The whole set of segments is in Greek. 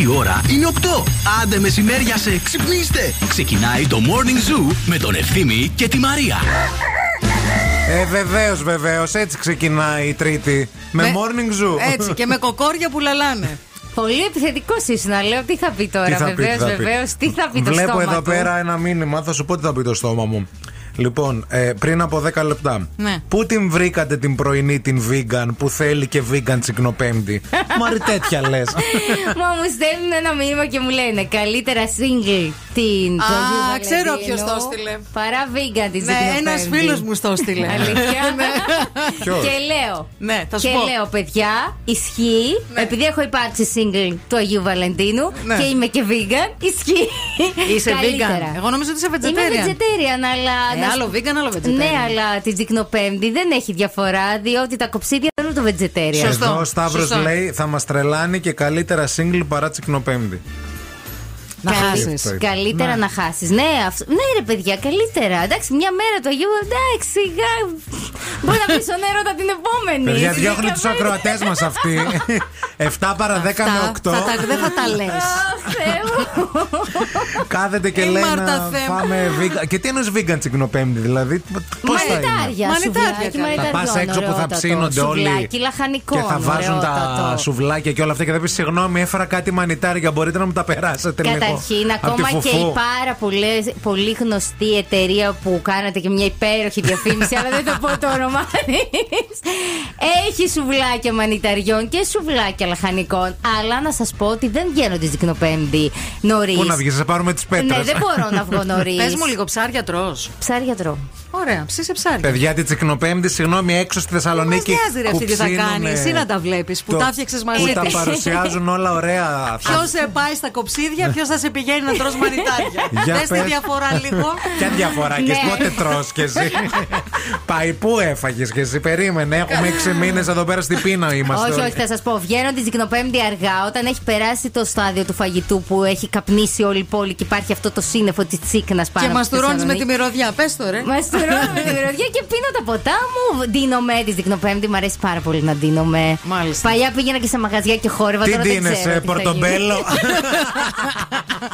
Η ώρα είναι 8. Άντε μεσημέρια σε ξυπνήστε. Ξεκινάει το Morning Zoo με τον Ευθύμη και τη Μαρία. Ε, βεβαίως, βεβαίως. Έτσι ξεκινάει η Τρίτη. Με, Με- morning zoo. Έτσι και με κοκόρια που λαλάνε. Πολύ επιθετικός ήσουν να λέω. Τι θα πει Τι τώρα, θα πει, τι βεβαίως, θα πει. βεβαίως. Τι θα πει το Βλέπω στόμα εδώ του; πέρα ένα μήνυμα, θα σου πω τι θα πει το στόμα μου. Λοιπόν, ε, πριν από 10 λεπτά. Ναι. Πού την βρήκατε την πρωινή την vegan που θέλει και vegan τσικνοπέμπτη; Μωρή τέτοια λες. Μα μου στέλνουν ένα μήνυμα και μου λένε καλύτερα single την. Α, το Αγίου ξέρω Βαλεντίνου ποιος το έστειλε. Παρά vegan της Ναι, ένας φίλος μου στο έστειλε. Αλήθεια. Ποιος; και λέω. Ναι, θα σου και πω. λέω, παιδιά, ισχύει. Ναι. Επειδή έχω υπάρξει single του Αγίου Βαλεντίνου Ναι. και είμαι και vegan, ισχύει. Είσαι Καλύτερα. vegan. Εγώ νομίζω ότι είσαι Είμαι vegetarian. vegetarian, αλλά. Ε, να σου- άλλο vegan, άλλο vegetarian. Ναι, αλλά την τσικνοπέμπτη δεν έχει διαφορά, διότι τα κοψίδια δεν είναι το vegetarian. Σωστό. Εδώ ο Σταύρος σωστό. λέει θα μας τρελάνει και καλύτερα single παρά τσικνοπέμπτη. Να Καλή- χάσεις. Καλύτερα να χάσεις. Ναι, αυ- ναι, ρε παιδιά, καλύτερα. Εντάξει, μια μέρα το Αγίου, εντάξει, σιγά. Μπορεί να πεις στον έρωτα την επόμενη. Παιδιά, Στη διώχνει τους δεκαπέντε. ακροατές μας αυτοί. 7 παρα 10 με 8. Θα τα- Δεν θα τα λες. Αχ, Θεέ μου. Κάθεται και Η λέει Μάρτα να Θέμ. πάμε vegan. Και τι εννοείς vegan τσικνοπέμπτη, δηλαδή. Πώς θα είναι; Μανιτάρια, Μανιτάρια σουβλάκι, καλά. Θα μανιταριών, πα έξω που θα ωραιότατο. ψήνονται όλοι. Σουβλάκι λαχανικό. Και θα βάζουν τα σουβλάκια και όλα αυτά. Και θα πεις συγγνώμη, έφερα κάτι μανιτάρια. Μπορείτε να μου τα περάσετε λίγο. Καταρχήν, Απ' τη ακόμα και φουφού. η πάρα πολλές, πολύ γνωστή εταιρεία που κάνατε και μια υπέροχη διαφήμιση, αλλά δεν θα πω το όνομά της, Έχει σουβλάκια μανιταριών και σουβλάκια λαχανικών. Αλλά να σας πω ότι δεν βγαίνω τη Ζυκνοπέμπτη νωρίς. Πού να βγεις, θα πάρουμε τις πέτρες. Ναι, δεν μπορώ να βγω νωρίς. Πες μου λίγο ψάρια τρώ. Ψάρια τρώω. Ωραία, ψήσε ψάρια. Παιδιά, την τσικνοπέμπτη, συγγνώμη, έξω στη Μας Θεσσαλονίκη. νοιάζει ρε που αυτή τι θα ψήνουνε κάνει. Εσύ να τα βλέπεις που το- τα φτιάξε μαζί Που τα της. παρουσιάζουν όλα ωραία. Ποιος σε πάει στα κοψίδια, ποιος θα σε πηγαίνει να τρως μανιτάρια. Για Δες τη πες. διαφορά λίγο. Ποια διαφορά και Ναι. πότε τρως κι εσύ; Πάει, πού έφαγες κι εσύ, περίμενε. Έχουμε 6 μήνες εδώ πέρα στην πείνα είμαστε. όχι, όλοι. όχι, θα σας πω. Βγαίνω τη Ζυκνοπέμπτη αργά, όταν έχει περάσει το στάδιο του φαγητού που έχει καπνίσει όλη η πόλη και υπάρχει αυτό το σύννεφο της τσίκνας πάνω. Και από μα τη του με Θεσσαλονίκη. τη μυρωδιά. Πες το ρε. Μα τουρώνω με τη μυρωδιά και πίνω τα ποτά μου. Δίνομαι τη Ζυκνοπέμπτη, μου αρέσει πάρα πολύ να δίνομαι. Μάλιστα. Παλιά πήγαινα και σε μαγαζιά και χόρευα. Τι τώρα δεν δίνεσαι, ξέρω τι θα πορτομπέλο; Γίνει.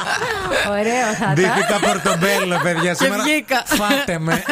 Ωραίο θα ήταν. Ντύθηκα πορτομπέλο, παιδιά. Σήμερα βγήκα. φάτε με.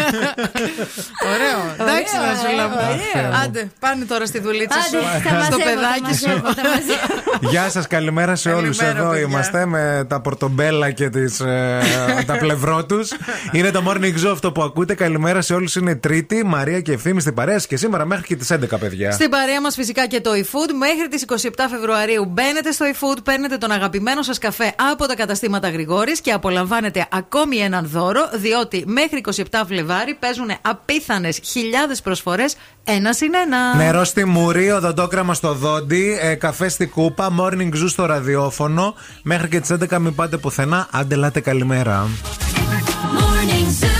Ωραίο. Εντάξει Ωραίο, να σου ωραίο, λέμε. ωραίο. Άντε, πάνε τώρα στη δουλίτσα σου. Άντε, θα Στο μαζεύω, θα παιδάκι σου. μαζεύω, θα μαζεύω. Γεια σας, καλημέρα σε όλους. Καλημέρα, Εδώ παιδιά. είμαστε με τα πορτομπέλα και τις, ε, τα πλευρό τους. Είναι το morning show αυτό που ακούτε. Καλημέρα σε όλους. Είναι Τρίτη, Μαρία και Ευθύμη στην παρέα και σήμερα μέχρι και τις 11, παιδιά. Στην παρέα μας φυσικά και το eFood. Μέχρι τις 27 Φεβρουαρίου μπαίνετε στο eFood, παίρνετε τον αγαπημένο σας καφέ από τα καταστήματα Γρηγόρης και απολαμβάνετε ακόμη έναν δώρο, διότι μέχρι 27 Φλεβάρι παίζουν απίθανες χιλιάδες προσφορές ένα συν ένα. Νερό στη μουρή, οδοντόκραμα στο δόντι, ε, καφέ στη κούπα, morning zoo στο ραδιόφωνο. Μέχρι και τις 11 μην πάτε πουθενά. Άντε, λάτε καλημέρα. Morning Zoo.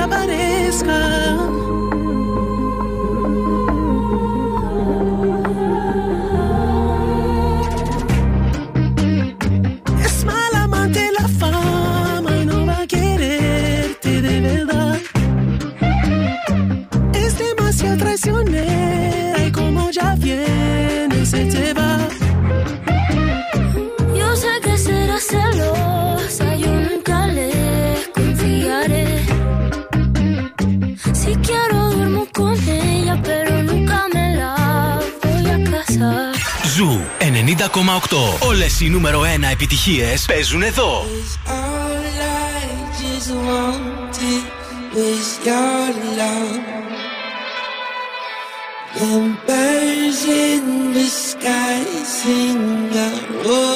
sabaresca. οι νούμερο 1 επιτυχίες παίζουν εδώ. Numbers in the sky sing out.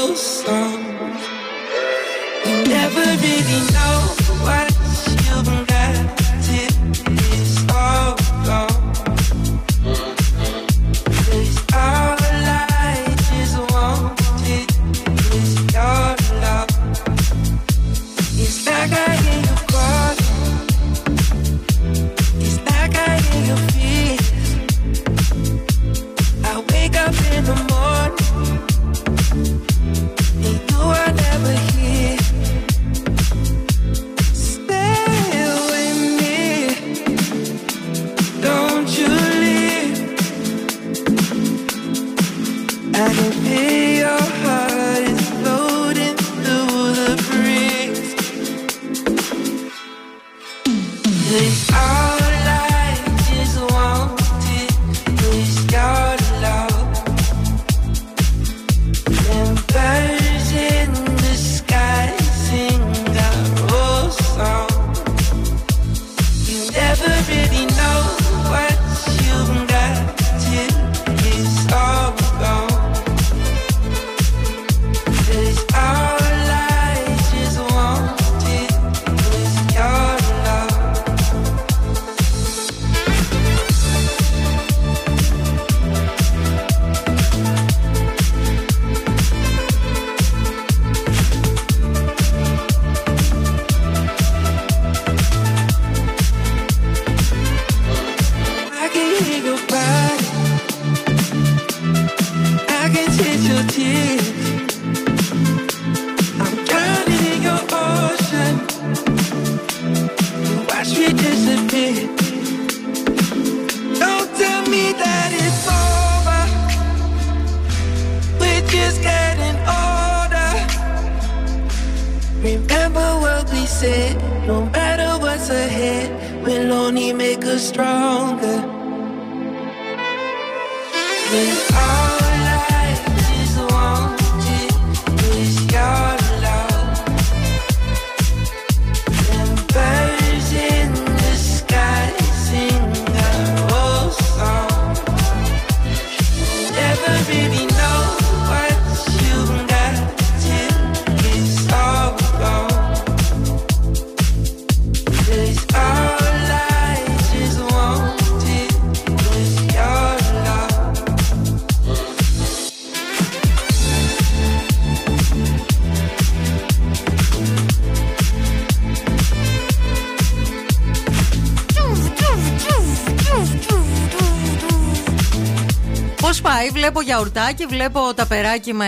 Βλέπω γιαουρτάκι, βλέπω ταπεράκι με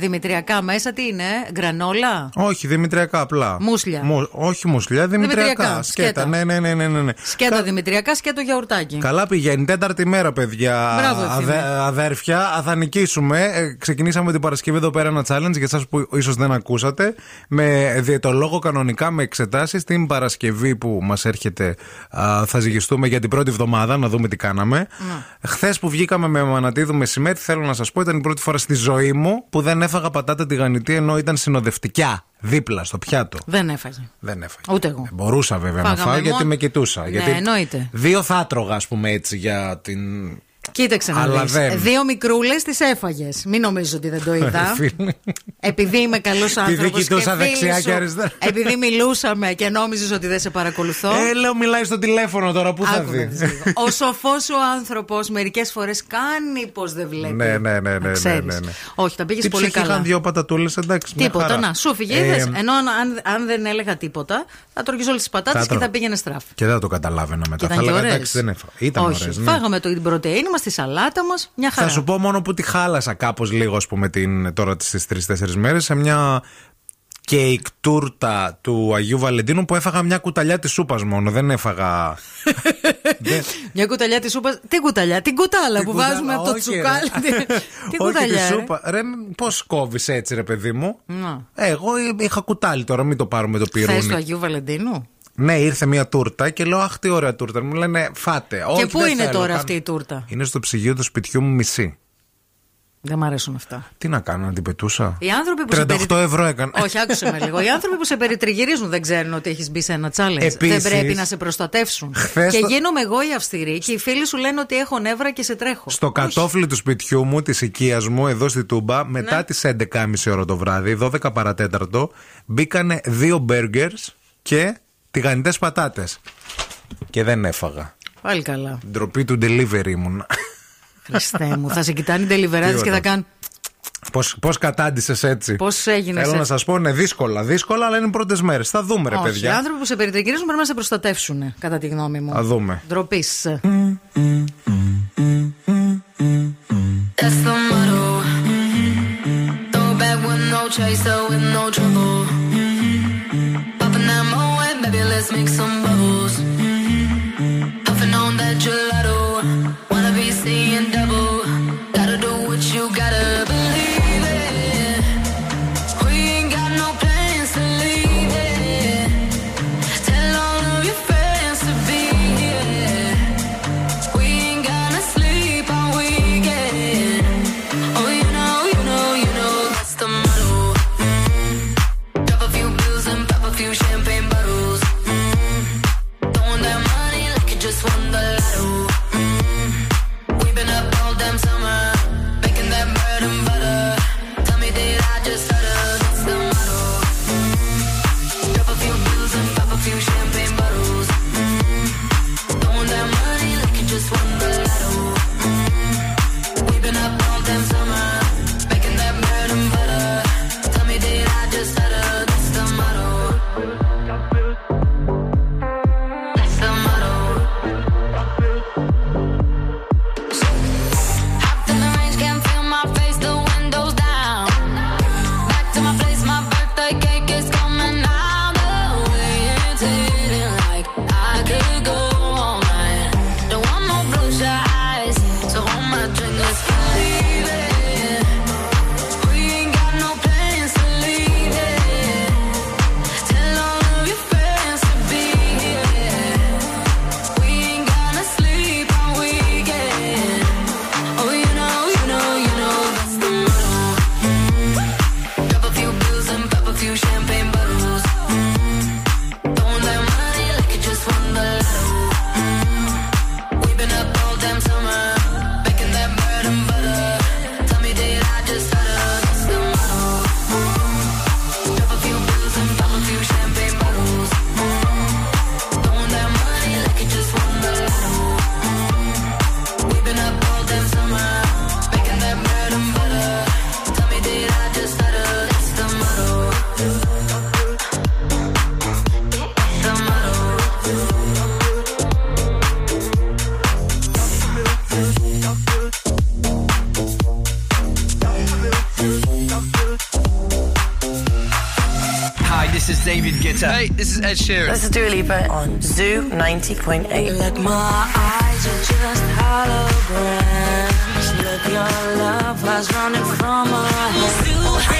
δημητριακά μέσα. Τι είναι, γκρανόλα; Όχι, δημητριακά απλά. Μουσλια. Μου- όχι μουσλια, δημητριακά. Δημητριακά, Σκέτα. σκέτα. Ναι, ναι, ναι, ναι, ναι. ναι. Σκέτο Κα- δημητριακά, σκέτο γιαουρτάκι. Καλά πηγαίνει. Τέταρτη μέρα, παιδιά. Μπράβο, ευθύμη. αδέρφια, θα νικήσουμε. Ε, ξεκινήσαμε την Παρασκευή εδώ πέρα ένα challenge για εσάς που ίσως δεν ακούσατε. Με διαιτολόγο κανονικά με εξετάσεις. Την Παρασκευή που μας έρχεται α, θα ζυγιστούμε για την πρώτη εβδομάδα να δούμε τι κάναμε. Ναι. Χθες που βγήκαμε με Μανατίδου μεσημέρι, θέλω να σας πω, ήταν η πρώτη φορά στη ζωή μου που δεν έφαγα πατάτα τηγανιτή ενώ ήταν συνοδευτικιά δίπλα στο πιάτο. Δεν έφαγε. Δεν έφαγε. Ούτε εγώ. Ε, Μπορούσα βέβαια να Φάγαμε φάω γιατί μόνο- με κοιτούσα. Ναι, γιατί εννοείται. Δύο θα έτρωγα, ας πούμε έτσι, για την. Κοίταξε να Αλλά δεις. δεν. Δύο μικρούλες τις έφαγες. Μην νομίζω ότι δεν το είδα. Φίλε. Επειδή είμαι καλός άνθρωπος. κοιτούσα δεξιά και αριστερά. Επειδή μιλούσαμε και νόμιζες ότι δεν σε παρακολουθώ. Ε, λέω, μιλάει στο τηλέφωνο τώρα, πού θα Άκου να δεις; δεις λίγο. Ο σοφός ο άνθρωπος μερικές φορές κάνει πως δεν βλέπει. Ναι, ναι, ναι, ναι, Να ναι, ξέρεις. ναι, ναι. Όχι, τα πήγες Τι πολύ ψυχή καλά. είχαν δύο πατατούλες, εντάξει. μια Τίποτα, χαρά. να, σου φύγε. Ε, είδες. Ενώ αν, αν, αν δεν έλεγα τίποτα, θα τρώγε όλες τις πατάτες Θα και τρώω. θα πήγαινε στράφ. Και δεν το καταλάβαινα Και μετά. ήταν Θα και έλεγα, ωραίες. εντάξει, δεν έφαγα. Ήταν Όχι, ωραίες, ναι. φάγαμε το, την πρωτενη μα, τη σαλάτα μας, μια χαρά. Θα σου πω μόνο που τη χάλασα κάπως λίγο, ας πούμε, την, τώρα στι τρει-τέσσερι μέρες σε μια κέικ τούρτα του Αγίου Βαλεντίνου που έφαγα μια κουταλιά της σούπας μόνο. Δεν έφαγα. Δεν- Μια κουταλιά της σούπα. Τι κουταλιά, την κουτάλα Την που κουτάλα, βάζουμε από το όχι, ρε. τσουκάλι. Τι- Τι Όχι κουταλιά. τη ρε; σούπα. Ρε, πώς κόβεις έτσι, ρε παιδί μου; Να. Ε, Εγώ είχα κουτάλι τώρα, μην το πάρουμε το Χθε του πυρούνι. Αγίου Βαλεντίνου; Ναι, ήρθε μια τούρτα και λέω Αχ, τι ωραία τούρτα. Μου λένε Φάτε. Όχι, πού δεν είναι θέλω, τώρα κάνω- αυτή η τούρτα; Είναι στο ψυγείο του σπιτιού μου μισή. Δεν μ' αρέσουν αυτά. Τι να κάνω, να την πετούσα; Οι άνθρωποι που 38 σε περι- ευρώ έκανε. Όχι, άκουσε με λίγο. Οι άνθρωποι που σε περιτριγυρίζουν δεν ξέρουν ότι έχεις μπει σε ένα challenge. Επίσης, δεν πρέπει να σε προστατεύσουν. χθες και το- γίνομαι εγώ η αυστηρή και οι φίλοι σου λένε ότι έχω νεύρα και σε τρέχω. Στο Όχι. κατόφλι του σπιτιού μου, της οικία μου, εδώ στη Τούμπα, μετά Ναι. τι 11.30 ώρα το βράδυ, 12 παρατέταρτο, μπήκανε δύο μπέργκερς και τηγανιτές πατάτες. Και δεν έφαγα. Πάλι καλά. Ντροπή του delivery ήμουν. Χριστέ μου, θα σε κοιτάνε οι τελιβεράδε και ωραία. θα κάνουν. Πώς, πώς κατάντησες έτσι. Πώς έγινες Θέλω να έτσι. σας πω, είναι δύσκολα. Δύσκολα, αλλά είναι οι πρώτες μέρες. Θα δούμε, ρε Όχι, οι παιδιά. άνθρωποι που σε περιτριγυρίζουν πρέπει να σε προστατεύσουν, κατά τη γνώμη μου. Θα δούμε. Ντροπής. That's the motto. Throw back with no chaser, with no trouble. Let's make some bubbles. Puffing on that gelato. Wanna be seeing Ed Sheeran. This is Dua Lipa on Zoo 90.8. Like my eyes are just holograms. Look, your love was running from my head.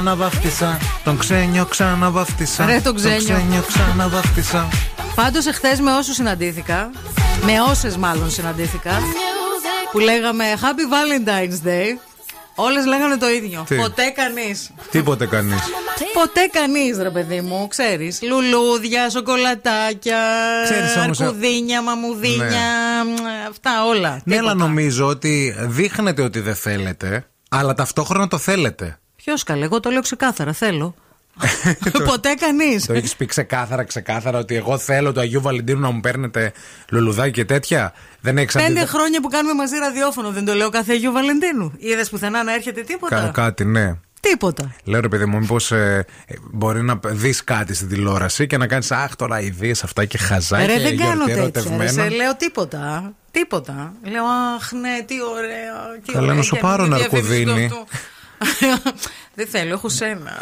ξαναβάφτισα. Τον ξένιο ξαναβάφτισα. Ρε τον ξένιο. Τον ξαναβάφτισα. Πάντως, εχθές με όσους συναντήθηκα, με όσες μάλλον συναντήθηκα, που λέγαμε Happy Valentine's Day, όλες λέγανε το ίδιο. Ποτέ κανείς. Τι ποτέ κανείς. Ποτέ κανείς, ρε παιδί μου, ξέρεις. Λουλούδια, σοκολατάκια, ξέρεις όμως, ε, αρκουδίνια, μαμουδίνια, ναι. αυτά όλα. Ναι, αλλά νομίζω ότι δείχνετε ότι δεν θέλετε, αλλά ταυτόχρονα το θέλετε. Ποιος καλέ, εγώ το λέω ξεκάθαρα. Θέλω. Ποτέ κανείς. Το έχεις πει ξεκάθαρα, ξεκάθαρα ότι εγώ θέλω του Αγίου Βαλεντίνου να μου παίρνετε λουλουδάκι και τέτοια. Δεν έχεις Πέντε χρόνια που κάνουμε μαζί ραδιόφωνο, δεν το λέω κάθε Αγίου Βαλεντίνου. Είδες πουθενά να έρχεται τίποτα; κάτι, ναι. Τίποτα. Λέω ρε παιδί μου, μήπως μπορεί να δεις κάτι στην τηλεόραση και να κάνεις Αχ, τώρα ιδέε αυτά και χαζά Ρε, και δεν κάνω γιορτή τέτοια. ρε, ερωτευμένα. Σε λέω τίποτα. Τίποτα. Λέω, Αχ, ναι, τι ωραία. Τι Καλά, ωραία, να σου και πάρω μην διαφημίσεις το ναρκωδίνη. αυτό. Δεν θέλω, έχω σένα.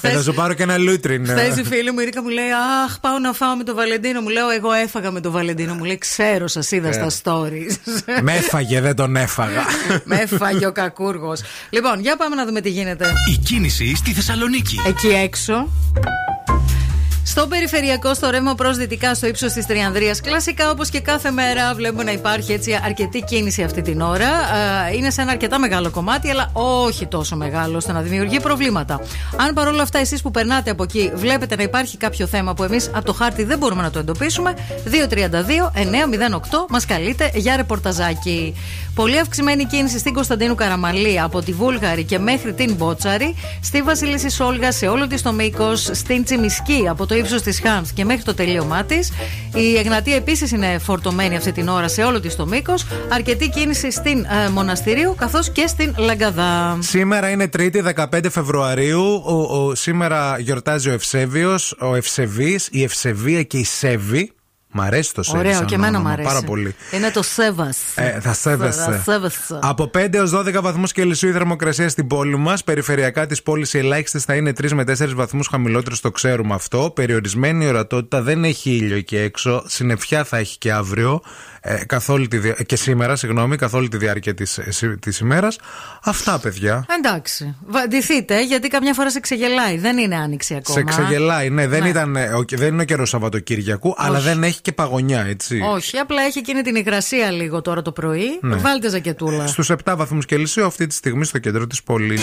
Ε, θα σου πάρω και ένα λούτριν. Χθες η φίλη μου η Ρίκα μου λέει Αχ, πάω να φάω με το Βαλεντίνο. Μου λέω Εγώ έφαγα με το Βαλεντίνο. Μου λέει Ξέρω, σας είδα Ε. στα stories. Με έφαγε, δεν τον έφαγα. με έφαγε ο κακούργος. Λοιπόν, για πάμε να δούμε τι γίνεται. Η κίνηση στη Θεσσαλονίκη. Εκεί έξω. Στο περιφερειακό, στο ρεύμα προς δυτικά, στο ύψος της Τριανδρίας. Κλασικά, όπως και κάθε μέρα, βλέπουμε να υπάρχει έτσι αρκετή κίνηση αυτή την ώρα. Ε, Είναι σε ένα αρκετά μεγάλο κομμάτι, αλλά όχι τόσο μεγάλο, ώστε να δημιουργεί προβλήματα. Αν παρόλα αυτά εσείς που περνάτε από εκεί βλέπετε να υπάρχει κάποιο θέμα που εμείς από το χάρτη δεν μπορούμε να το εντοπίσουμε, 232-908 μας καλείτε για ρεπορταζάκι. Πολύ αυξημένη κίνηση στην Κωνσταντίνου Καραμαλή από τη Βούλγαρη και μέχρι την Μπότσαρη, στη Βασίλισση Όλγα σε όλο της το μήκος, στην Τσιμισκή από το ύψος της Χάμς και μέχρι το τελείωμά της. Η Εγνατία επίσης είναι φορτωμένη αυτή την ώρα σε όλο της το μήκος. Αρκετή κίνηση στην ε, Μοναστηρίου καθώς και στην Λαγκαδά. Σήμερα είναι Τρίτη, 15 Φεβρουαρίου. Ο, ο- σήμερα γιορτάζει ο Ευσέβιος, ο Ευσεβής, η Ευσεβία και η Σέβη. Μ' αρέσει το Σέβη. Ωραίο, σαν και εμένα όνομα, μου αρέσει. Πάρα πολύ. Είναι το Σέβας. Ε, θα σέβεσαι. Από 5 έως 12 βαθμούς Κελσίου η θερμοκρασία στην πόλη μας. Περιφερειακά της πόλης οι ελάχιστες θα είναι 3 με 4 βαθμούς χαμηλότερες, το ξέρουμε αυτό. Περιορισμένη ορατότητα, δεν έχει ήλιο εκεί έξω. Συννεφιά θα έχει και αύριο. Ε, καθ' όλη τη δια- και σήμερα, συγγνώμη, καθ' όλη τη διάρκεια της της ημέρας. Αυτά, παιδιά. Εντάξει. Βαντηθείτε, γιατί καμιά φορά σε ξεγελάει. Δεν είναι άνοιξη ακόμα. Σε ξεγελάει, ναι, δεν, Ναι. ήταν, ε, ο- δεν είναι ο καιρός Σαββατοκύριακου, αλλά δεν έχει και παγωνιά, έτσι. Όχι, απλά έχει εκείνη την υγρασία λίγο τώρα το πρωί. Ναι. Βάλτε ζακετούλα. Στους 7 βαθμούς Κελσίου, αυτή τη στιγμή στο κέντρο της πόλης.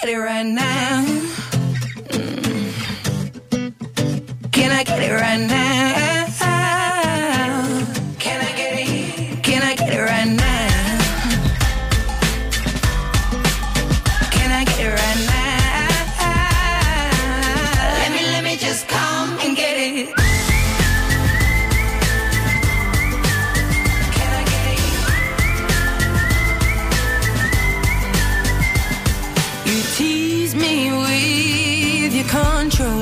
get it right now? Mm. Can I get it right now? Can I get it? Can I get it right now? Control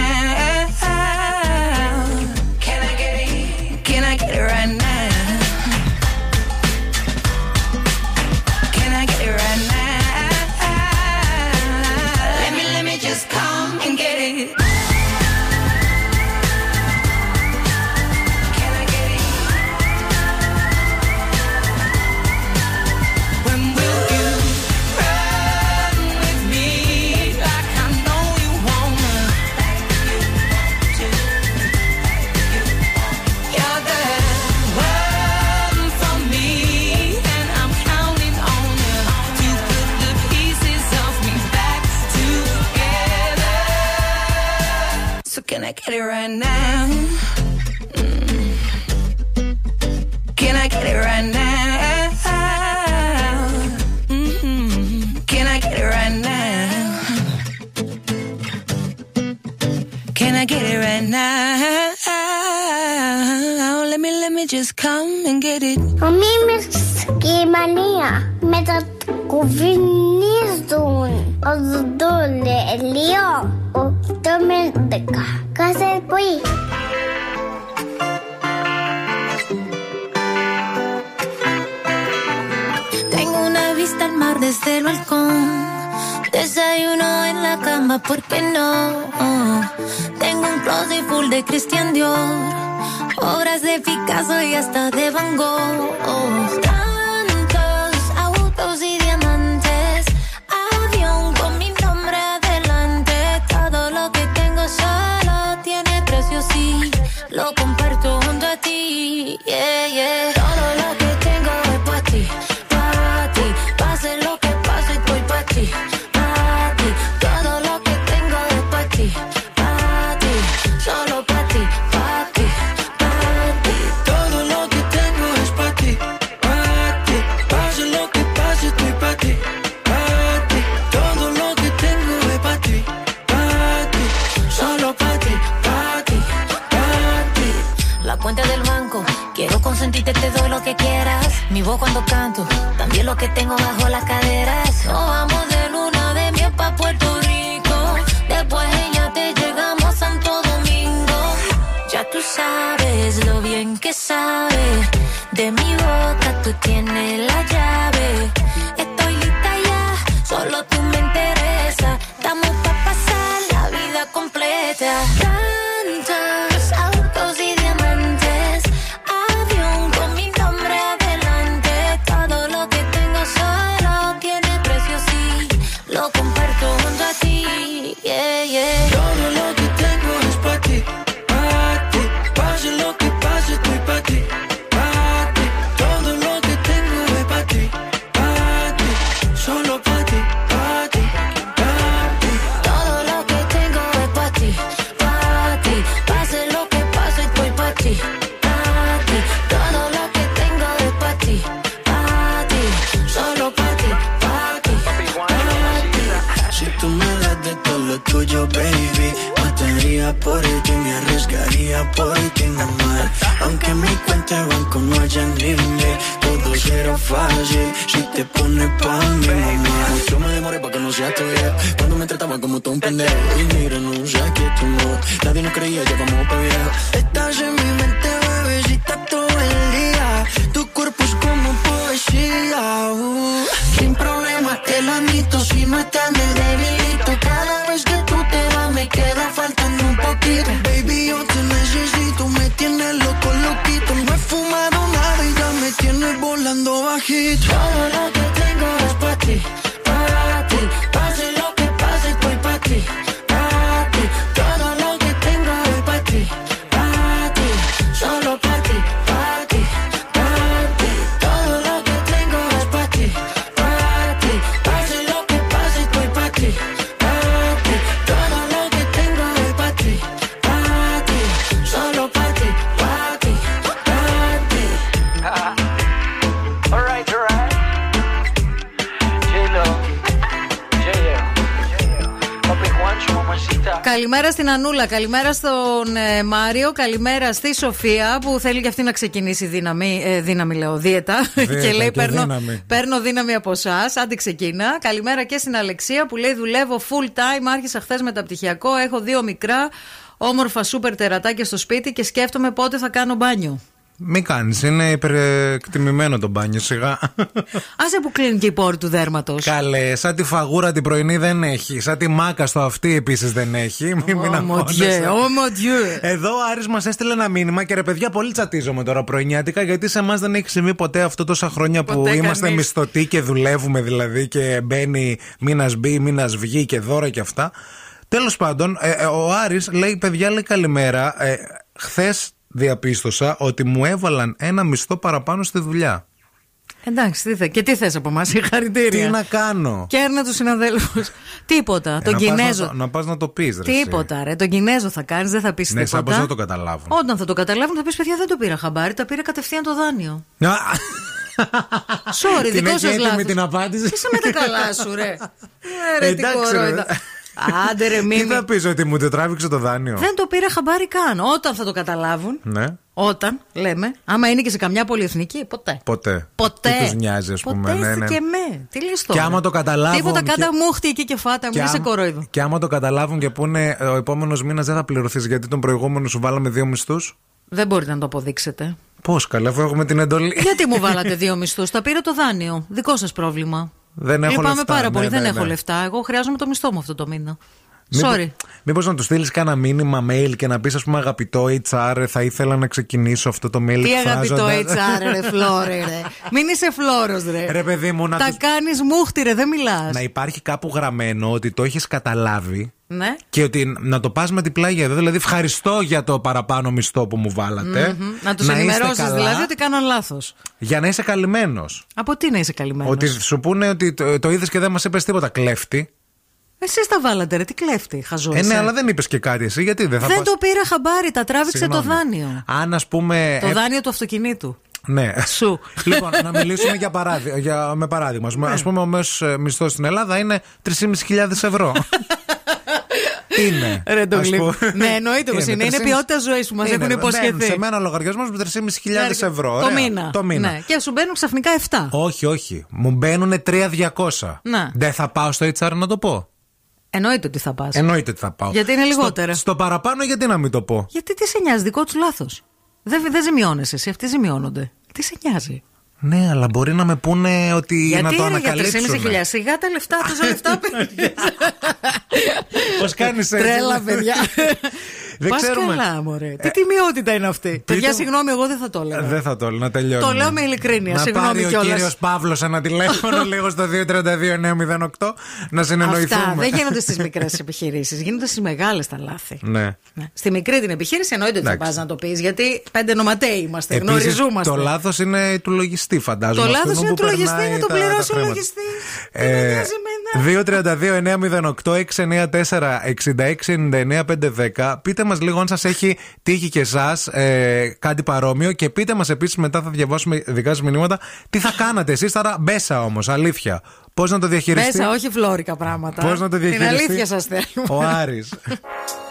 I get it right now? Mm. Can I get it right now? Mm -hmm. Can I get it right now? Can I get it right now? Let me, let me just come and get it. Mami mixki mania med att gå vid nizdon och då 처음엔 내가 가세 Tengo una vista al mar desde el balcón Desayuno en la cama, ¿por qué no? Tengo un closet full de Christian Dior Obras de Picasso y hasta de Van Gogh. loco Mi voz cuando canto, también lo que tengo bajo las caderas. Nos vamos de luna de miel pa' Puerto Rico. Después ella te llegamos a Santo Domingo. Ya tú sabes lo bien que sabe. De mi boca tú tienes la Καλημέρα στην Ανούλα, καλημέρα στον ε, Μάριο, καλημέρα στη Σοφία που θέλει και αυτή να ξεκινήσει δύναμη, ε, δύναμη λέω, δίαιτα. Δίαιτα και λέει και παίρνω, δύναμη». παίρνω δύναμη από εσάς. Άντε ξεκίνα. Καλημέρα και στην Αλεξία που λέει δουλεύω full time. Άρχισα χθες μεταπτυχιακό. Έχω δύο μικρά όμορφα σούπερ τερατάκια στο σπίτι και σκέφτομαι πότε θα κάνω μπάνιο. Μην κάνεις, είναι υπερεκτιμημένο το μπάνιο, σιγά. Άσε που κλείνει και η πόρη του δέρματος. Καλέ, σαν τη φαγούρα την πρωινή δεν έχει. Σαν τη μάκα στο αυτή επίσης δεν έχει. Μην, μην αγχώνεσαι. Εδώ ο Άρης μας έστειλε ένα μήνυμα και ρε παιδιά, πολύ τσατίζομαι τώρα πρωινιάτικα γιατί σε εμάς δεν έχει συμβεί ποτέ αυτό τόσα χρόνια που Ποτέ είμαστε κανείς. μισθωτοί και δουλεύουμε δηλαδή και μπαίνει μήνας μπει, μήνας βγει και δώρα και αυτά. Τέλος πάντων, ε, ε, ο Άρης λέει: Παιδιά, λέει καλημέρα. Ε, Χθες διαπίστωσα ότι μου έβαλαν ένα μισθό παραπάνω στη δουλειά. Εντάξει, τι θε, και τι θες από εμάς, συγχαρητήρια. Τι να κάνω; Κέρνα τους συναδέλφους. Τίποτα. τον Ε, να πας Κινέζο. να το- Να πας να το πεις. Τίποτα, ρε. Τον Κινέζο θα κάνεις, δεν θα πεις Ναι, σαν πώ τίποτα. θα το καταλάβουν. Όταν θα το καταλάβουν, θα πεις παιδιά δεν το πήρα χαμπάρι, τα πήρα κατευθείαν το δάνειο. Α, Sorry, Την δικό έχει σα έτοιμη λάθος. την απάντηση. Είσαι με τα καλά σου, ρε. Ε, ρε, τι Εντάξει, ρε. Κορόιδα. Άντε ρε, Τι μίμη. θα πεις, ότι μου το τράβηξε το δάνειο. Δεν το πήρα χαμπάρι καν. Όταν θα το καταλάβουν, Ναι, όταν λέμε, άμα είναι και σε καμιά πολυεθνική, ποτέ. ποτέ. Ποτέ. Τι τους νοιάζει, ας πούμε. Ποτέ ναι, ναι. και με. Τι λες τώρα. Και άμα το καταλάβουν Τίποτα και- κάτα μούχτη εκεί και φάτα, μην είσαι άμα- κορόιδο. και άμα το καταλάβουν και πούνε ε, ο επόμενος μήνας δεν θα πληρωθείς γιατί τον προηγούμενο σου βάλαμε δύο μισθούς; Δεν μπορείτε να το αποδείξετε. Πώς καλά, αφού έχουμε την εντολή. Γιατί μου βάλατε δύο μισθούς, τα πήρα το δάνειο. Δικό σας πρόβλημα. Δεν έχω Λυπάμαι λεφτά. πάρα Ναι, πολύ, ναι, δεν έχω ναι. λεφτά. Εγώ χρειάζομαι το μισθό μου αυτό το μήνα. Μήπω- Sorry. Μήπως να του στείλεις κάνα μήνυμα mail και να πεις, ας πούμε, αγαπητό HR, θα ήθελα να ξεκινήσω αυτό το mail. Τι αγαπητό εκφράζοντας- HR, ρε φλόρε, ρε. Μην είσαι φλόρος, ρε. Ρε παιδί μου, να, Τα τους- κάνεις μούχτη, ρε, δεν μιλάς. να υπάρχει κάπου γραμμένο ότι το έχεις καταλάβει Ναι. και ότι να το πας με την πλάγια εδώ. Δηλαδή, ευχαριστώ για το παραπάνω μισθό που μου βάλατε. Μμμ. Να τους είστε ενημερώσεις καλά, δηλαδή ότι κάναν λάθος. Για να είσαι καλυμμένος. Από τι να είσαι καλυμμένος; Ότι σου πούνε ότι το, το είδες και δεν μας είπες τίποτα κλέφτη. Εσείς τα βάλατε, ρε, τι κλέφτη, χαζό. Ε, ναι, είσαι. αλλά δεν είπες και κάτι εσύ, γιατί δεν θα Δεν πας- το πήρα χαμπάρι, τα τράβηξε Συγγνώμη. το δάνειο. Αν ας πούμε. Το ε, δάνειο του αυτοκινήτου. Ναι. Σου. λοιπόν, να μιλήσουμε για παράδειγμα, για, με παράδειγμα. Α Ναι. πούμε, ο μέσος μισθός στην Ελλάδα είναι 3.500 ευρώ. είναι. Ρε το Ας γλύκο. πούμε. Ναι, εννοείται πως είναι. Είναι 3.500 ποιότητα ζωής που μας Είναι. έχουν Μπαίνουν υποσχεθεί. Σε μένα λογαριασμός με 3.500 ευρώ. Το Ωραία. μήνα. Το μήνα. Ναι. Και σου μπαίνουν ξαφνικά 7. Όχι, όχι. Μου μπαίνουν 3.200. Ναι. Δεν θα πάω στο HR να το πω. Εννοείται ότι θα πας. Εννοείται ότι θα πάω. Γιατί είναι λιγότερα. Στο, στο παραπάνω, γιατί να μην το πω; Γιατί τι σε νοιάζει, δικό τους λάθος. Δεν, δεν ζημιώνεσαι εσύ, αυτοί ζημιώνονται. Τι σε νοιάζει; Ναι, αλλά μπορεί να με πούνε ότι Γιατί να το είναι για ανακαλύψουν. 3.500 σιγά τα λεφτά, τόσα λεφτά παίρνεις. Πώς κάνεις έτσι; Τρέλα, παιδιά. Δεν Πας ξέρουμε. Ε, καλά, μωρέ. Τι τιμιότητα είναι αυτή. Παιδιά, συγγνώμη, εγώ δεν θα το έλεγα. Ε, Δεν θα το λέω, να τελειώνει. Το λέω με ειλικρίνεια, Να συγγνώμη πάρει ο κιόλας. κύριος Παύλος ένα τηλέφωνο λίγο στο 232-908 να συνεννοηθούμε. Αυτά δεν γίνονται στις μικρές επιχειρήσεις. Γίνονται στις μεγάλες τα λάθη. Ναι. Ναι. Στη μικρή την επιχείρηση εννοείται ότι θα Εντάξει. πας να το πεις, γιατί πέντε νοματέοι είμαστε, Επίσης, γνωριζόμαστε. το λάθος είναι του λογιστή, φαντάζομαι. Το αυτού λάθος που είναι του λογιστή, περνάει να το τα- πληρώσει τα ο χρήματα. λογιστής. Ε, με 232-908-694-6699-510. Πείτε μας λίγο αν σας έχει τύχει και εσάς ε, κάτι παρόμοιο και πείτε μας επίσης μετά θα διαβάσουμε δικά σας μηνύματα τι θα κάνατε εσείς τώρα μπέσα όμως, αλήθεια. Πώς να το διαχειριστεί; Μέσα, όχι φλόρικα πράγματα. Πώς να το διαχειριστεί. Την αλήθεια σας θέλουμε. Ο Άρης.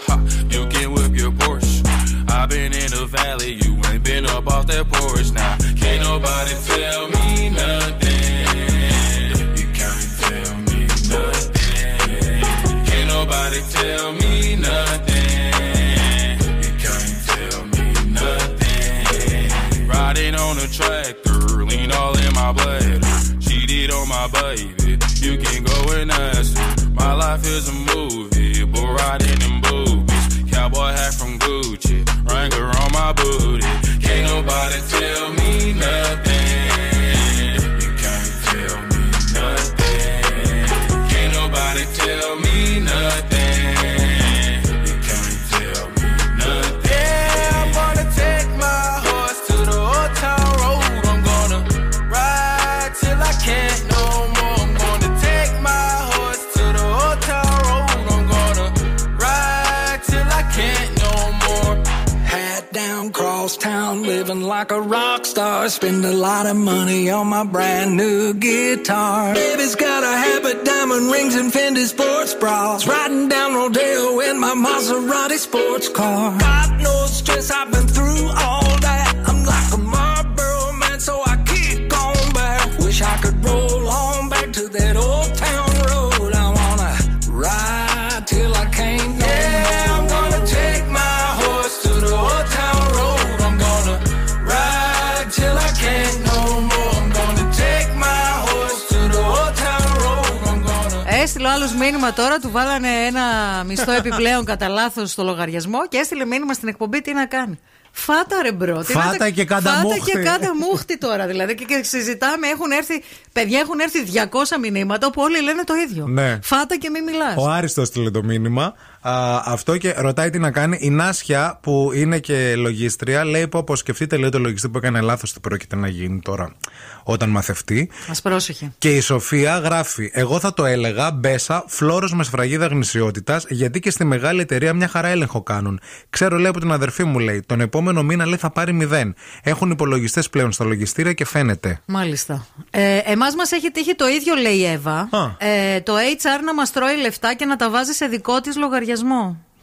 been in the valley, you ain't been up off that porch. Now, can't nobody tell me nothing. You can't tell me nothing. Can't nobody tell me nothing. You can't tell me nothing. Riding on a tractor, lean all in my blood. Cheated on my baby, you can go and ask. My life is a movie, but riding in boobies. Cowboy hat from star. Spend a lot of money on my brand new guitar. Baby's got a habit, diamond rings, and Fendi sports bras. Riding down Rodeo in my Maserati sports car. Got no stress, I've been through all that. I'm like a μήνυμα τώρα, του βάλανε ένα μισθό επιπλέον κατά λάθος στο λογαριασμό και έστειλε μήνυμα στην εκπομπή τι να κάνει. Φάτα ρε bro. Τι Φάτα να τα- και κάντα Φάτα μούχτη. και κάντα μούχτη τώρα. Δηλαδή και, και συζητάμε, έχουν έρθει, παιδιά έχουν έρθει 200 μηνύματα όπου όλοι λένε το ίδιο. Ναι. Φάτα και μην μιλάς. Ο Άριστος στείλε το μήνυμα. Α, αυτό και ρωτάει τι να κάνει. Η Νάσια, που είναι και λογίστρια, λέει πω πω σκεφτείτε λέει το λογιστή που έκανε λάθος τι πρόκειται να γίνει τώρα όταν μαθευτεί. Α πρόσεχε. Και η Σοφία γράφει: Εγώ θα το έλεγα μπέσα, φλόρος με σφραγίδα γνησιότητας, γιατί και στη μεγάλη εταιρεία μια χαρά έλεγχο κάνουν. Ξέρω, λέει από την αδερφή μου, λέει: Τον επόμενο μήνα λέει θα πάρει μηδέν. Έχουν υπολογιστές πλέον στα λογιστήρια και φαίνεται. Μάλιστα. Ε, Εμάς μας έχει τύχει το ίδιο, λέει η Εύα. Α. Ε, το HR να μας τρώει λεφτά και να τα βάζει σε δικό της λογαριασμό.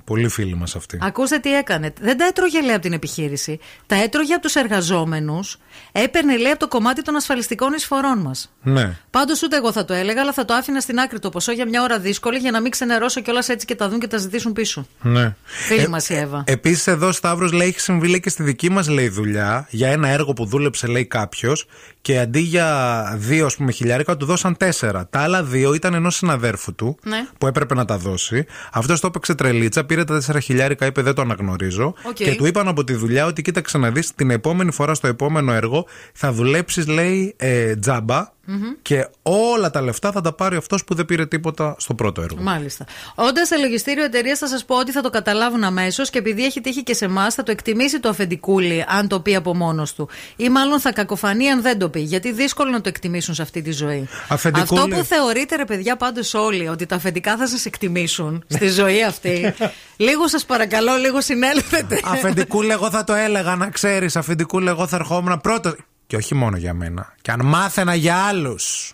Πολύ φίλοι μας αυτοί. Ακούστε τι έκανε. Δεν τα έτρωγε, λέει, από την επιχείρηση. Τα έτρωγε από τους εργαζόμενους. Έπαιρνε, λέει, από το κομμάτι των ασφαλιστικών εισφορών μας. Ναι. Πάντως ούτε εγώ θα το έλεγα, αλλά θα το άφηνα στην άκρη το ποσό για μια ώρα δύσκολη για να μην ξενερώσω κιόλας έτσι και τα δουν και τα ζητήσουν πίσω. Ναι. Φίλη μας η Εύα. Επίσης, εδώ Σταύρος λέει: Έχει συμβεί λέει, και στη δική μας λέει δουλειά για ένα έργο που δούλεψε, λέει κάποιος, και αντί για δύο ας πούμε, χιλιάρικα του δώσαν τέσσερα. Τα άλλα δύο ήταν ενός συναδέρφου του Ναι. που έπρεπε να τα δώσει. Αυτός το έπαιξε τρελίτσα, πήρε τα τέσσερα χιλιάρικα, είπε δεν το αναγνωρίζω. Οκ. Και του είπαν από τη δουλειά ότι κοίταξε να δεις την επόμενη φορά στο επόμενο έργο θα δουλέψεις, λέει, ε, τζάμπα. Και όλα τα λεφτά θα τα πάρει αυτός που δεν πήρε τίποτα στο πρώτο έργο. Μάλιστα. Όντας σε λογιστήριο εταιρεία, θα σας πω ότι θα το καταλάβουν αμέσως και επειδή έχει τύχει και σε εμάς, θα το εκτιμήσει το αφεντικούλι αν το πει από μόνος του. Ή μάλλον θα κακοφανεί αν δεν το πει. Γιατί δύσκολο να το εκτιμήσουν σε αυτή τη ζωή. Αφεντικούλη. Αυτό που θεωρείτε, ρε παιδιά, πάντως όλοι, ότι τα αφεντικά θα σας εκτιμήσουν στη ζωή αυτή. λίγο σας παρακαλώ, λίγο συνέλθετε. Αφεντικούλε, εγώ θα το έλεγα να ξέρεις. Αφεντικούλε, εγώ θα ερχόμουν πρώτος. Και όχι μόνο για μένα. Και αν μάθαινα για άλλους.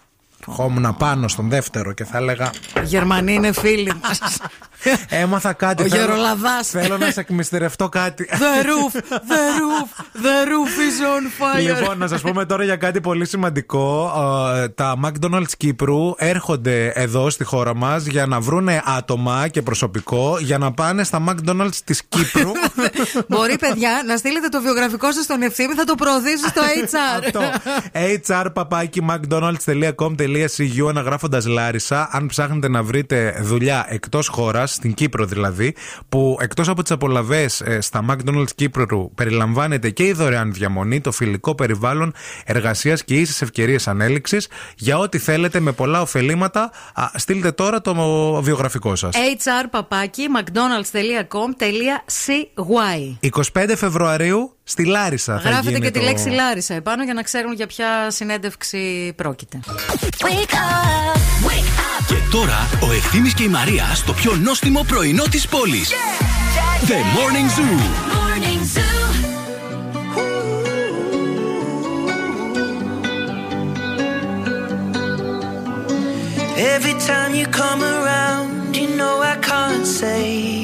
Ερχόμουν πάνω στον δεύτερο και θα έλεγα. Οι Γερμανοί είναι φίλοι μας. Έμαθα κάτι. Ο θέλω- γερολαδάς. Θέλω να σε εκμυστηρευτώ κάτι. The roof, the roof, the roof is on fire. Λοιπόν, να σας πούμε τώρα για κάτι πολύ σημαντικό. Ε, Τα McDonald's Κύπρου έρχονται εδώ στη χώρα μας για να βρούνε άτομα και προσωπικό για να πάνε στα McDonald's της Κύπρου. Μπορεί, παιδιά, να στείλετε το βιογραφικό σας στον ευθύνη, θα το προωθήσει στο HR. Αυτό. hrpapaki.mcdonalds.com.cu αναγράφοντας Λάρισα. Αν ψάχνετε να βρείτε δουλειά εκτός χώρας, στην Κύπρο δηλαδή, που εκτός από τις απολαυές στα McDonald's Κύπρου περιλαμβάνεται και η δωρεάν διαμονή, το φιλικό περιβάλλον εργασίας και ίσες ευκαιρίες ανέλυξης. Για ό,τι θέλετε με πολλά ωφελήματα, α, στείλτε τώρα το βιογραφικό σας. HR παπάκι mcdonalds.com.cy 25 Φεβρουαρίου στη Λάρισα θα Γράφετε γίνει και τη το- λέξη Λάρισα επάνω για να ξέρουν για ποια συνέντευξη πρόκειται. Και τώρα ο Ευθύμης και η Μαρία στο πιο νόστιμο πρωινό της πόλης. The Morning Zoo. Every time you come around, you know I can't say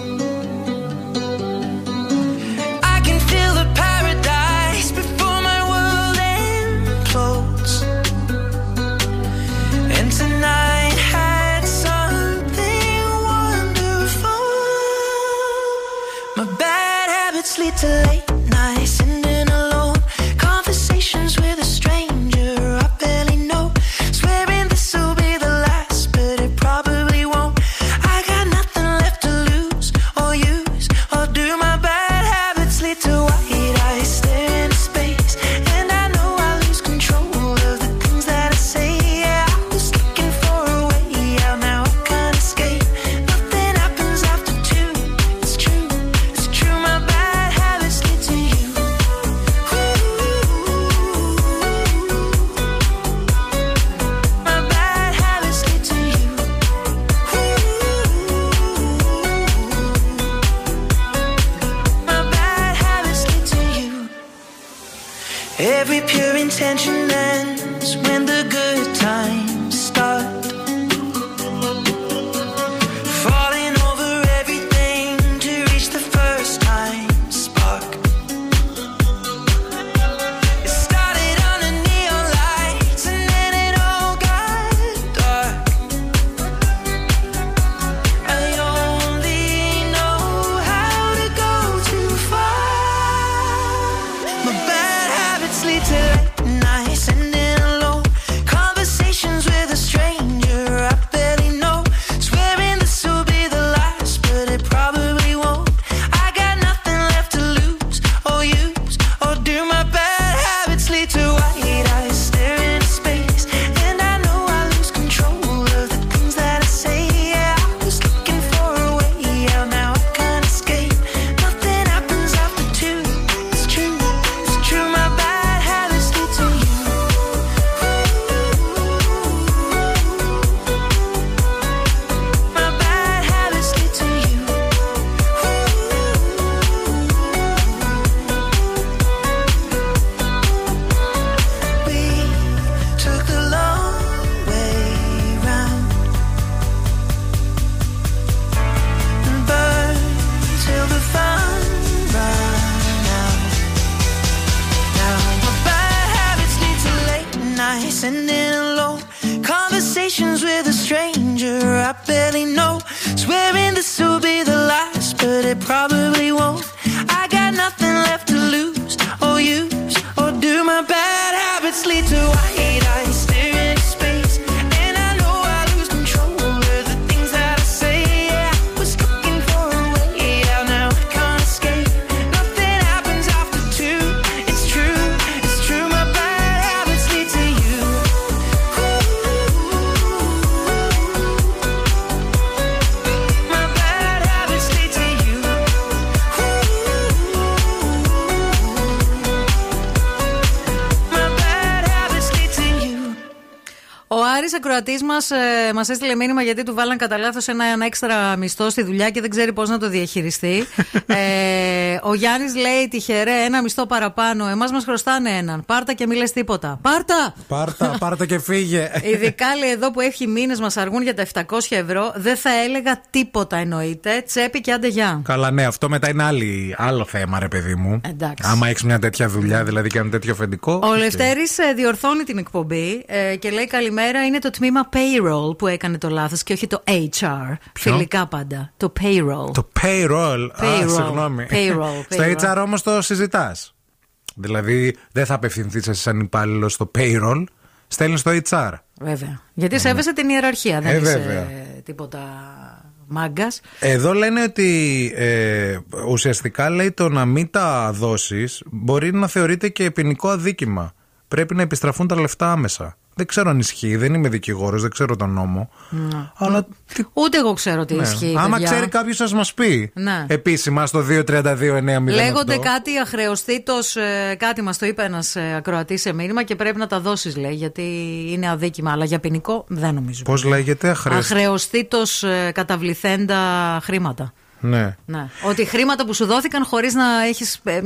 attention. Ακροατή μας ε, μας έστειλε μήνυμα γιατί του βάλαν κατά λάθος ένα, ένα έξτρα μισθό στη δουλειά και δεν ξέρει πώς να το διαχειριστεί. ε, ο Γιάννης λέει τυχερέ, ένα μισθό παραπάνω. Εμάς μας χρωστάνε έναν. Πάρτα και μη λες τίποτα. Πάρτα! Πάρτα, πάρτα και φύγε. Ειδικά λέει εδώ που έχει μήνες μας αργούν για τα 700 ευρώ, δεν θα έλεγα τίποτα εννοείται. Τσέπη και άντε γεια. Καλά, ναι, αυτό μετά είναι άλλη, άλλο θέμα, ρε παιδί μου. Εντάξει. Άμα έχεις μια τέτοια δουλειά, δηλαδή και ένα τέτοιο αφεντικό. Ο οκ. Λευτέρης διορθώνει την εκπομπή ε, και λέει καλημέρα. Είναι το τμήμα payroll που έκανε το λάθος και όχι το HR. Ποιο; Φιλικά πάντα. Το payroll. Το payroll. Α, Payroll. συγγνώμη. Payroll, Στο payroll. HR όμως το συζητάς. Δηλαδή δεν θα απευθυνθείς εσύ σαν υπάλληλο στο payroll, στέλνεις στο HR. Βέβαια. Γιατί σέβεσαι την ιεραρχία. Δεν Ε, είσαι βέβαια. τίποτα μάγκας. Εδώ λένε ότι ε, ουσιαστικά λέει το να μην τα δώσεις μπορεί να θεωρείται και ποινικό αδίκημα. Πρέπει να επιστραφούν τα λεφτά άμεσα. Δεν ξέρω αν ισχύει, δεν είμαι δικηγόρος, δεν ξέρω τον νόμο. Αλλά τι- Ούτε εγώ ξέρω τι ναι. ισχύει. Άμα παιδιά. ξέρει κάποιος, σα μας πει. Ναι. Επίσημα στο 232-908. Λέγονται κάτι αχρεωστήτως, κάτι μας το είπε ένας ακροατής σε μήνυμα και πρέπει να τα δώσεις, λέει, γιατί είναι αδίκημα. Αλλά για ποινικό δεν νομίζω. Πώς λέγεται, αχρεωστή. Αχρεωστήτως καταβληθέντα χρήματα. Ναι. Ναι. Ότι χρήματα που σου δόθηκαν χωρίς να, έχεις, ε, ε,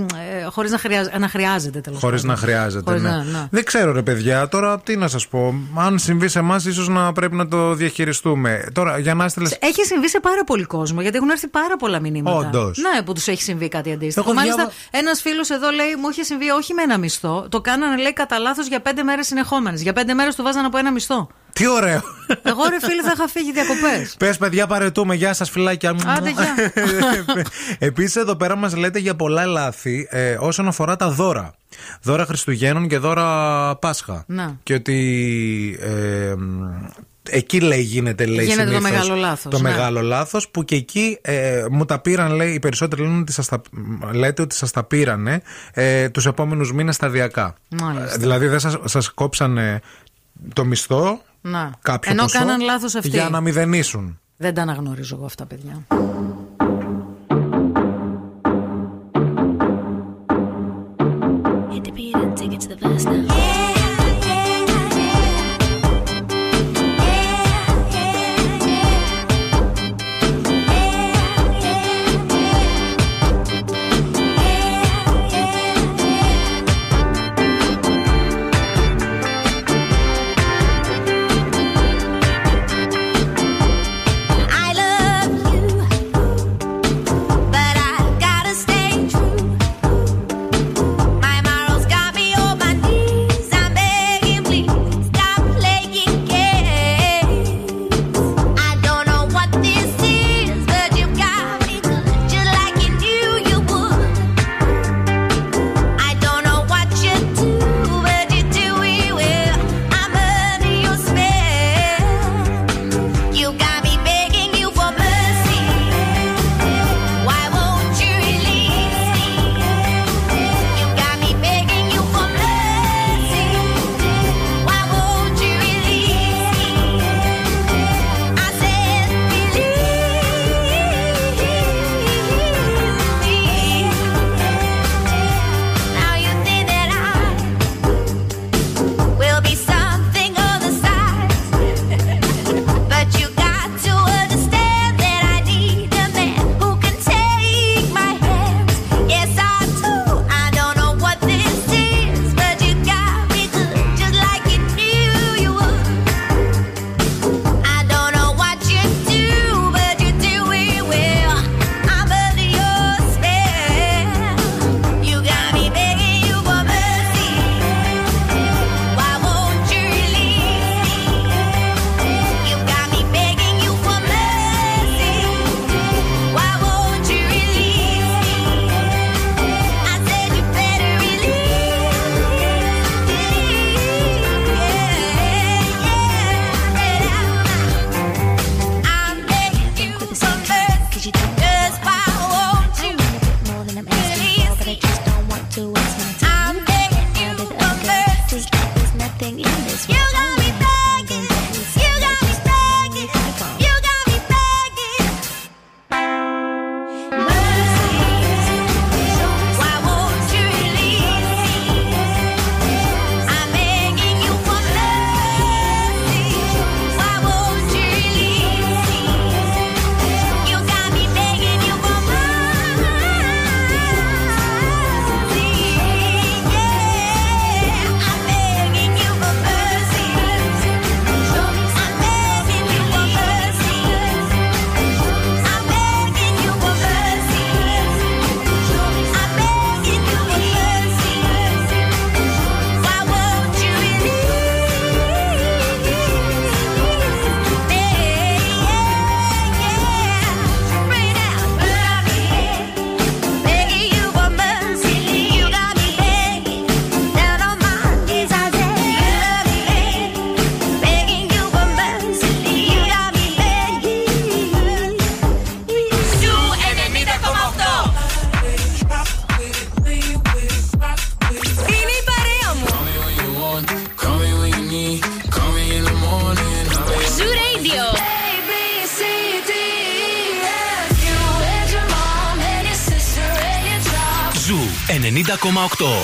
χωρίς να, χρειάζ, να χρειάζεται τέλος Χωρίς να χρειάζεται. Χωρίς ναι. να- ναι. Δεν ξέρω, ρε παιδιά, τώρα τι να σας πω. Αν συμβεί σε εμάς, ίσως να πρέπει να το διαχειριστούμε. Τώρα, για να έστειλε. Έχει συμβεί σε πάρα πολύ κόσμο, γιατί έχουν έρθει πάρα πολλά μηνύματα. Όντως. Ναι, που τους έχει συμβεί κάτι αντίστοιχο. Εγώ Μάλιστα, διάβα- ένας φίλος εδώ λέει: Μου είχε συμβεί όχι με ένα μισθό. Το κάνανε, λέει, κατά λάθος για πέντε μέρες συνεχόμενες. Για πέντε μέρες του βάζανε από ένα μισθό. Τι ωραίο. Εγώ, ρε φίλε, θα είχα φύγει διακοπές. Πες, παιδιά, παρετούμε. Γεια σας, φυλάκια. Άντε, γεια. Επίσης, εδώ πέρα μας λέτε για πολλά λάθη ε, όσον αφορά τα δώρα. Δώρα Χριστουγέννων και δώρα Πάσχα. Να. Και ότι. ε, μ, εκεί λέει γίνεται λέει Γίνεται το συνήθως μεγάλο λάθος, Το ναι. μεγάλο λάθος που και εκεί ε, μου τα πήραν λέει οι περισσότεροι λένε ότι σας τα, λέτε ότι σας τα πήρανε ε, τους επόμενους μήνες σταδιακά. Μάλιστα. Ε, δηλαδή δεν σας, σας κόψανε το μισθό Να. κάποιο Ενώ ποσό κάναν λάθος αυτοί. για να μηδενίσουν. Δεν τα αναγνωρίζω εγώ αυτά, παιδιά. Hit the beat and take it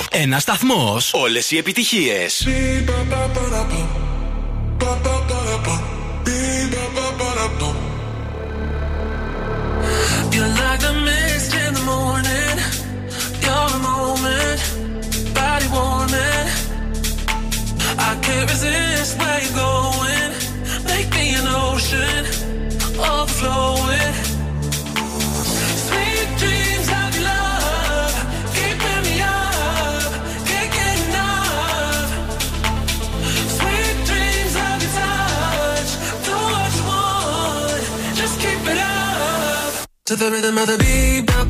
Ένα σταθμό. Όλε οι επιτυχίε. You're like the mist in the morning. You're the moment, body warming. I can't resist where you're going. To the rhythm of the beat,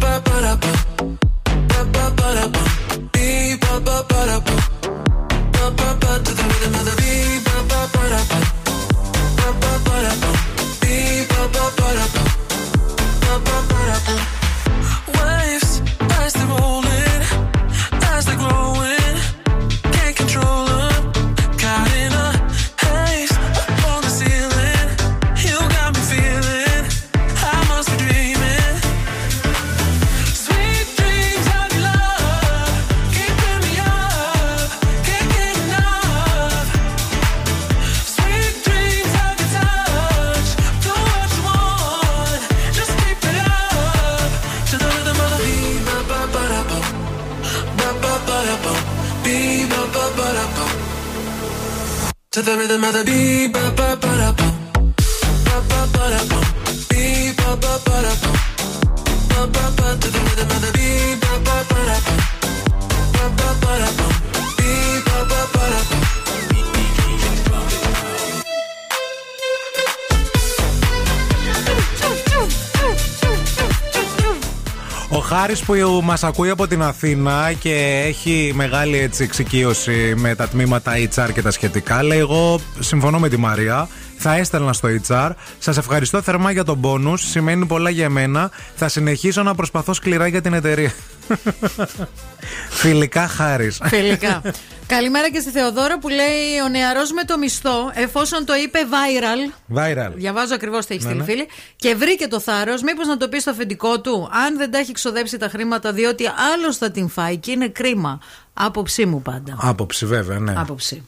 Χάρη που μας ακούει από την Αθήνα και έχει μεγάλη έτσι, εξοικείωση με τα τμήματα HR και τα σχετικά, λέει: Εγώ συμφωνώ με τη Μαρία. Θα έστελνα στο HR. Σας ευχαριστώ θερμά για τον πόνους. Σημαίνει πολλά για μένα. Θα συνεχίσω να προσπαθώ σκληρά για την εταιρεία. Φιλικά Χάρης. Φιλικά. Καλημέρα και στη Θεοδόρα που λέει ο νεαρός με το μισθό, εφόσον το είπε viral. Viral. Διαβάζω ακριβώς τι έχει Ναι, στείλει ναι. φίλη. Και βρήκε το θάρρος, μήπως να το πει στο αφεντικό του, αν δεν τα έχει ξοδέψει τα χρήματα, διότι άλλος θα την φάει και είναι κρίμα. Άποψή μου πάντα. Άποψη, βέβαια, ναι. Άποψη.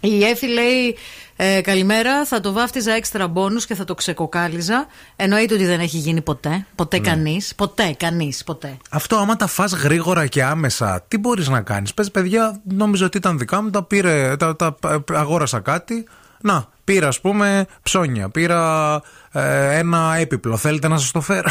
Η Εφη λέει ε, καλημέρα, θα το βάφτιζα έξτρα μπόνους και θα το ξεκοκάλιζα. Εννοείται ότι δεν έχει γίνει ποτέ. Ποτέ Ναι. κανείς. Ποτέ κανείς. Ποτέ. Αυτό άμα τα φας γρήγορα και άμεσα, τι μπορείς να κάνεις; Πες παιδιά, νόμιζα ότι ήταν δικά μου, τα, πήρε, τα, τα αγόρασα κάτι. Να, πήρα ας πούμε ψώνια, πήρα ε, ένα έπιπλο. Θέλετε να σας το φέρω;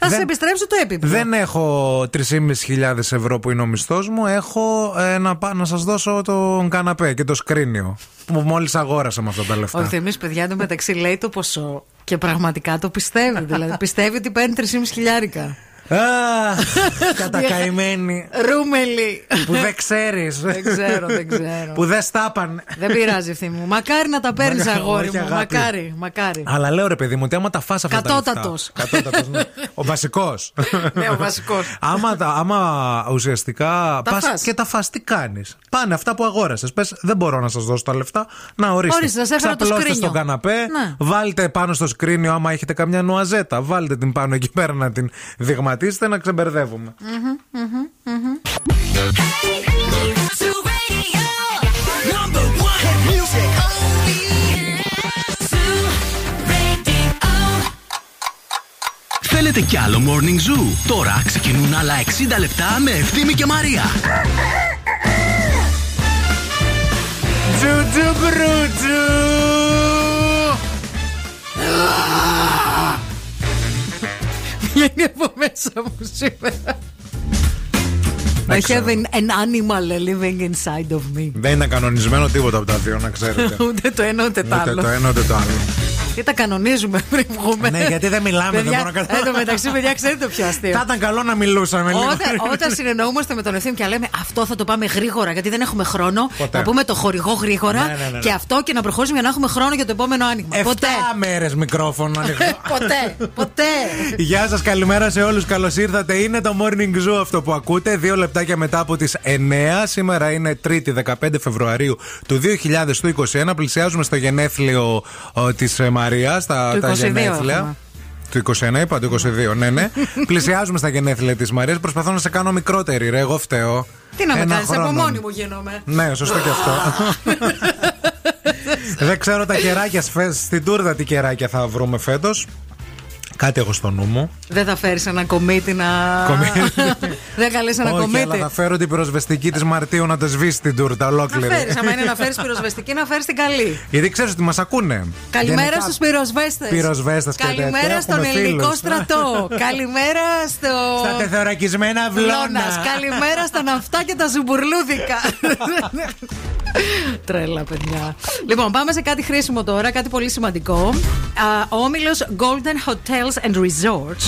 Θα σε επιστρέψω το έπιπλο. Δεν έχω 3.500 ευρώ που είναι ο μισθός μου. Έχω ε, να, πά- να σας δώσω τον καναπέ και το σκρίνιο που μόλις αγόρασα με αυτά τα λεφτά. Ο Θεμής παιδιά του μεταξύ λέει το ποσό και πραγματικά το πιστεύει. δηλαδή πιστεύει ότι παίρνει 3,5 χιλιάρικα. Κατακαημένη. Ρούμελη. που δεν ξέρεις. Δεν ξέρω, δεν ξέρω. που δεν στάπαν. Δεν πειράζει ευθύ μου. Μακάρι να τα παίρνεις Μακάρι, αγόρι όχι, μου. αγάπη. Μακάρι, μακάρι. Αλλά λέω ρε παιδί μου ότι άμα τα φας αυτά Κατώτατος. τα λεφτά. Κατώτατος. ναι. Ο βασικός. Ναι, ο βασικός. άμα, τα- άμα ουσιαστικά Τα πας φας. και τα φας, τι κάνεις; Πάνε αυτά που αγόρασες. Πες, δεν μπορώ να σας δώσω τα λεφτά. Να ορίστε. Ορίστε, σας έφερα το Ξαπλώστε σκρίνιο. στον καναπέ. Ναι. Βάλτε πάνω στο σκρίνιο, άμα έχετε καμιά νουαζέτα. Βάλτε την πάνω εκεί πέρα να την δειγματίσετε να ξεμπερδεύουμε. Number one hit music only. Zoo Radio. Θέλετε κι άλλο Morning Zoo; Τώρα ξεκινούν άλλα 60 λεπτά με Ευθύμη και Μαρία. Τζουτζου μπρουτζου. Βγαίνει από μέσα μου σήμερα. I have an, an animal living inside of me. Δεν είναι κανονισμένο τίποτα από τα δύο, να ξέρετε. Ούτε το ένα ούτε το Ούτε άλλο. το ένα ούτε το άλλο. Τι τα κανονίζουμε πριν βγούμε. Ναι, γιατί δεν μιλάμε, δεν Παιδιά, μπορώ να καταλάβω. Εν τω μεταξύ, παιδιά, ξέρετε το πιο αστείο. Θα ήταν καλό να μιλούσαμε λίγο. Όταν, όταν συνεννοούμαστε με τον ευθύνη και λέμε αυτό θα το πάμε γρήγορα γιατί δεν έχουμε χρόνο. Ποτέ. Να πούμε το χορηγό γρήγορα Ναι, ναι, ναι, ναι. και αυτό και να προχωρήσουμε για να έχουμε χρόνο για το επόμενο άνοιγμα. Ποτέ. Εφτά μέρες μικρόφωνο ανοιχτό. ποτέ. Ποτέ. Γεια σας, καλημέρα σε όλους. Καλώς ήρθατε. Είναι το Morning Zoo αυτό που ακούτε. Δύο λεπτάκια μετά από τις 9. Σήμερα είναι 3η 15 Φεβρουαρίου του 2021. Πλησιάζουμε στο γενέθλιο της Μαρίας. Τα, Του τα 22 γενέθλια. έχουμε. Το 21 είπα, το 22, ναι, ναι. Πλησιάζουμε στα γενέθλια της Μαρίας. Προσπαθώ να σε κάνω μικρότερη, ρε. Εγώ φταίω. Τι να με Ένα κάνεις, από χρόνο. μόνη μου γίνομαι. Ναι, σωστό και αυτό. Δεν ξέρω τα κεράκια σφε- στην τούρτα τι κεράκια θα βρούμε φέτος. Κάτι έχω στο νου μου. Δεν θα φέρεις ένα κομίτι να. Κομίτι. Δεν καλεί ένα Όχι, αλλά κομίτι. θα φέρω την πυροσβεστική της Μαρτίου να το σβήσει την τούρτα Να ολόκληρη. φέρεις. Αν είναι να φέρεις πυροσβεστική, να φέρεις την καλή. Γιατί ξέρεις ότι μας ακούνε. Καλημέρα Γενικά, στους πυροσβέστες. πυροσβέστες και τέτοια, Καλημέρα στον έχουμε ελληνικό φίλους. στρατό. Καλημέρα στο. Στα τεθωρακισμένα βλώνα. Βλώνας. Καλημέρα στα ναυτά και τα ζουμπουρλούδικα. Τρέλα, παιδιά. Λοιπόν, πάμε σε κάτι χρήσιμο τώρα, κάτι πολύ σημαντικό. Α, Ο όμιλος Golden Hotels and Resorts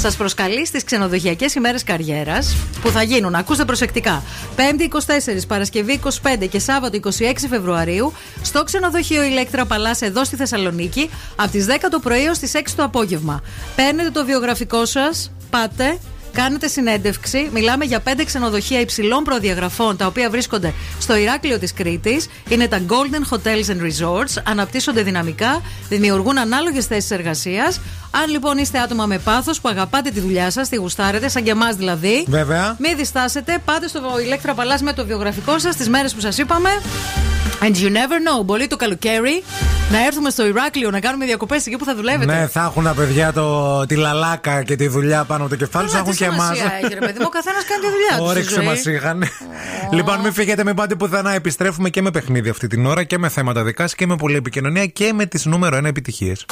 σας προσκαλεί στις ξενοδοχειακές ημέρες καριέρας που θα γίνουν, ακούστε προσεκτικά, 5η 24, Παρασκευή 25 και Σάββατο 26 Φεβρουαρίου στο ξενοδοχείο Ηλέκτρα Παλά εδώ στη Θεσσαλονίκη από τις 10 το πρωί έως τις 6 το απόγευμα. Παίρνετε το βιογραφικό σας, πάτε, Κάνετε συνέντευξη. Μιλάμε για πέντε ξενοδοχεία υψηλών προδιαγραφών τα οποία βρίσκονται στο Ηράκλειο της Κρήτης. Είναι τα Golden Hotels and Resorts. Αναπτύσσονται δυναμικά, δημιουργούν ανάλογες θέσεις εργασίας. Αν λοιπόν είστε άτομα με πάθος που αγαπάτε τη δουλειά σας, τη γουστάρετε, σαν και εμάς δηλαδή. Βέβαια. Μην διστάσετε, πάτε στο Ηλέκτρα Παλά με το βιογραφικό σας τις μέρες που σας είπαμε. And you never know, μπορεί το καλοκαίρι να έρθουμε στο Ηράκλειο να κάνουμε διακοπές εκεί που θα δουλεύετε. Ναι, θα έχουν τα παιδιά το, τη λαλάκα και τη δουλειά πάνω από το κεφάλι του. Θα έχουν Τις και εμά. σημασία έχει, ρε παιδί μου, ο καθένας κάνει τη δουλειά του. στη Όρεξη ζωή. μας είχαν. Λοιπόν, μην φύγετε, μην πάτε πουθενά. Επιστρέφουμε και με παιχνίδι αυτή την ώρα και με θέματα δικά σας και με πολλή επικοινωνία και με τις νούμερο 1 επιτυχίες.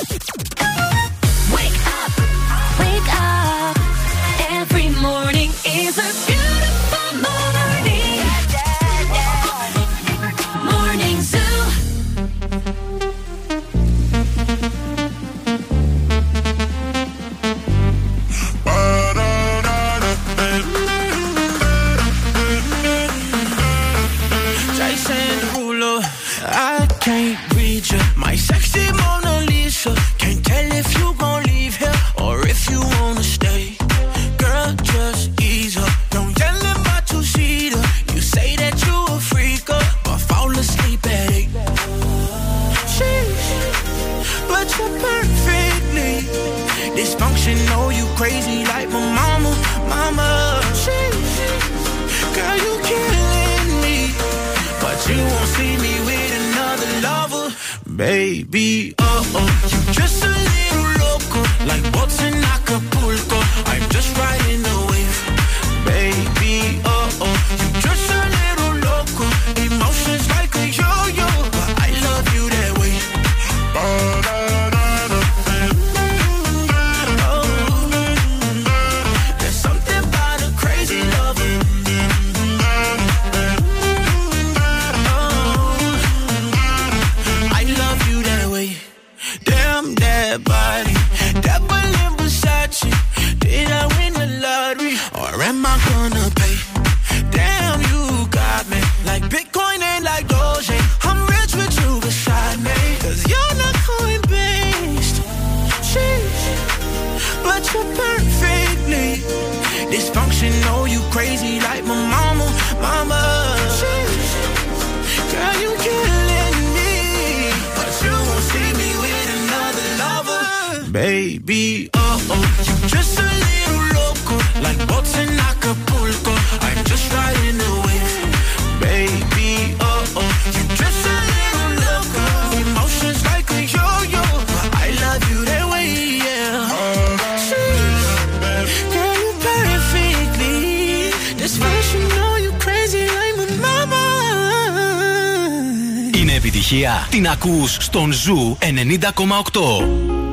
Crazy like my mama, mama. Sheesh, girl, you killing me. But you won't see me with another lover, baby. Oh oh, you just a little loco, like boats in Acapulco. I'm just riding the baby. Oh oh, you just a little loco, like boats in Acapulco. I'm just riding the wave, baby. Oh oh, you just a little loco, emotions like a yo-yo. But I love you that way, yeah. Sheesh, girl, you perfectly dysfunctional. You crazy like my mama. Είναι επιτυχία. Την ακούς στον Ζου 90,8.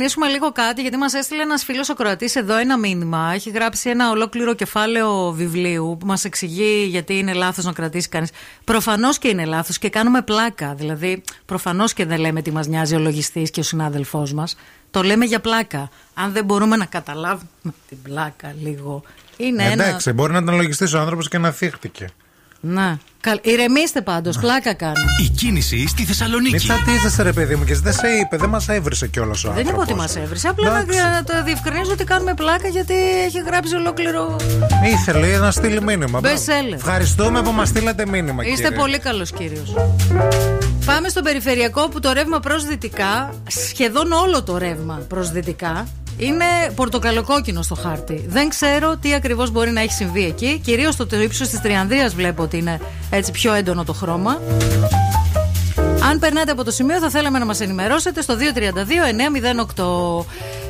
Διευκρινίσουμε λίγο κάτι, γιατί μας έστειλε ένας φίλος ο Κροατή εδώ ένα μήνυμα. Έχει γράψει ένα ολόκληρο κεφάλαιο βιβλίου που μας εξηγεί γιατί είναι λάθος να κρατήσει κανείς. Προφανώς και είναι λάθος και κάνουμε πλάκα. Δηλαδή, προφανώς και δεν λέμε τι μας νοιάζει ο λογιστής και ο συνάδελφός μας. Το λέμε για πλάκα. Αν δεν μπορούμε να καταλάβουμε την πλάκα λίγο. Είναι ένα. Εντάξει, μπορεί να ήταν λογιστής ο άνθρωπος και να θύχτηκε. Να. Καλ... Ηρεμήστε πάντως, πλάκα κάνω. Η κίνηση στη Θεσσαλονίκη. Μην τσατίζεσαι, ρε παιδί μου, και δεν σε είπε, δεν μας έβρισε κιόλας ο Δεν είπα άνθρωπος. ότι μας έβρισε. Απλά να, Εντάξει. να το διευκρινίζω ότι κάνουμε πλάκα γιατί έχει γράψει ολόκληρο. Ήθελε να στείλει μήνυμα. Μπράβο. seller. Ευχαριστούμε που μας στείλατε μήνυμα, Είστε κύριε. πολύ καλός κύριος. Πάμε στο περιφερειακό που το ρεύμα προ δυτικά, σχεδόν όλο το ρεύμα προ δυτικά, είναι πορτοκαλοκόκκινο στο χάρτη. Δεν ξέρω τι ακριβώς μπορεί να έχει συμβεί εκεί. Κυρίως το ύψος της Τριανδρίας βλέπω ότι είναι έτσι πιο έντονο το χρώμα. Αν περνάτε από το σημείο, θα θέλαμε να μας ενημερώσετε στο 232-908.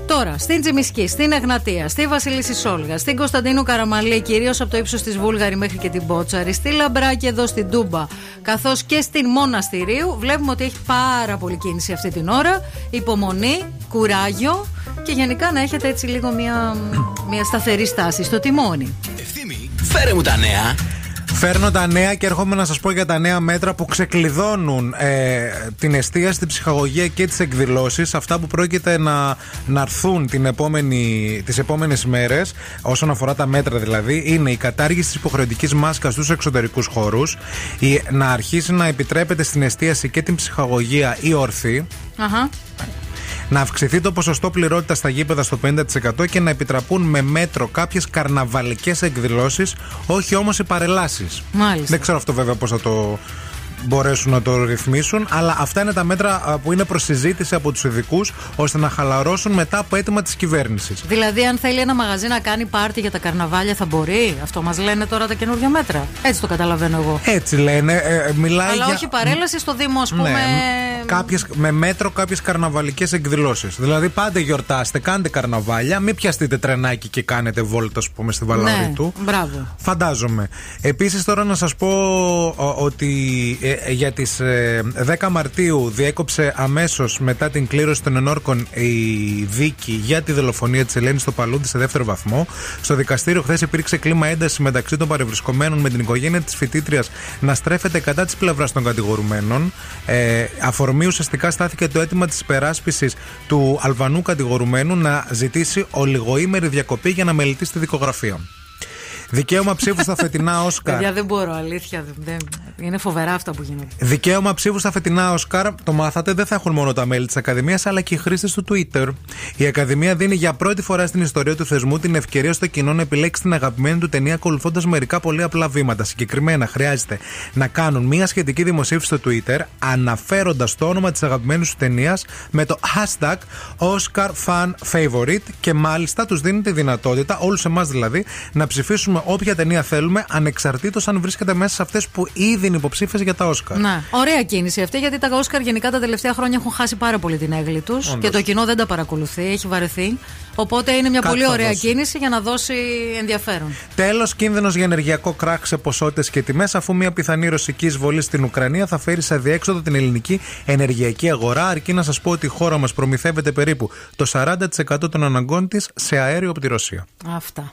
Τώρα, στην Τζιμισκή, στην Εγνατία, στη Βασιλίση Σόλγα, στην Κωνσταντίνου Καραμαλή, κυρίως από το ύψος της Βούλγαρη μέχρι και την Μπότσαρη, στη Λαμπράκη εδώ στην Τούμπα, καθώς και στην Μοναστηρίου, βλέπουμε ότι έχει πάρα πολύ κίνηση αυτή την ώρα. Υπομονή, κουράγιο και γενικά να έχετε έτσι λίγο μια, μια σταθερή στάση στο τιμόνι. Ευθύμη, φέρε μου τα νέα. Φέρνω τα νέα και έρχομαι να σας πω για τα νέα μέτρα που ξεκλειδώνουν ε, την εστίαση, την ψυχαγωγία και τις εκδηλώσεις. Αυτά που πρόκειται να, να έρθουν την επόμενη, τις επόμενες μέρες όσον αφορά τα μέτρα δηλαδή είναι η κατάργηση της υποχρεωτικής μάσκας στους εξωτερικούς χώρους η, να αρχίσει να επιτρέπεται στην εστίαση και την ψυχαγωγία η ορθή Αχα. Να αυξηθεί το ποσοστό πληρότητα στα γήπεδα στο 50% και να επιτραπούν με μέτρο κάποιες καρναβαλικές εκδηλώσεις, όχι όμως οι παρελάσεις. Μάλιστα. Δεν ξέρω αυτό βέβαια πώς θα το μπορέσουν να το ρυθμίσουν, αλλά αυτά είναι τα μέτρα α, που είναι προς συζήτηση από τους ειδικούς ώστε να χαλαρώσουν μετά από αίτημα της κυβέρνησης. Δηλαδή, αν θέλει ένα μαγαζί να κάνει πάρτι για τα καρναβάλια, θα μπορεί; Αυτό μας λένε τώρα τα καινούργια μέτρα. Έτσι το καταλαβαίνω εγώ. Έτσι λένε, ε, ε, μιλάει Αλλά για... όχι παρέλαση στο Δήμο, ας πούμε. Ναι, κάποιες, με μέτρο κάποιες καρναβαλικές εκδηλώσεις. Δηλαδή, πάντε γιορτάστε, κάντε καρναβάλια, μην πιαστείτε τρενάκι και κάνετε βόλτα, ας πούμε, στη Βαλαωρή ναι, του. μπράβο. Φαντάζομαι. Επίσης, τώρα να σας πω ο, ότι ε, ε, για τις 10 Μαρτίου διέκοψε αμέσως μετά την κλήρωση των ενόρκων η δίκη για τη δολοφονία της Ελένης στο Παλούντι σε δεύτερο βαθμό. Στο δικαστήριο, χθες υπήρξε κλίμα έντασης μεταξύ των παρευρισκομένων με την οικογένεια της φοιτήτριας να στρέφεται κατά της πλευράς των κατηγορουμένων. Ε, αφορμή ουσιαστικά στάθηκε το αίτημα της υπεράσπισης του Αλβανού κατηγορουμένου να ζητήσει ολιγοήμερη διακοπή για να μελετήσει τη δικογραφία. Δικαίωμα ψήφου στα φετινά Όσκαρ. Παιδιά, δεν μπορώ, αλήθεια. δεν- δεν- Είναι φοβερά αυτά που γίνονται. Δικαίωμα ψήφου στα φετινά Όσκαρ, το μάθατε, δεν θα έχουν μόνο τα μέλη της Ακαδημίας, αλλά και οι χρήστες του Twitter. Η Ακαδημία δίνει για πρώτη φορά στην ιστορία του θεσμού την ευκαιρία στο κοινό να επιλέξει την αγαπημένη του ταινία ακολουθώντας μερικά πολύ απλά βήματα. Συγκεκριμένα, χρειάζεται να κάνουν μια σχετική δημοσίευση στο Twitter, αναφέροντας το όνομα της αγαπημένης του ταινίας με το hashtag Oscar Fan Favorite και μάλιστα τους δίνει τη δυνατότητα, όλους εμάς δηλαδή, να ψηφίσουμε όποια ταινία θέλουμε, ανεξαρτήτως αν βρίσκεται μέσα σε αυτές που ήδη είναι υποψήφιες για τα Όσκαρ. Να, ωραία κίνηση αυτή, γιατί τα Όσκαρ γενικά τα τελευταία χρόνια έχουν χάσει πάρα πολύ την έγκλη τους Όντως. και το κοινό δεν τα παρακολουθεί, έχει βαρεθεί. Οπότε είναι μια Κάτι πολύ θα ωραία δώσει. κίνηση για να δώσει ενδιαφέρον. Τέλος, κίνδυνος για ενεργειακό κράχ σε ποσότητες και τιμές, αφού μια πιθανή ρωσική εισβολή στην Ουκρανία θα φέρει σε διέξοδο την ελληνική ενεργειακή αγορά. Αρκεί να σας πω ότι η χώρα μας προμηθεύεται περίπου το 40% των αναγκών της σε αέριο από τη Ρωσία. Αυτά.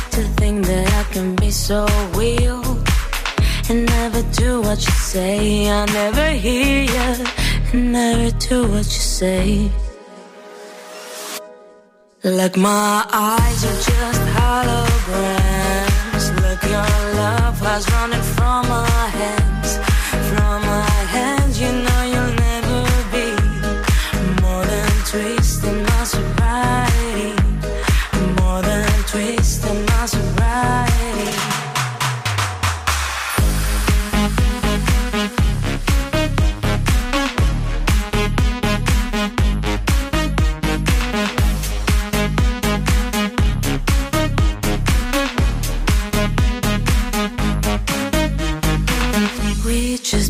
to think that I can be so real and never do what you say. I never hear you and never do what you say. Like my eyes are just holograms. Look, your love was running from my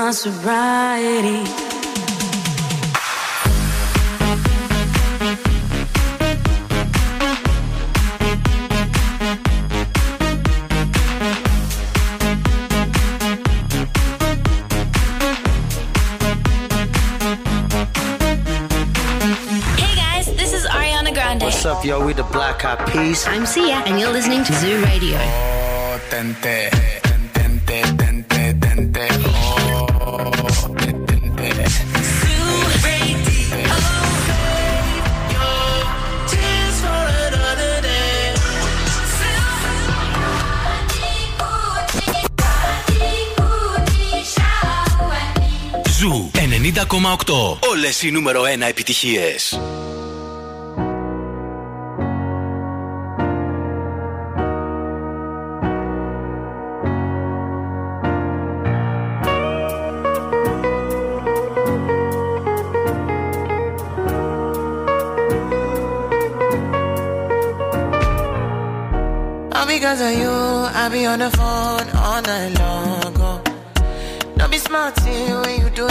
My sobriety. Hey guys, this is Ariana Grande. What's up, yo? We the Black Eyed Peas. I'm Sia, and you're listening to Zoo Radio. Oh, tente, tente, Όλες οι νούμερο 1 επιτυχίες. All because of you, I be on the phone all night long. Oh. Don't be smart see when you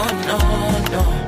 Oh no, no.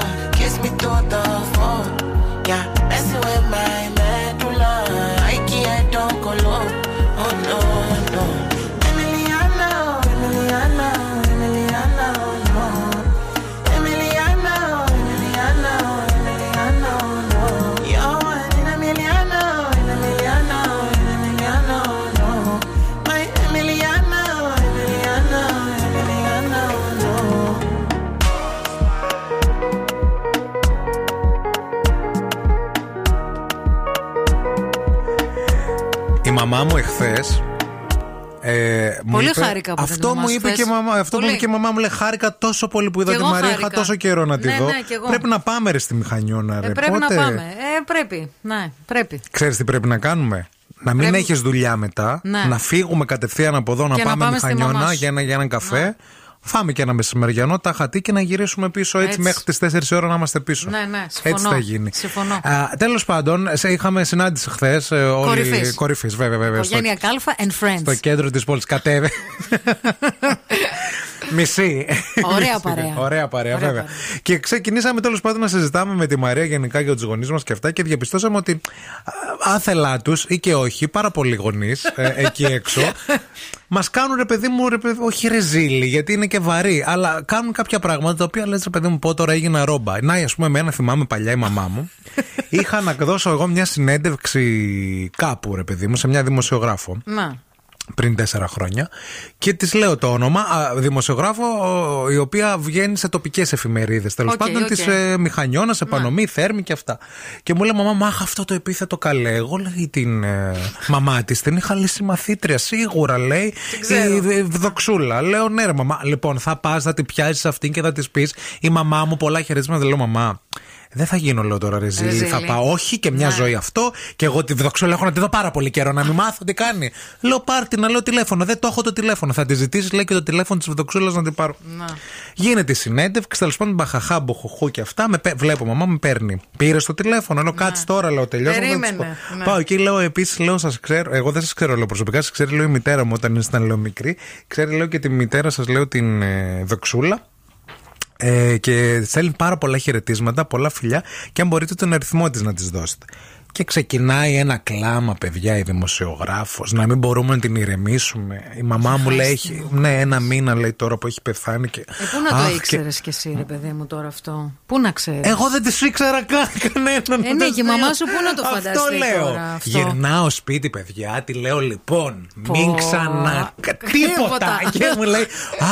Yeah, μαμά μου εχθές. Ε, μου Πολύ είπε- χάρηκα που αυτό δεν μου μας είπε θες. και, η μαμά, αυτό μου Πολύ. είπε και η μαμά μου λέει χάρηκα τόσο πολύ που είδα Κι τη εγώ Μαρία. Είχα χάρηκα. τόσο καιρό να τη Ναι, δω. ναι, κι εγώ. Πρέπει να πάμε ρε στη Μηχανιώνα. Ρε. Ε, πρέπει Πότε... να πάμε. Ε, πρέπει. Ναι, πρέπει. Ξέρεις τι πρέπει να κάνουμε; Να μην Πρέπει- έχεις δουλειά μετά, Ναι. να φύγουμε κατευθείαν από εδώ, να Και να πάμε, πάμε στη μαμά Μηχανιώνα σου. για, ένα, για έναν καφέ. Φάμε και ένα μεσημεριανό ταχατή και να γυρίσουμε πίσω έτσι, Έτσι. μέχρι τις 4 ώρα να είμαστε πίσω. Ναι, ναι, συμφωνώ. Έτσι θα γίνει. Συμφωνώ. Τέλος πάντων, σε είχαμε συνάντηση χθες. Κορυφής. Κορυφής, βέβαια, βέβαια. στο- Οικογένεια Κάλφα and Friends. στο κέντρο της πόλης κατέβε. Μισή. Ωραία Μισή. παρέα. Ωραία παρέα, Ωραία βέβαια. Και ξεκινήσαμε τέλος πάντων να συζητάμε με τη Μαρία γενικά για τους γονείς μας και αυτά και διαπιστώσαμε ότι α, άθελά τους ή και όχι, πάρα πολλοί γονείς εκεί έξω. Μας κάνουν ρε παιδί μου, ρε, παιδί- όχι ρεζίλι, γιατί είναι και βαρύ, αλλά κάνουν κάποια πράγματα τα οποία λες ρε παιδί μου, πω τώρα έγινα ρόμπα. Να, ας πούμε, εμένα θυμάμαι παλιά η μαμά μου. Είχα να δώσω εγώ μια συνέντευξη κάπου, ρε παιδί μου, σε μια δημοσιογράφο Να. Πριν τέσσερα χρόνια και της λέω το όνομα, α, δημοσιογράφο ο, η οποία βγαίνει σε τοπικές εφημερίδες. Τέλος Οκ, πάντων οκ. τη ε, Μηχανιώνας, Επανομή, Θέρμη και αυτά. Και μου λέει Μαμά, μάχα αυτό το επίθετο καλέ. Εγώ λέει την ε, μαμά της, την είχα λύσει μαθήτρια, σίγουρα λέει. ξέρω. Η, η Βδοξούλα. Λέω ναι, ρε μαμά. Λοιπόν, θα πας, θα την πιάσεις αυτήν και θα της πεις η μαμά μου πολλά χαιρετίσματα. Λέω Μαμά. Δεν θα γίνω, λέω τώρα ρεζίλη. Ρεζίλη. Θα πάω, όχι και μια Ναι. ζωή αυτό. Και εγώ τη Βδοξούλα έχω να τη δω πάρα πολύ καιρό να μην μάθω τι κάνει. Λέω πάρτι να λέω τηλέφωνο. Δεν το έχω το τηλέφωνο. Θα τη ζητήσεις, λέει και το τηλέφωνο της Βδοξούλα να την πάρω. Να. Γίνεται η συνέντευξη, τέλος πάντων μπαχαχά, μποχοχού και αυτά. Με, πε- βλέπω, μαμά με παίρνει. Πήρε το τηλέφωνο. Λέω κάτσε τώρα, λέω τελειώσω. θα της Περίμενε, πω. ναι. Πάω εκεί, λέω επίσης, λέω σας ξέρω. Εγώ δεν σας ξέρω, λέω προσωπικά. Σας ξέρει, λέω η μητέρα μου όταν ήσταν, λέω μικρή. Ξέρει, λέω και τη μητέρα σας, λέω την ε, Δοξούλα. Ε, και στέλνει πάρα πολλά χαιρετίσματα, πολλά φιλιά και αν μπορείτε τον αριθμό της να τις δώσετε. Και ξεκινάει ένα κλάμα, παιδιά, η δημοσιογράφος. Να μην μπορούμε να την ηρεμήσουμε. Η μαμά μου λέει: έχει, Ναι, ένα μήνα λέει τώρα που έχει πεθάνει. Και... Ε, πού να Αχ, το και- ήξερες κι εσύ, ρε παιδί μου, τώρα αυτό; Πού να ξέρεις; Εγώ δεν τη ήξερα καν κανέναν. Ε, ναι, και η μαμά σου πού να το Αυτό φανταστεί λέω. τώρα, αυτό; Γυρνάω σπίτι, παιδιά, τη λέω λοιπόν, Πω. μην ξανά. Τίποτα. Τίποτα. και μου λέει, Α,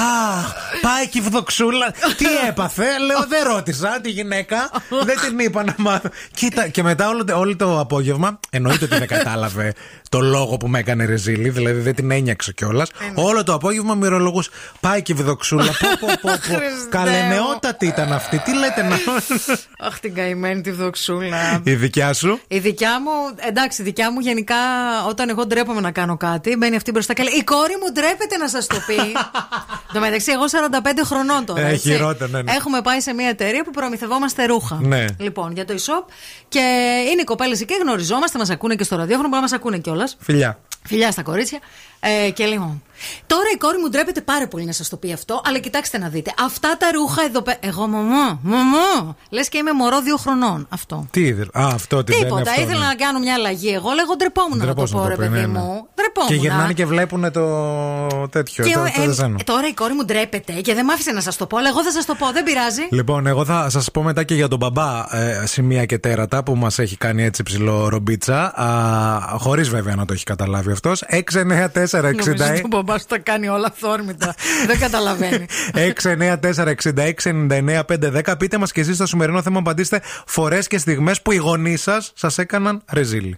πάει και η βδοξούλα. Τι έπαθε, λέω, δεν ρώτησα τη γυναίκα. δεν την είπα να μάθω. Κοίτα, και μετά όλο, το- όλο το απόγευμα, εννοείται ότι δεν κατάλαβε το λόγο που με έκανε ρεζίλη, δηλαδή δεν την ένιωξε κιόλας. όλο το απόγευμα μυρολογούς. Πάει και η βδοξούλα. πω, πω, πω, πω. Χριστέ Καλενεότατη ήταν αυτή. Τι λέτε να. Αχ, την καημένη τη δοξούλα. η δικιά σου; Η δικιά μου, εντάξει, η δικιά μου γενικά όταν εγώ ντρέπομαι να κάνω κάτι, μπαίνει αυτή μπροστά και λέει Η κόρη μου ντρέπεται να σας το πει. Εν τω μεταξύ, εγώ 45 χρονών τώρα. Ε, έτσι. χειρότερα, ναι, ναι. Έχουμε πάει σε μια εταιρεία που προμηθευόμαστε ρούχα. Ναι. Λοιπόν, για το e-shop. Και είναι οι κοπέλες εκεί, γνωριζόμαστε, μας ακούνε και στο ραδιόφωνο, μπορεί να μας ακούνε κιόλας. Φιλιά. Φιλιά στα κορίτσια. Ε, και λίγο. Τώρα η κόρη μου ντρέπεται πάρα πολύ να σας το πει αυτό, αλλά κοιτάξτε να δείτε. Αυτά τα ρούχα εδώ πέρα. Εγώ, μωμό, μωμό. Λες και είμαι μωρό δύο χρονών. Αυτό. Τι ήθελα. Α, αυτό τι Τίποτα. Αυτό, ήθελα ναι. να κάνω μια αλλαγή. Εγώ λέγω ντρεπόμουν να το πω, ρε παιδί μου. Ναι. Ντρεπόμουν. Και γυρνάνε και βλέπουν το τέτοιο. Και το, ε, τώρα η κόρη μου ντρέπεται και δεν μ' άφησε να σας το πω, αλλά εγώ θα σας το πω. Δεν πειράζει. Λοιπόν, εγώ θα σας πω μετά και για τον μπαμπά ε, σημεία και τέρατα που μας έχει κάνει έτσι ψηλό ρομπίτσα. Χωρίς βέβαια να το έχει καταλάβει αυτός. 694 694-6699. Ο τα κάνει όλα θόρμητα. Δεν καταλαβαίνει. 694-6699-510. Πείτε μας και εσείς στο σημερινό θέμα, απαντήστε φορές και στιγμές που οι γονείς σας σας έκαναν ρεζίλι.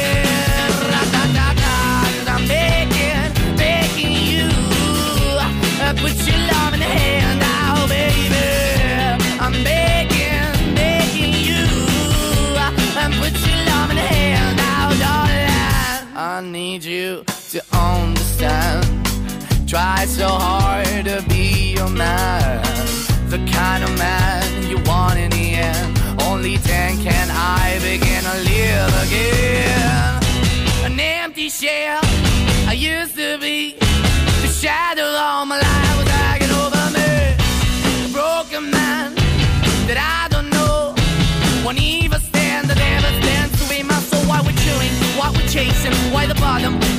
used to be.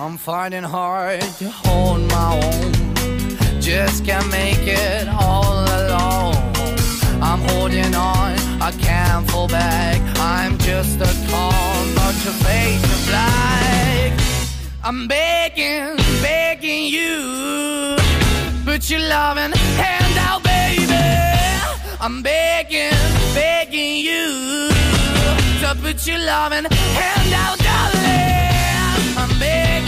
I'm finding hard to hold my own. Just can't make it all alone. I'm holding on, I can't fall back. I'm just a call, but face is black. I'm begging, begging you. Put your loving hand out, baby. I'm begging, begging you to put your loving hand out, darling. I'm begging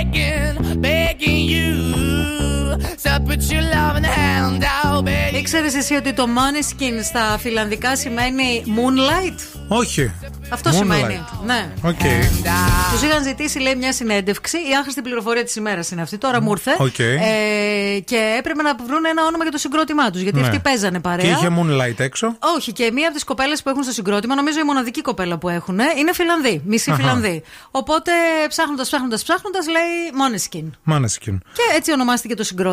to put your loving hand out, baby. Ήξερε εσύ ότι το Måneskin στα φιλανδικά σημαίνει moonlight; Όχι. Αυτό Moonlight. σημαίνει. Ναι. Οκ. Τους είχαν ζητήσει, λέει, μια συνέντευξη. Η άχρηστη πληροφορία της ημέρας είναι αυτή. Τώρα μου ήρθε. Οκ. Ε, και έπρεπε να βρουν ένα όνομα για το συγκρότημά τους. Γιατί Ναι. αυτοί παίζανε παρέα. Και είχε moonlight έξω. Όχι, και μία από τις κοπέλες που έχουν στο συγκρότημα, νομίζω η μοναδική κοπέλα που έχουν, είναι Φιλανδή. Μισή Αχα. Φιλανδή. Οπότε ψάχνοντας, ψάχνοντας, ψάχνοντας, λέει Måneskin. Μάνεσκιν. Και έτσι ονομάστηκε το συγκρότημα.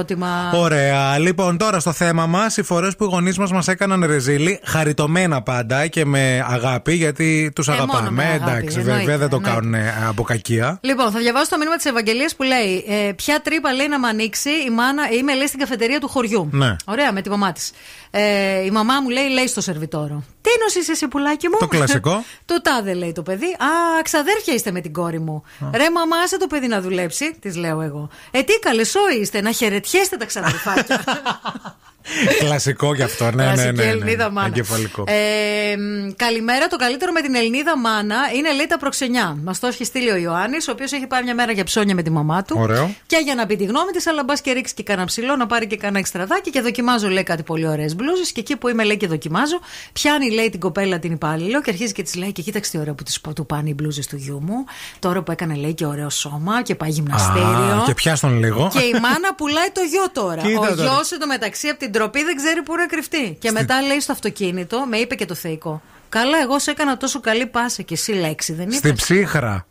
Ωραία. Λοιπόν, τώρα στο θέμα μας, οι φορές που οι γονείς μας μας έκαναν ρεζίλι, χαριτωμένα πάντα και με αγάπη, γιατί τους Ε, μόνο αγαπάμε. με αγάπη, Εντάξει, εννοείται, βέβαια δεν το εννοείται. κάνουν ε, από κακία. Λοιπόν, θα διαβάσω το μήνυμα της Ευαγγελίας που λέει: ε, Ποια τρύπα λέει να με ανοίξει η μάνα, είμαι λέει στην καφετερία του χωριού. Ναι. Ωραία, με τη μαμά της. Ε, η μαμά μου λέει: Λέει στο σερβιτόρο. Τι νοσεί εσύ, πουλάκι μου; Το κλασικό. του τάδε λέει το παιδί. Α, ξαδέρφια είστε με την κόρη μου. Ρε, μαμά, άσε το παιδί να δουλέψει, της λέω εγώ. Ε, τι καλεσό είστε, να χαιρετιέστε τα ξαδερφάκια. Κλασικό γι' αυτό, ναι, ναι, Κλασική ναι. ναι, Ελληνίδα μάνα. Εγκεφαλικό. Ε, μ, καλημέρα. Το καλύτερο με την Ελληνίδα μάνα είναι λέει τα προξενιά. Μας το έχει στείλει ο Ιωάννης, ο οποίος έχει πάει μια μέρα για ψώνια με τη μαμά του. Ωραίο. Και για να πει τη γνώμη της, αλλά μπας και ρίξει και κανένα ψηλό, να πάρει και κανένα εξτραδάκι και δοκιμάζω, λέει κάτι πολύ ωραίες μπλούζες. Και εκεί που είμαι, λέει και δοκιμάζω, πιάνει, λέει την κοπέλα την υπάλληλο και αρχίζει και της λέει: Και κοίταξε τι ωραίο που της, του πάνε οι μπλούζες του γιού μου. Τώρα που έκανε, λέει και ωραίο σώμα και πάει γυμναστήριο. Α, και πιάστον λίγο. Και η μάνα πουλάει το γιο τώρα. Κοίτα ο τώρα. γιος εντωμεταξύ από την τροπή δεν ξέρει πού να κρυφτεί. Και μετά λέει στο αυτοκίνητο, με είπε και το θεϊκό. Καλά, εγώ σε έκανα τόσο καλή πάσα και εσύ λέξη, δεν Στην είπες ψύχρα.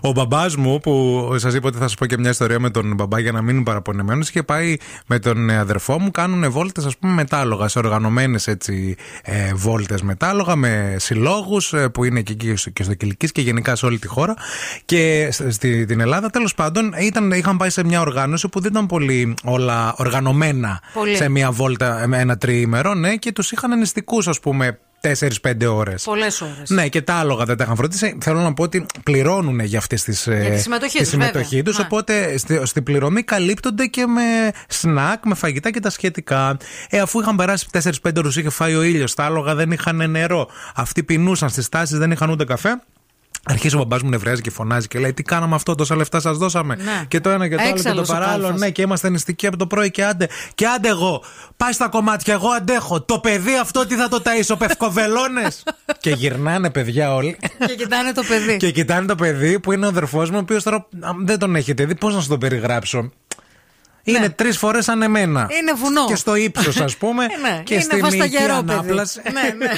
Ο μπαμπάς μου, που σας είπα ότι θα σας πω και μια ιστορία με τον μπαμπά για να μην είναι παραπονεμένος, είχε πάει με τον ε, αδερφό μου, κάνουν βόλτες, ας πούμε, μετάλογα, σε οργανωμένες έτσι ε, βόλτες μετάλογα, με συλλόγους που είναι και εκεί στο- και στο Κυλική και γενικά σε όλη τη χώρα. Και σ- στη, την Ελλάδα, τέλος πάντων, ήταν, είχαν πάει σε μια οργάνωση που δεν ήταν πολύ όλα οργανωμένα Πολύ. σε μια βόλτα, ε, με ένα τριήμερο, ναι, και τους είχαν νηστικούς, ας πούμε, 4-5 ώρες. Πολλές ώρες. Ναι, και τα άλογα δεν τα είχαν φροντίσει. Θέλω να πω ότι πληρώνουν για αυτή τη τη συμμετοχή τους, συμμετοχή βέβαια. τους, Ναι. Οπότε στη, στην πληρωμή καλύπτονται και με σνακ, με φαγητά και τα σχετικά. Ε, αφού είχαν περάσει 4-5 ώρες, είχε φάει ο ήλιος, τα άλογα δεν είχαν νερό. Αυτοί πεινούσαν στις τάσεις, δεν είχαν ούτε καφέ. Αρχίζει ο μπαμπάς μου νευράζει και φωνάζει και λέει: Τι κάναμε αυτό, τόσα λεφτά σας δώσαμε; Ναι. Και το ένα και το άλλο και το Έξαλλος ο παράλληλο. κάλφας. Ναι, και είμαστε νηστικοί από το πρωί και άντε. Και άντε εγώ. Πάει στα κομμάτια, εγώ αντέχω. Το παιδί αυτό τι θα το ταΐσω, πευκοβελώνες; και γυρνάνε παιδιά όλοι. και κοιτάνε το παιδί. και κοιτάνε το παιδί που είναι ο αδερφός μου, ο οποίος τώρα α, δεν τον έχετε δει. Πώς να σου το περιγράψω. Είναι τρεις φορές σαν εμένα. Ναι. Είναι βουνό. Και στο ύψος, ας πούμε. Ε, ναι, και είναι στη μυϊκή βασταγερό παιδί. ανάπλαση. ναι, ναι.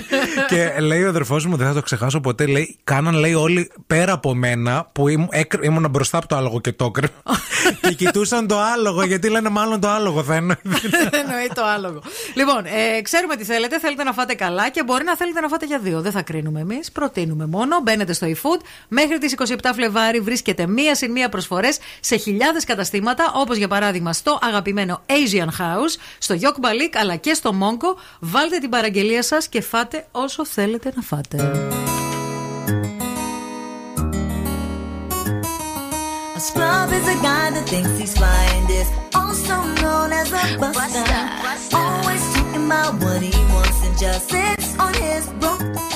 και λέει ο αδερφός μου, δεν θα το ξεχάσω ποτέ, λέει, κάναν λέει όλοι πέρα από μένα που ήμουν, έκρ- ήμουν μπροστά από το άλογο και το έκρυ- και κοιτούσαν το άλογο γιατί λένε μάλλον το άλογο θα εννοεί. Εννοεί το άλογο. Λοιπόν, ε, ξέρουμε τι θέλετε. Θέλετε να φάτε καλά και μπορεί να θέλετε να φάτε για δύο. Δεν θα κρίνουμε εμείς. Προτείνουμε μόνο. Μπαίνετε στο eFood. Μέχρι τις 27 Φλεβάρι βρίσκεται μία συν μία προσφορές σε χιλιάδες καταστήματα. Όπως για παράδειγμα στο αγαπημένο Asian House, στο Yok Balik αλλά και στο Monko. Βάλτε την παραγγελία σας και φάτε όσο θέλετε να φάτε. Scrub is a guy that thinks he's fly and is also known as a buster. Always talking about what he wants and just sits on his broke.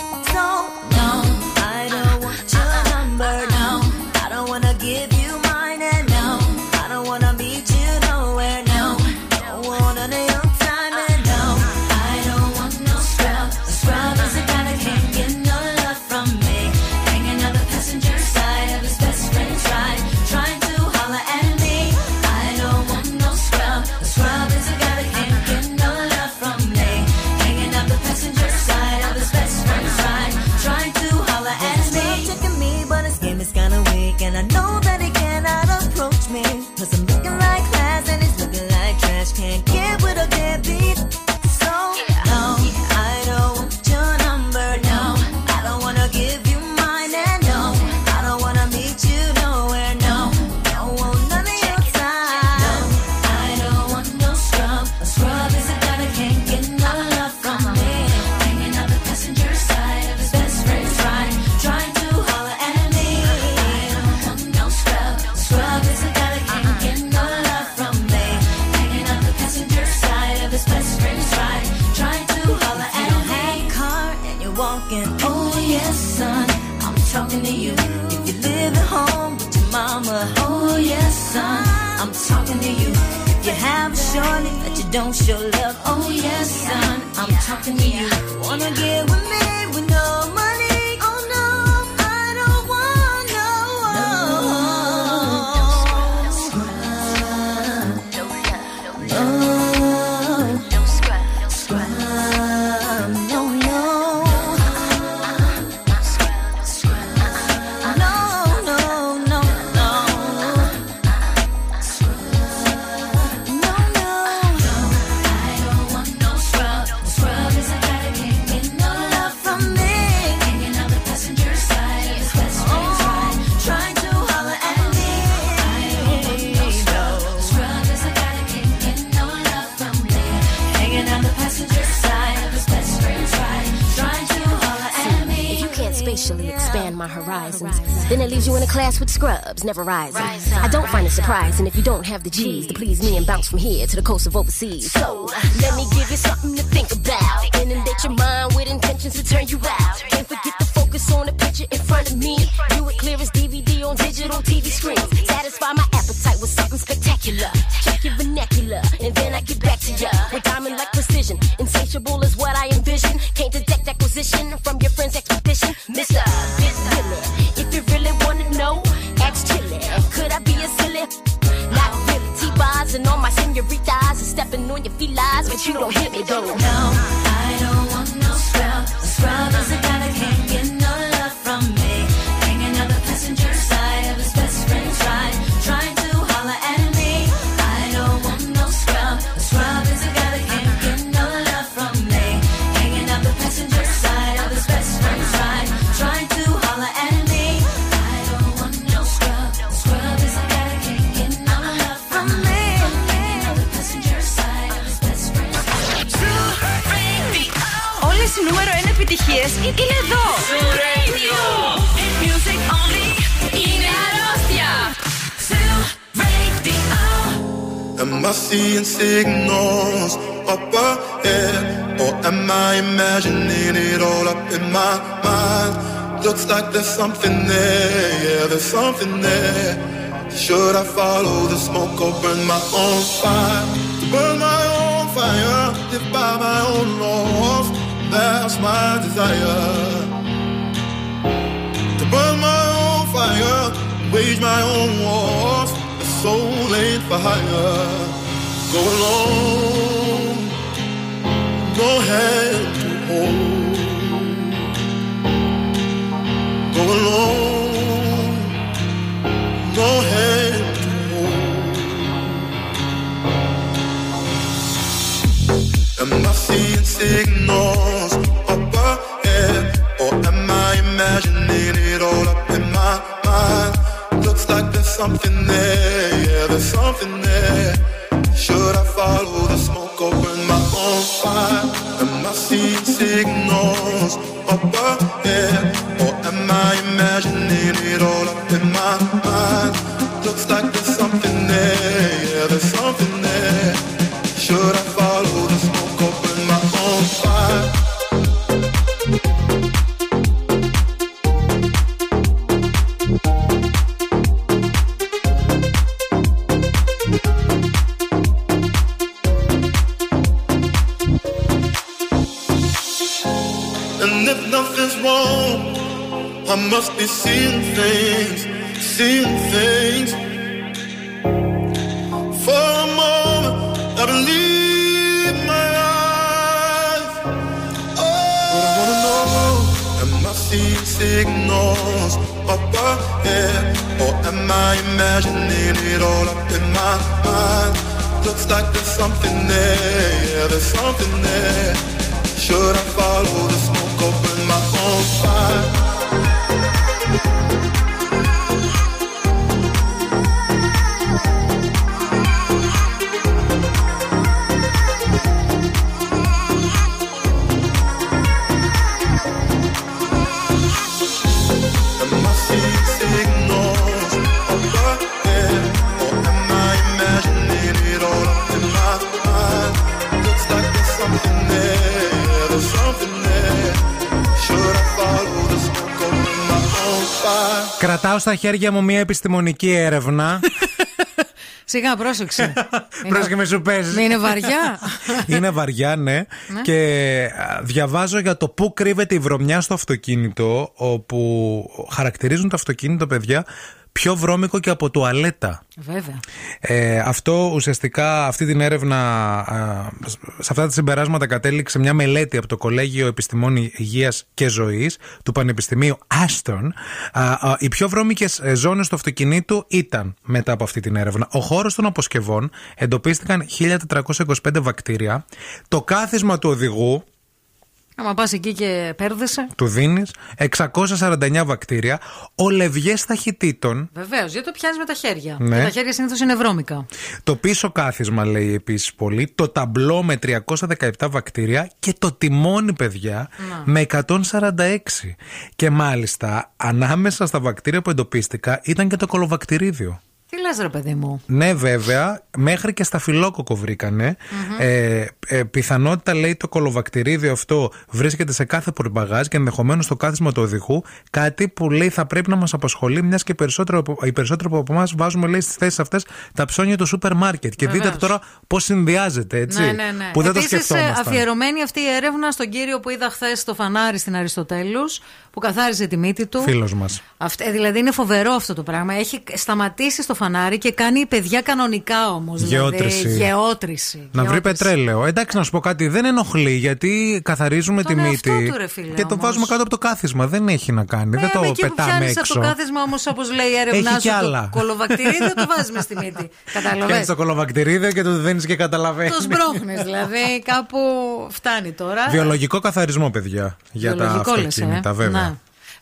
Don't show love. Oh yes, son, I'm talking to you. Wanna get with my horizons, then it leaves you in a class with scrubs, never rising. I don't find it surprising if you don't have the G's to please me and bounce from here to the coast of overseas. So, let me give you something to think about. Inundate your mind with intentions to turn you out. Can't forget to focus on the picture in front of me. View it clear as DVD on digital TV screens. Satisfy my appetite with something spectacular. Check your vernacular, and then I get back to ya. With diamond like precision. Insatiable is what I envision. Can't detect acquisition from your friend's expedition. You don't hit me though. No, είναι εδώ. Music only είναι αρρώστια. Am I seeing signals up ahead? Or am I imagining it all up in my mind? Looks like there's something there, yeah, there's something there. Should I follow the smoke or burn my own fire? Burn my own fire, live by my own laws. That's my desire. To burn my own fire Wage my own wars The soul ain't for hire. Go alone No hand to hold. Go alone No hand Am I seeing signals? Something there, yeah, there's something there. Χέρια μου μια επιστημονική έρευνα. Σιγά, πρόσεξε. Πρόσεχε με σου παίζεις. Είναι βαριά. Είναι βαριά, ναι. Ναι. Και α, διαβάζω για το πού κρύβεται η βρωμιά στο αυτοκίνητο, όπου χαρακτηρίζουν το αυτοκίνητο, παιδιά, πιο βρώμικο και από τουαλέτα. Βέβαια. Ε, αυτό ουσιαστικά, αυτή την έρευνα, α, σε αυτά τα συμπεράσματα κατέληξε μια μελέτη από το Κολέγιο Επιστημών Υγείας και Ζωής του Πανεπιστημίου Άστον. Α, α, οι πιο βρώμικες ε, ζώνες του αυτοκινήτου ήταν μετά από αυτή την έρευνα. Ο χώρος των αποσκευών εντοπίστηκαν 1425 βακτήρια. Το κάθισμα του οδηγού Άμα πας εκεί και πέρδεσαι. του δίνεις 649 βακτήρια. Ο λευγές ταχυτήτων Βεβαίως, γιατί το πιάνεις με τα χέρια. Ναι. Και τα χέρια συνήθως είναι βρώμικα. Το πίσω κάθισμα λέει επίσης πολύ. Το ταμπλό με 317 βακτήρια και το τιμόνι, παιδιά, με 146. Και μάλιστα ανάμεσα στα βακτήρια που εντοπίστηκα ήταν και το κολοβακτηρίδιο. Τι λες, ρε παιδί μου; Ναι, βέβαια, μέχρι και στα φιλόκοκο βρήκανε. Ε, ε, πιθανότητα λέει το κολοβακτηρίδιο αυτό βρίσκεται σε κάθε πορμπαγάζ και ενδεχομένως στο κάθισμα του οδηγού. Κάτι που λέει θα πρέπει να μας απασχολεί, μιας και περισσότερο, από- οι περισσότεροι από εμάς βάζουμε λέει στις θέσεις αυτές τα ψώνια του σούπερ μάρκετ. Και Βεβαίως. δείτε τώρα πώς συνδυάζεται, έτσι. Ναι, ναι, ναι. Που δεν Επίσης, το σκεφτόμασταν. αφιερωμένη αυτή η έρευνα στον κύριο που είδα χθες στο φανάρι στην Αριστοτέλους, που καθάριζε τη μύτη του. Φίλος μας. Αυτή, δηλαδή είναι φοβερό αυτό το πράγμα. Έχει σταματήσει στο φανάρι και κάνει παιδιά κανονικά όμως. Γεώτρηση. Δηλαδή, γεώτρηση. Να βρει Γεώτρηση. πετρέλαιο. Εντάξει, να σου πω κάτι, δεν ενοχλεί γιατί καθαρίζουμε Τον τη εαυτό μύτη του, ρε φίλε, και το όμως. βάζουμε κάτω από το κάθισμα. Δεν έχει να κάνει. δεν Ε, το με εκεί που πετάμε πιάνει έξω. από το κάθισμα όμως, όπως λέει η έρευνά Έχει σου, κι άλλα. το κολοβακτηρίδιο το βάζει με στη μύτη. Πιάνει Κατάλαβε. το κολοβακτηρίδιο και το δίνεις και καταλαβαίνεις. Το σμπρώχνει, δηλαδή κάπου φτάνει τώρα. Βιολογικό καθαρισμό, παιδιά. Για τα Βιολογικό λες, αυτοκίνητα, ε. βέβαια.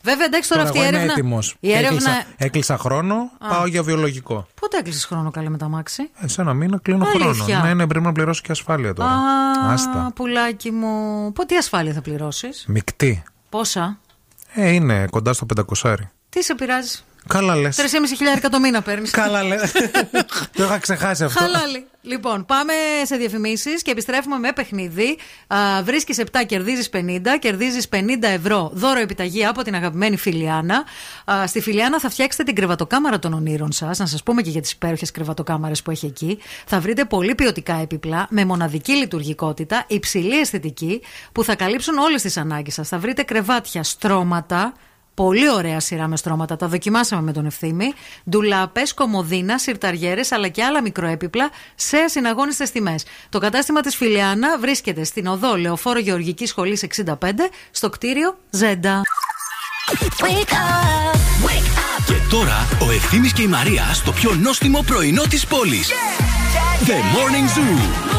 Να. Βέβαια, εντάξει τώρα, Τώρα αυτή η εγώ είμαι έρευνα. έτοιμος. Η έρευνα. Έκλεισα, έκλεισα χρόνο, πάω για βιολογικό. Πότε έκλεισες χρόνο καλέ με τα μάξι. Ε, σε ένα μήνα κλείνω Αλήθεια. χρόνο. Ναι, ναι, πρέπει να πληρώσω και ασφάλεια τώρα. Α, Άστα. πουλάκι μου. Πότε ασφάλεια θα πληρώσεις; Μικτή. Πόσα; Ε, είναι κοντά στο 500. Τι σε πειράζει; Καλά λες. 3,5 χιλιάρικα το μήνα παίρνεις. Καλά λες. το είχα ξεχάσει αυτό. Χαλάλι. Λοιπόν, πάμε σε διαφημίσεις και επιστρέφουμε με παιχνίδι. Βρίσκεις 7, κερδίζεις 50, κερδίζεις 50 ευρώ δώρο επιταγή από την αγαπημένη Φιλιάνα. Α, στη Φιλιάνα θα φτιάξετε την κρεβατοκάμαρα των ονείρων σας. Να σας πούμε και για τις υπέροχες κρεβατοκάμαρες που έχει εκεί. Θα βρείτε πολύ ποιοτικά έπιπλα με μοναδική λειτουργικότητα, υψηλή αισθητική που θα καλύψουν όλες τις ανάγκες σας. Θα βρείτε κρεβάτια, στρώματα. Πολύ ωραία σειρά με στρώματα. Τα δοκιμάσαμε με τον ευθύμη. Ντουλάπες, κομμωδίνα, σιρταριέρες αλλά και άλλα μικροέπιπλα σε ασυναγώνιστε τιμές. Το κατάστημα της Φιλιάνα βρίσκεται στην οδό Λεωφόρο Γεωργική Σχολή 65 στο κτίριο Ζέντα. Και τώρα ο Ευθύμης και η Μαρία στο πιο νόστιμο πρωινό της πόλης. The Morning Zoo.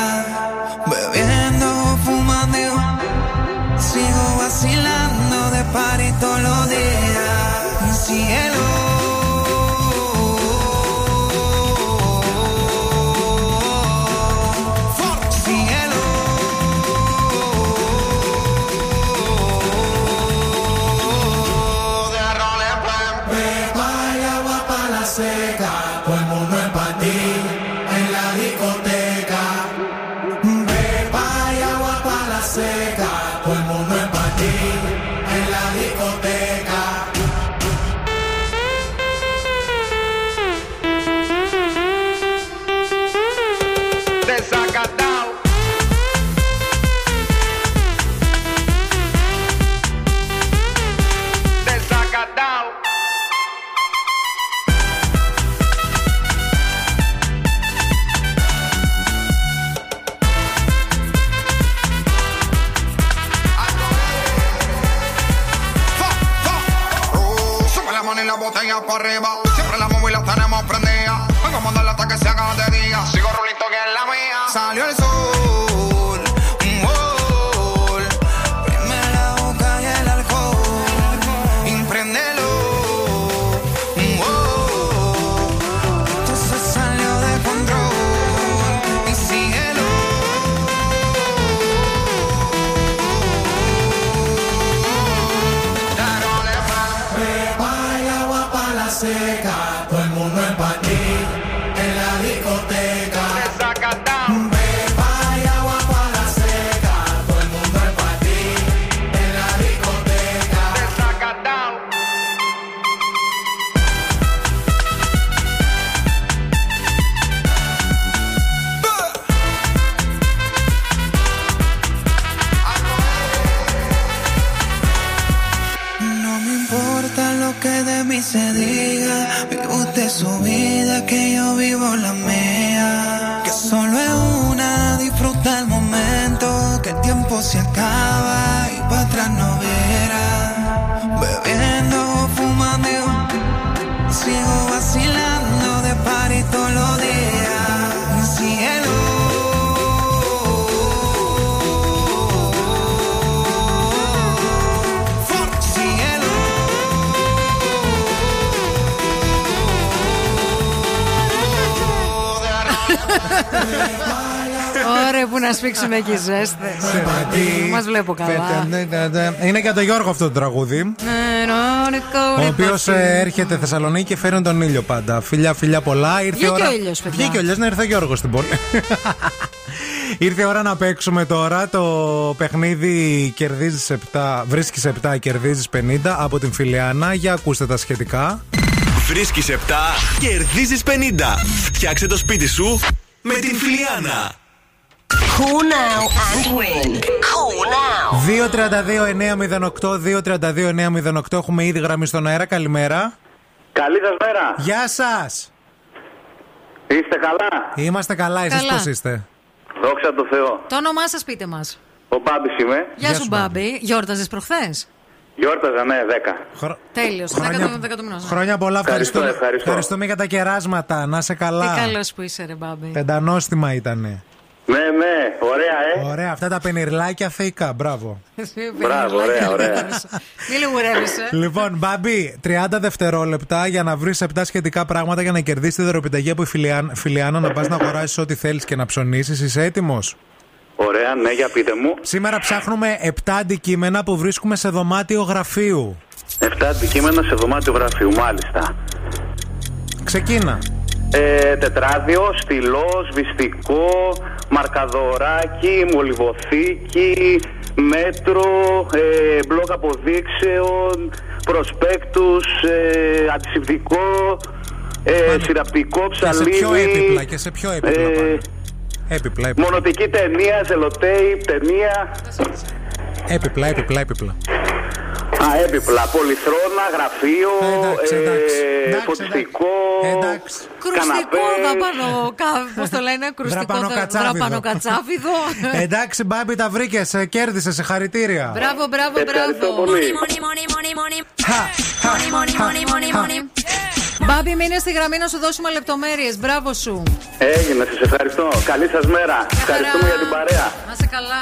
Σφίξουμε εκεί ζέστες. Μας βλέπω καλά. Είναι για τον Γιώργο αυτό το τραγούδι. Ο οποίος έρχεται Θεσσαλονίκη και φέρνει τον ήλιο πάντα. Φιλιά, φιλιά πολλά. Ήρθε η Βγήκε ώρα... ο ήλιος, παιδιά. Βγήκε ο ήλιος, να έρθει ο Γιώργος στην πόλη. Ήρθε η ώρα να παίξουμε τώρα το παιχνίδι κερδίζεις 7, βρίσκεις 7, κερδίζεις 50 από την Φιλιάνα. Για ακούστε τα σχετικά. Βρίσκεις 7, κερδίζεις 50. Φτιάξε το σπίτι σου με την Φιλιάνα. Call now and win. Call now. 232-908, 232-908. Έχουμε ήδη γραμμή στον αέρα. Καλημέρα. Καλή σας μέρα. Γεια σας. Είστε καλά; Είμαστε καλά, εσείς Καλά. πώς είστε; Δόξα τω Θεώ. Το όνομά σας πείτε μας. Ο Μπάμπης είμαι. Γεια σου, Μπάμπη. Γιόρταζες προχθές; Γιόρταζα, ναι, 10. Τέλειος. 10 του μηνός. Χρόνια πολλά, Ευχαριστώ, ευχαριστούμε. ευχαριστώ. Ευχαριστούμε για τα κεράσματα. Να σε Τι καλά. καλός που είσαι, ρε Μπάμπη. Πεντανόστιμα ήτανε. Ναι, ναι, ωραία, ε. Ωραία, αυτά τα πενιρλάκια θεϊκά. Μπράβο. Μπράβο, ωραία, ωραία. Μη λιγουρεύεσαι. Λοιπόν, Μπαμπή, 30 δευτερόλεπτα για να βρεις 7 σχετικά πράγματα για να κερδίσεις τη δωροπιταγή από η Φιλιάν- Φιλιάνα, να πας να αγοράσεις ό,τι θέλεις και να ψωνίσεις. Είσαι έτοιμος; Ωραία, ναι, για πείτε μου. Σήμερα ψάχνουμε 7 αντικείμενα που βρίσκουμε σε δωμάτιο γραφείου. 7 αντικείμενα σε δωμάτιο γραφείου, μάλιστα. Ξεκίνα. Ε, τετράδιο, στυλός, σβηστικό, μαρκαδοράκι, μολυβοθήκη, μέτρο, ε, μπλοκ αποδείξεων, προσπέκτους, ε, αντισηπτικό, ε, σειραπτικό, Και σε ψαλίδι. ποιο έπιπλα, και σε ποιο έπιπλα ε, πάλι. Έπιπλα, έπιπλα. Μονοτική ταινία, σελοτέιπ, ταινία. Έπιπλα, έπιπλα, έπιπλα. Α, έπιπλα, πολυθρόνα, γραφείο, εντάξει, εντάξει. ε, Εντάξει, φωτιστικό, Κρουστικό δαπανο. Πώς το λένε, κρουστικό Δραπανοκατσάβιδο. δραπανοκατσάβιδο. Εντάξει, Μπάμπη, τα βρήκες. Κέρδισες, συγχαρητήρια. Μπράβο, μπράβο, μπράβο. πολύ. Money, money, money, money, money. Money, money, money, money, money. Μπάμπη, μείνε στη γραμμή να σου δώσουμε λεπτομέρειες. Μπράβο σου. Έγινε, σας ευχαριστώ. Καλή σας μέρα. Ευχαριστούμε για την παρέα. Να σε καλά.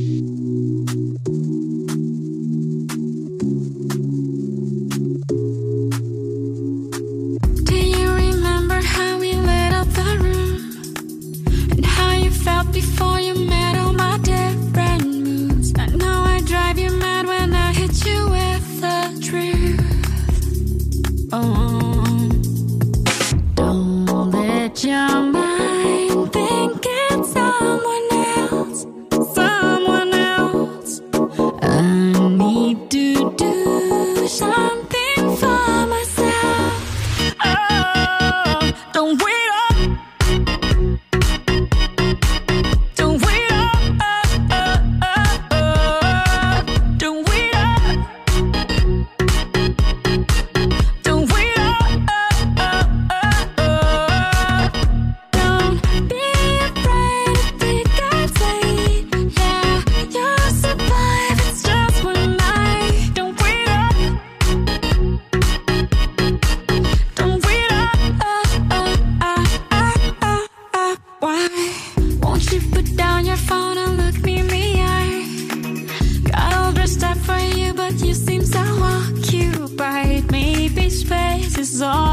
all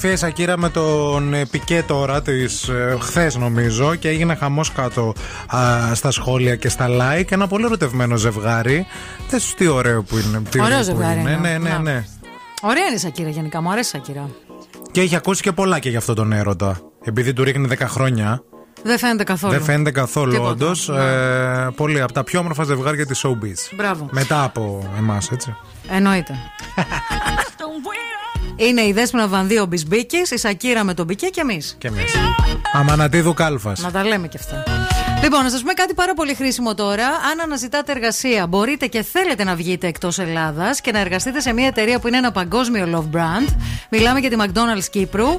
και μια φωτογραφία η Σακύρα με τον ε, Πικέ τώρα, της χθες νομίζω, και έγινε χαμός κάτω α, στα σχόλια και στα like. Ένα πολύ ερωτευμένο ζευγάρι. Θες τι ωραίο που είναι. τι Ωραίο που ζευγάρι είναι. είναι. Ναι, ναι, Να. ναι. Ωραία είναι η Σακύρα γενικά, μου αρέσει η Σακύρα. Και έχει ακούσει και πολλά και για αυτόν τον έρωτα. Επειδή του ρίχνει 10 χρόνια. Δεν φαίνεται καθόλου. Δεν φαίνεται καθόλου, Τίποτα. όντως. Ε, πολύ από τα πιο όμορφα ζευγάρια της showbiz. Μπράβο. Μετά από εμάς, έτσι. Εννοείται. είναι η Δέσποινα Βανδύ ο Μπισμπίκης, η Σακύρα με τον Μπικέ και εμείς. Και εμείς. Αμανατίδου Κάλφας. Να τα λέμε και αυτά. Λοιπόν, να σας πούμε κάτι πάρα πολύ χρήσιμο τώρα. Αν αναζητάτε εργασία, μπορείτε και θέλετε να βγείτε εκτός Ελλάδας και να εργαστείτε σε μια εταιρεία που είναι ένα παγκόσμιο love brand. Μιλάμε για τη McDonald's Κύπρου.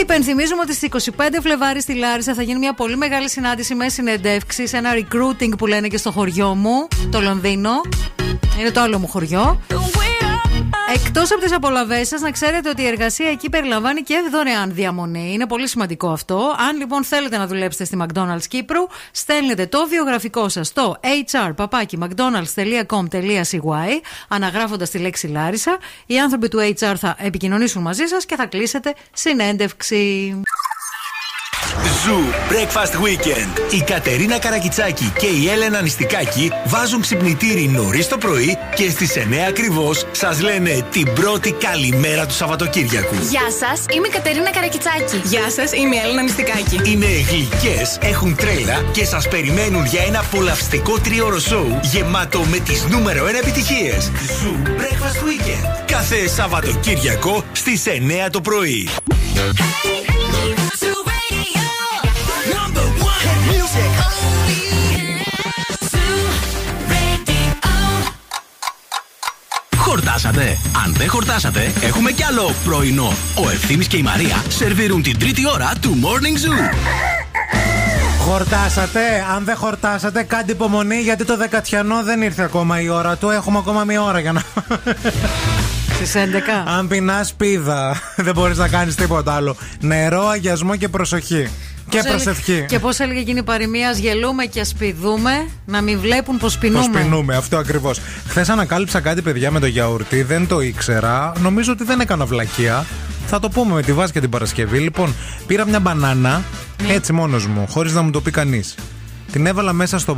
Υπενθυμίζουμε ότι στις 25 Φλεβάρι στη Λάρισα θα γίνει μια πολύ μεγάλη συνάντηση με συνεντεύξεις, ένα recruiting που λένε και στο χωριό μου, το Λονδίνο. Είναι το άλλο μου χωριό. Εκτός από τις απολαβές σας, να ξέρετε ότι η εργασία εκεί περιλαμβάνει και δωρεάν διαμονή. Είναι πολύ σημαντικό αυτό. Αν λοιπόν θέλετε να δουλέψετε στη McDonald's Κύπρου, στέλνετε το βιογραφικό σας στο hr.mcdonalds.com.cy αναγράφοντας τη λέξη Λάρισα. Οι άνθρωποι του HR θα επικοινωνήσουν μαζί σας και θα κλείσετε συνέντευξη. Zoo Breakfast Weekend. Η Κατερίνα Καρακιτσάκη και η Έλενα Νηστικάκη βάζουν ξυπνητήρι νωρίς το πρωί και στις 9 ακριβώς σας λένε την πρώτη καλημέρα του Σαββατοκύριακου. Γεια σας, είμαι η Κατερίνα Καρακιτσάκη. Γεια σας, είμαι η Έλενα Νηστικάκη. Είναι γλυκές, έχουν τρέλα και σας περιμένουν για ένα απολαυστικό τρίωρο σόου γεμάτο με τις νούμερο 1 επιτυχίες. Zoo Breakfast Weekend. Κάθε Σαββατοκύριακο στις 9 το πρωί. Χορτάσατε. Αν δεν χορτάσατε, έχουμε κι άλλο πρωινό. Ο Ευθύμης και η Μαρία σερβίρουν την τρίτη ώρα του Morning Zoo. Χορτάσατε. Αν δεν χορτάσατε, κάντε υπομονή γιατί το δεκατιανό δεν ήρθε ακόμα η ώρα του. Έχουμε ακόμα μία ώρα για να. Στις 11. Αν πεινάς, πίδα. δεν μπορείς να κάνεις τίποτα άλλο. Νερό, αγιασμό και προσοχή. Και Πώς έλεγε- προσευχή. Και πώς έλεγε εκείνη η παροιμία, «Ας γελούμε και ασπιδούμε, να μην βλέπουν πως Πώ πεινούμε. πεινούμε, αυτό ακριβώς. Χθες ανακάλυψα κάτι, παιδιά, με το γιαούρτι. Δεν το ήξερα. Νομίζω ότι δεν έκανα βλακεία. Θα το πούμε με τη βάση και την Παρασκευή. Λοιπόν, πήρα μια μπανάνα, Ναι. έτσι μόνος μου, χωρίς να μου το πει κανείς. Την έβαλα μέσα στο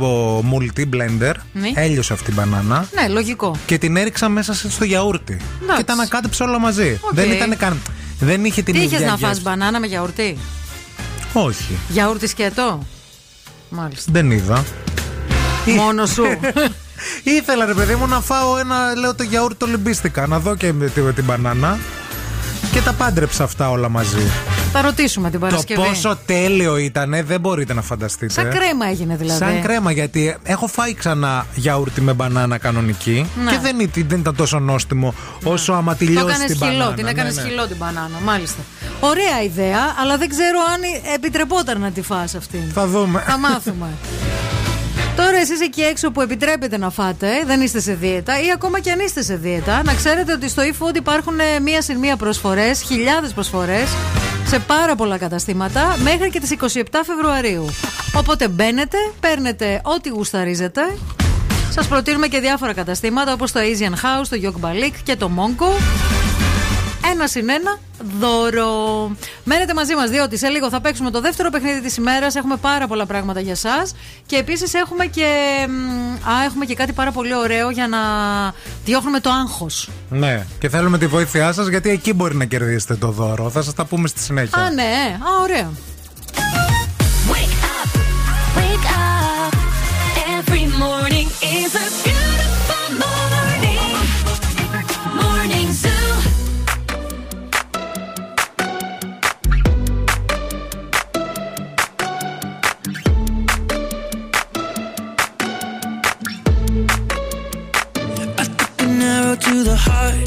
multi blender. Ναι. Έλειωσε αυτή η μπανάνα. Ναι, λογικό. Και την έριξα μέσα στο γιαούρτι. Και τα ανακάτεψα όλα μαζί. Οκ. Δεν ήταν καν. Δεν είχε την Τι ίδια είχε να γεύση. φας μπανάνα με γιαούρτι. Όχι. Γιαούρτι σκέτο. Μάλιστα. Δεν είδα. Μόνο σου. Ήθελα ρε παιδί μου να φάω ένα, λέω το γιαούρτι το λιμπίστηκα, να δω και με τη- με την μπανάνα και τα πάντρεψα αυτά όλα μαζί. Θα ρωτήσουμε την Το Παρασκευή. πόσο τέλειο ήταν, δεν μπορείτε να φανταστείτε. Σαν κρέμα έγινε δηλαδή. Σαν κρέμα, γιατί έχω φάει ξανά γιαούρτι με μπανάνα κανονική Ναι. και δεν, ήταν- δεν ήταν τόσο νόστιμο όσο άμα τη λιώσει Το έκανες την χυλό, μπανάνα. την Ναι, έκανε ναι. χυλό την μπανάνα, μάλιστα. Ωραία ιδέα, αλλά δεν ξέρω αν επιτρεπόταν να τη φας αυτή. Θα δούμε. Θα μάθουμε. Τώρα εσείς εκεί έξω που επιτρέπετε να φάτε, δεν είστε σε δίαιτα ή ακόμα και αν είστε σε δίαιτα, να ξέρετε ότι στο eFood υπάρχουν ε, μία συν μία προσφορές, χιλιάδες προσφορές σε πάρα πολλά καταστήματα μέχρι και τις 27 Φεβρουαρίου. Οπότε μπαίνετε, παίρνετε ό,τι γουσταρίζετε. Σας προτείνουμε και διάφορα καταστήματα όπως το Asian House, το Yok Balik και το Monko. Ένα συν ένα δώρο. Μένετε μαζί μας, διότι σε λίγο θα παίξουμε το δεύτερο παιχνίδι της ημέρας. Έχουμε πάρα πολλά πράγματα για εσά. Και επίσης έχουμε και. μ, Α, έχουμε και κάτι πάρα πολύ ωραίο για να διώχνουμε το άγχος. Ναι, και θέλουμε τη βοήθειά σας γιατί εκεί μπορεί να κερδίσετε το δώρο. Θα σας τα πούμε στη συνέχεια. Α, ναι, α, ωραία. Wake up. Every morning is a heart.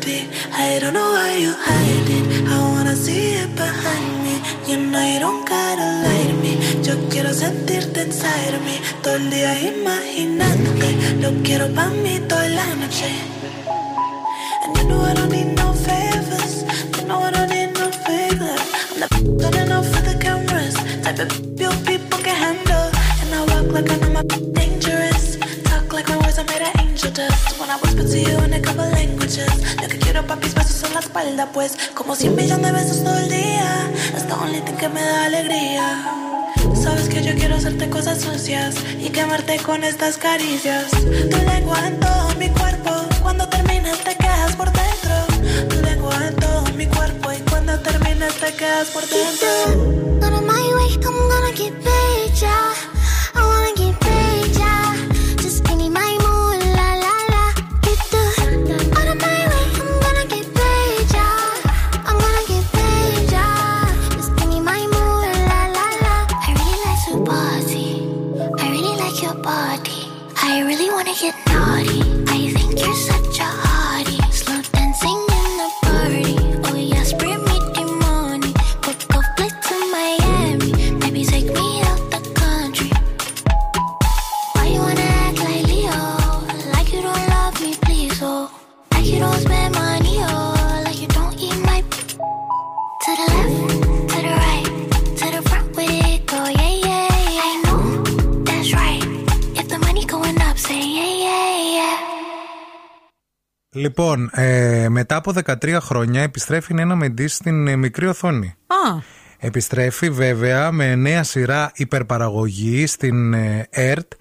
Body. I don't know why you hide it. I wanna see it behind me. You know you don't gotta lie to me. Yo quiero sentirte inside of me. Todo el día imaginándote. Lo quiero pa' mí toda la noche. And you know I don't need no favors. You know I don't need no favors. I'm the turning off for the cameras. Type of espalda, pues. Como cien millones de besos todo el día. The only thing que me da alegría. Sabes que yo quiero hacerte cosas sucias y quemarte con estas caricias. Tu lengua en todo mi cuerpo. Cuando termines te quedas por dentro. Tu lengua en todo mi cuerpo y cuando termines te quedas por dentro. Λοιπόν, ε, μετά από 13 χρόνια επιστρέφει η Νένα Μεντή στην ε, μικρή οθόνη. Α, Επιστρέφει βέβαια με νέα σειρά υπερπαραγωγή στην ε, ΕΡΤ, ε,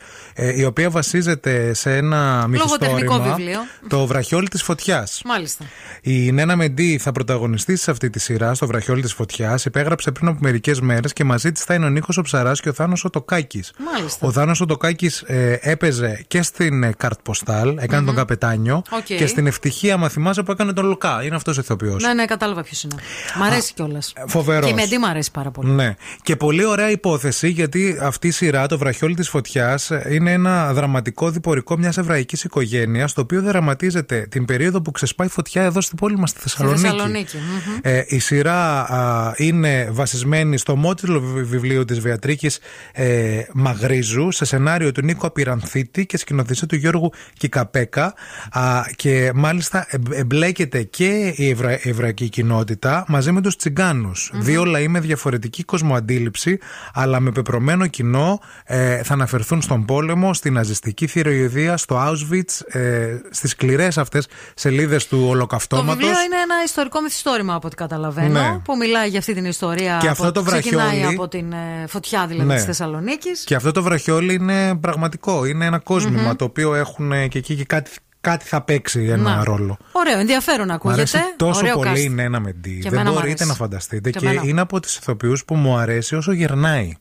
η οποία βασίζεται σε ένα Λογοτεχνικό μυθιστόρημα, βιβλίο. το Βραχιόλι της Φωτιάς. μάλιστα. Η Νένα Μεντή θα πρωταγωνιστήσει σε αυτή τη σειρά, στο Βραχιόλι της Φωτιάς. Υπέγραψε πριν από μερικές μέρες και μαζί της θα είναι ο Νίκος ο Ψαράς και ο Θάνος ο Τοκάκης. Μάλιστα. Ο Θάνος ο Τοκάκης ε, έπαιζε και στην ε, Καρτ Ποστάλ, έκανε τον Καπετάνιο. Οκ. Και στην Ευτυχία, μα θυμάσαι, που έκανε τον Λουκά. Είναι αυτός ο ηθοποιός. Ναι, ναι, κατάλαβα ποιος είναι. Μ' αρέσει κιόλας. φοβερός. Και η Μεντή μ' αρέσει πάρα πολύ. Ναι. Και πολύ ωραία υπόθεση γιατί αυτή η σειρά, το βραχιόλι της φωτιάς, είναι ένα δραματικό διπορικό μιας εβραϊκής οικογένειας, το οποίο δραματίζεται την περίοδο που ξεσπάει φωτιά εδώ στην πόλη μας στη Στη Θεσσαλονίκη. Θεσσαλονίκη. μμμ. Ε, η σειρά α, είναι βασισμένη στο μότιλο βι- βιβλίου της Βεατρίκης ε, Μαγρίζου σε σενάριο του Νίκο Απειρανθίτη και σκηνοθεσία του Γιώργου Κικαπέκα α, και μάλιστα εμ- εμπλέκεται και η ευρα, εβραϊκή κοινότητα μαζί με τους τσιγκανους Δύο λαοί με διαφορετική κοσμοαντίληψη αλλά με πεπρωμένο κοινό ε, θα αναφερθούν στον πόλεμο, στην ναζιστική θηροειδία, στο Auschwitz, ε, στις σκληρές αυτές σελίδες του Το ολοκαυτώματος. βιβλίο είναι ένα ιστορικό μυθιστόρημα από ό,τι καταλαβαίνω. Ναι. Που μιλάει για αυτή την ιστορία. Και από, αυτό το Ξεκινάει βραχιόλι- από την ε, φωτιά δηλαδή Ναι. της τη Θεσσαλονίκης. Και αυτό το βραχιόλι είναι πραγματικό. Είναι ένα κόσμημα Μμμ. το οποίο έχουν ε, και εκεί και κάτι, κάτι θα παίξει ένα Να. ρόλο. Ωραίο, ενδιαφέρον Μ' ακούγεται. αρέσει τόσο Ωραίο πολύ cast. η Νένα Μεντή. Και Δεν εμένα μ' μπορείτε αρέσει. να φανταστείτε. Και Και, εμένα. είναι από τι ηθοποιούς που μου αρέσει όσο γερνάει.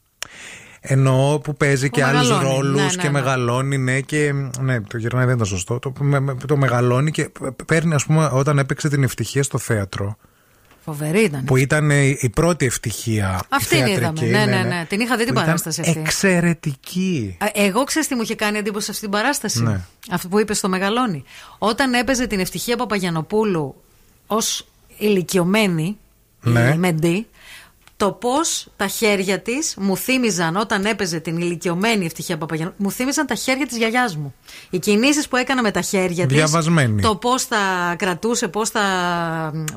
Εννοώ που παίζει και Που άλλους μεγαλώνει. ρόλους Ναι, ναι, και ναι. μεγαλώνει, ναι, και. Ναι, το γυρνάει δεν ήταν σωστό. Το, με- με- το μεγαλώνει και παίρνει, ας πούμε, όταν έπαιξε την ευτυχία στο θέατρο. Φοβερή ήταν. Που ήταν η η πρώτη ευτυχία. Αυτή την θεατρική, είδαμε. Ναι, ναι, ναι. Την είχα δει την Που ήταν παράσταση αυτή. Εξαιρετική. Α, Εγώ ξέρω τι μου είχε κάνει εντύπωση σε αυτή την παράσταση; Ναι. Αυτό που είπες στο Μεγαλόνι. Όταν έπαιζε την ευτυχία Παπαγιανοπούλου ως ηλικιωμένη, Ναι. η Μεντή, το πώς τα χέρια της μου θύμιζαν όταν έπαιζε την ηλικιωμένη ευτυχία Παπαγιανοπούλου, μου θύμιζαν τα χέρια της γιαγιάς μου. Οι κινήσεις που έκανα με τα χέρια της. Διαβασμένη. Το πώς τα κρατούσε, πώς τα,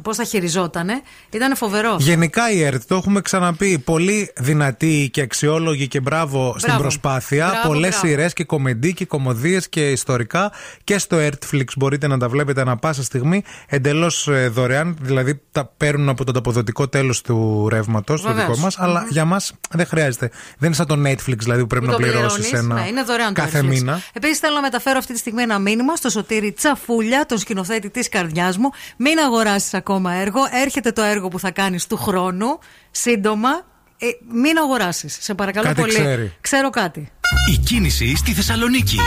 πώς τα χειριζότανε, ήταν φοβερό. Γενικά η ΕΡΤ, το έχουμε ξαναπεί, πολύ δυνατή και αξιόλογη και μπράβο, στην προσπάθεια. Μπράβο, Πολλές μπράβο. σειρές και κομμεντί και κομμωδίες και ιστορικά και στο Ertflix μπορείτε να τα βλέπετε ανα πάσα στιγμή εντελώς δωρεάν. Δηλαδή τα παίρνουν από το ανταποδοτικό τέλος του ρεύματος, το Βεβαίως. δικό μας. Αλλά για μας δεν χρειάζεται. Δεν είναι σαν το Netflix δηλαδή που πρέπει Που να το πληρώσεις πληρώνεις. ένα. Ναι, είναι δωρεάν το κάθε Netflix. μήνα. Επίσης, θέλω να μεταφέρω αυτή τη στιγμή ένα μήνυμα στο Σωτήρι Τσαφούλια, τον σκηνοθέτη της καρδιάς μου. Μην αγοράσεις ακόμα έργο. Έρχεται το έργο που θα κάνεις του χρόνου. Σύντομα. Ε, μην αγοράσεις. Σε παρακαλώ Κάτι πολύ. ξέρει. Ξέρω κάτι. Η κίνηση στη Θεσσαλονίκη.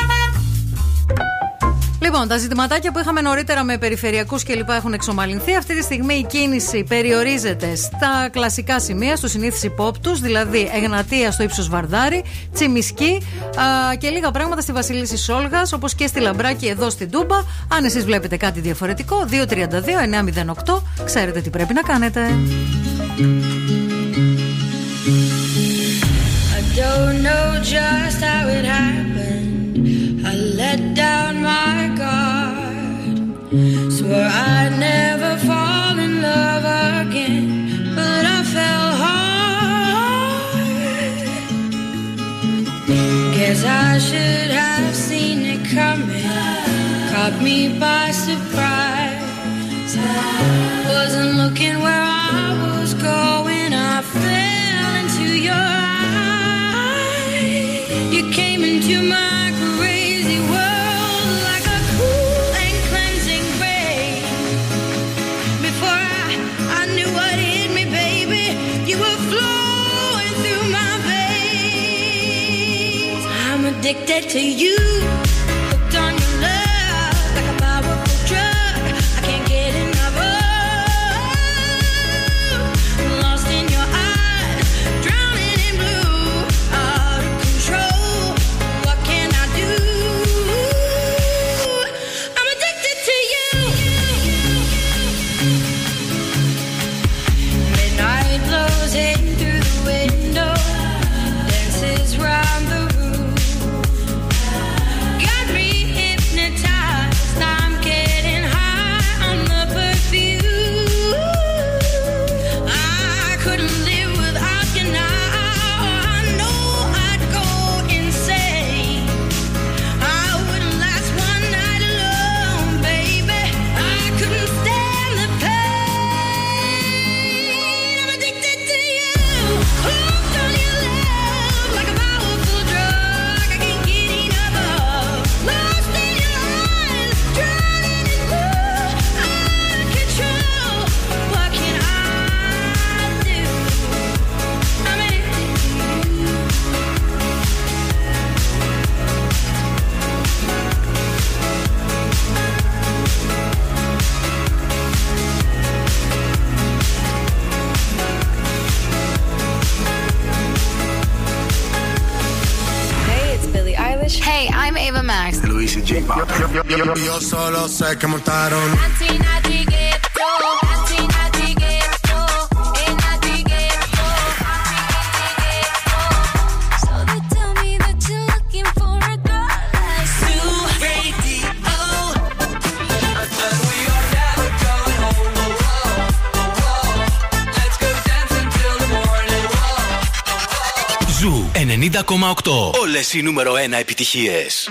Λοιπόν, τα ζητηματάκια που είχαμε νωρίτερα με περιφερειακούς και λοιπά έχουν εξομαλυνθεί. Αυτή τη στιγμή η κίνηση περιορίζεται στα κλασικά σημεία, στου συνήθει υπόπτου, δηλαδή Εγνατία στο ύψος Βαρδάρη, Τσιμισκή α, και λίγα πράγματα στη Βασιλίση Σόλγας, όπως και στη Λαμπράκη εδώ στην Τούμπα. Αν εσείς βλέπετε κάτι διαφορετικό, 232-908, ξέρετε τι πρέπει να κάνετε. I don't know just how it happened. Me by surprise. Wasn't looking where I was going. I fell into your eyes. You came into my crazy world like a cool and cleansing. Before I, I knew what hit me, baby, you were flowing through my veins. I'm addicted to you, solo sé que montaron. Ζου 90,8. Όλες οι νούμερο 1 επιτυχίες.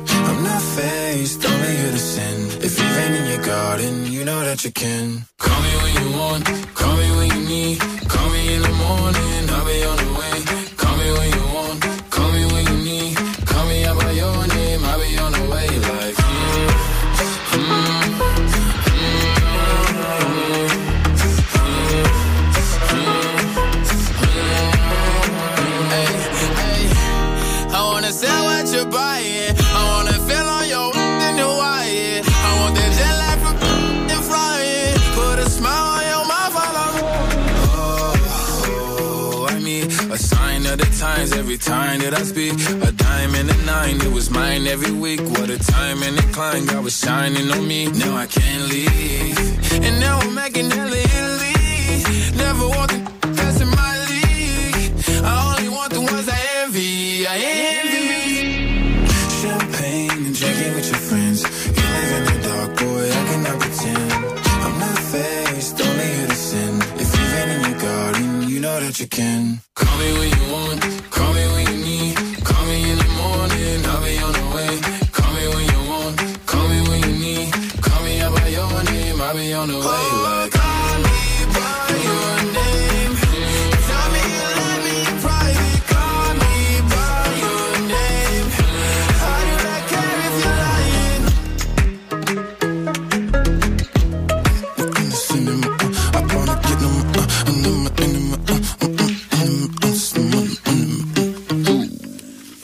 in my face, tell me you're the sin. If you've in your garden, you know that you can. Call me when you want, call me when you need, call me in the morning every time that I speak. A dime and a nine, it was mine every week. What a time and a climb, God was shining on me. Now I can't leave. And now I'm making hella Italy. Never want the best in my league. I only want the ones I envy. I envy. Champagne and drinking with your friends. You live in the dark, boy, I cannot pretend. I'm not faced, only here to sin. If you've been in your garden, you know that you can. Call me when you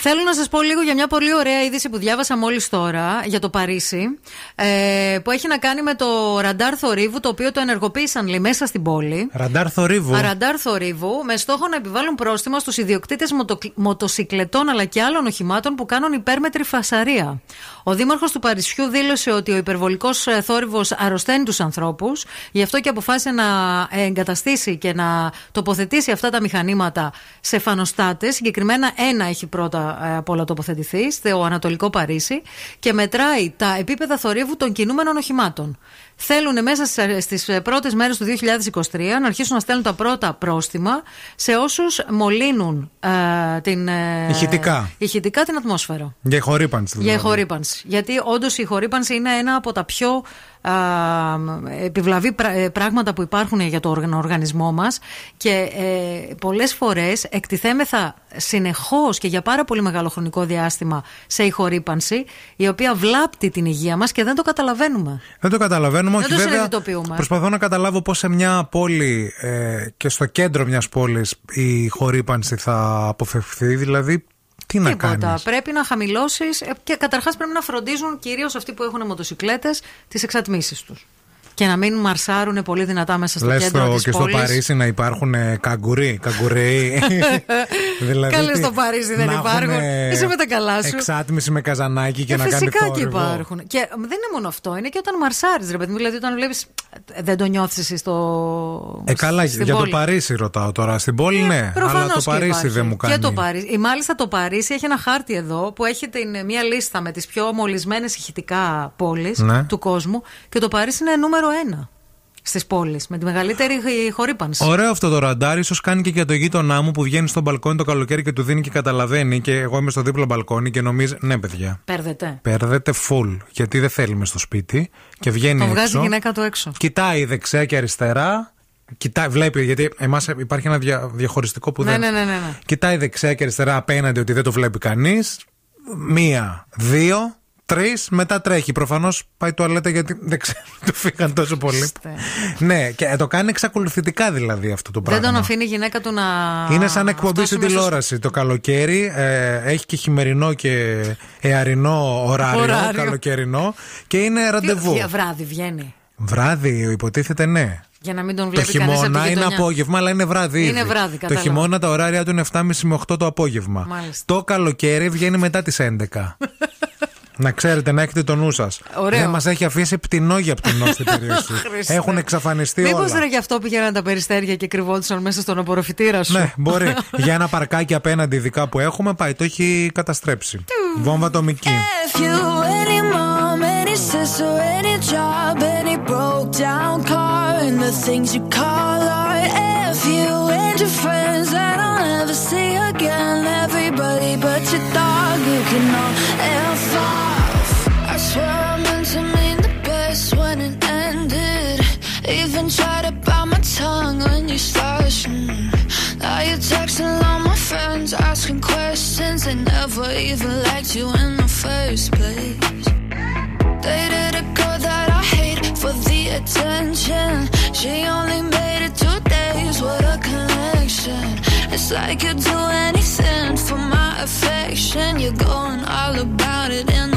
Θέλω να σας πω λίγο για μια πολύ ωραία είδηση που διάβασα μόλις τώρα για το Παρίσι. Ε, που έχει να κάνει με το ραντάρ θορύβου, το οποίο το ενεργοποίησαν λέει, μέσα στην πόλη. Ραντάρ θορύβου. Ραντάρ θορύβου, με στόχο να επιβάλλουν πρόστιμα στους ιδιοκτήτες μοτο, μοτοσυκλετών αλλά και άλλων οχημάτων που κάνουν υπέρμετρη φασαρία. Ο Δήμαρχος του Παρισιού δήλωσε ότι ο υπερβολικός θόρυβος αρρωσταίνει τους ανθρώπους, γι' αυτό και αποφάσισε να εγκαταστήσει και να τοποθετήσει αυτά τα μηχανήματα σε φανοστάτες. Συγκεκριμένα ένα έχει πρώτα ε, απ' όλα τοποθετηθεί, στο Ανατολικό Παρίσι, και μετράει τα επίπεδα θορύβου των κινούμενων οχημάτων. Θέλουν μέσα στις πρώτες μέρες του 2023 να αρχίσουν να στέλνουν τα πρώτα πρόστιμα σε όσους μολύνουν ε, την, ε, Ηχητικά. ηχητικά την ατμόσφαιρα. Για ηχορύπανση Για δηλαδή. ηχορύπανση. Γιατί όντως η ηχορύπανση είναι ένα από τα πιο α, επιβλαβή πρά- ε, πράγματα που υπάρχουν για το οργ- οργανισμό μας και ε, πολλές φορές εκτιθέμεθα συνεχώς και για πάρα πολύ μεγάλο χρονικό διάστημα σε ηχορύπανση η οποία βλάπτει την υγεία μας και δεν το καταλαβαίνουμε. Δεν το καταλαβαίνουμε, Δεν όχι το βέβαια. συνειδητοποιούμε. Προσπαθώ να καταλάβω πώς σε μια πόλη ε, και στο κέντρο μιας πόλης η χορύπανση θα αποφευχθεί. Δηλαδή, τι να κάνεις; Τίποτα. Πρέπει να χαμηλώσεις και καταρχάς πρέπει να φροντίζουν κυρίως αυτοί που έχουν μοτοσυκλέτες τις εξατμίσεις τους. Και να μην μαρσάρουν πολύ δυνατά μέσα στο Λες κέντρο στο, της και στο πόλης. Παρίσι να υπάρχουν ε, καγκουρί, καγκουρέοι. δηλαδή, Καλές τι, στο Παρίσι δεν να υπάρχουν. έχουν, ε, Είσαι με τα καλά σου. Εξάτμιση με καζανάκι και Ε, να κάνει φυσικά και θόρυβο. υπάρχουν. Και δεν είναι μόνο αυτό, είναι και όταν μαρσάρεις, ρε παιδί μου. Δηλαδή, όταν βλέπεις. Δεν το νιώθεις εσύ στο. Ε, καλά, στην για πόλη. το Παρίσι ρωτάω τώρα. Στην πόλη, ναι. Αλλά Προφανώς το και Παρίσι υπάρχει. δεν μου κάνει. Και το Παρίσι. Ή Μάλιστα το Παρίσι έχει ένα χάρτη εδώ που έχει την, μια λίστα με τις πιο μολυσμένες ηχητικά πόλεις Ναι. του κόσμου. Και το Παρίσι είναι νούμερο ένα στις πόλεις. Με τη μεγαλύτερη χ- χορύπανση. Ωραίο αυτό το ραντάρ, ίσως κάνει και για το γείτονά μου που βγαίνει στο μπαλκόνι το καλοκαίρι και του δίνει και καταλαβαίνει. Και εγώ είμαι στο δίπλο μπαλκόνι και νομίζει, ναι, παιδιά. Παίρδεται. Παίρνετε full, γιατί δεν θέλει μες στο σπίτι και βγαίνει Τον βγάζει έξω. η γυναίκα του έξω. Κοιτάει δεξιά και αριστερά. Κοιτάει, βλέπει, γιατί εμάς υπάρχει ένα δια- διαχωριστικό που Ναι, δεν. ναι, ναι, ναι, ναι. Κοιτάει δεξιά και αριστερά απέναντι ότι δεν το βλέπει κανείς. Μία, δύο, τρεις, μετά τρέχει. Προφανώς πάει τουαλέτα γιατί δεν ξέρω, του φύγαν τόσο πολύ. ναι, και το κάνει εξακολουθητικά δηλαδή αυτό το Δεν πράγμα. τον αφήνει η γυναίκα του να. Είναι σαν εκπομπή φτάσει στην μέσα στο- τηλεόραση. Το καλοκαίρι ε, έχει και χειμερινό και εαρινό ωράριο, Ωράριο. καλοκαιρινό και είναι ραντεβού. Για βράδυ βγαίνει. Βράδυ, υποτίθεται ναι. Για να μην τον Το βλέπει κανείς από τη χειμώνα είναι γειτονιά. απόγευμα, αλλά είναι βράδυ. Είναι ήδη. βράδυ, Το κατάλαβα. χειμώνα τα ωράρια του είναι 7.30 με 8 το απόγευμα. Μάλιστα. Το καλοκαίρι βγαίνει μετά τις 11. να ξέρετε, να έχετε το νου σας. Ωραίο. Δεν μας έχει αφήσει πτηνό για πτηνό στην περιοχή. Χριστέ. Έχουν εξαφανιστεί Μήπως όλα. ρε γι' αυτό πήγαιναν τα περιστέρια και κρυβόντουσαν μέσα στον απορροφητήρα σου; Ναι, μπορεί. Για ένα παρκάκι απέναντι, ειδικά που έχουμε, πάει. Το έχει καταστρέψει. Βόμβα ατομική. nobody but your dog. You can all F off I swear I meant to mean the best when it ended. Even tried to bite my tongue when you started Now you're texting all my friends Asking questions. They never even liked you in the first place. Dated a girl that I hate for the attention. She only made it two days, what a connection. It's like you'd do anything for my affection. You're going all about it in the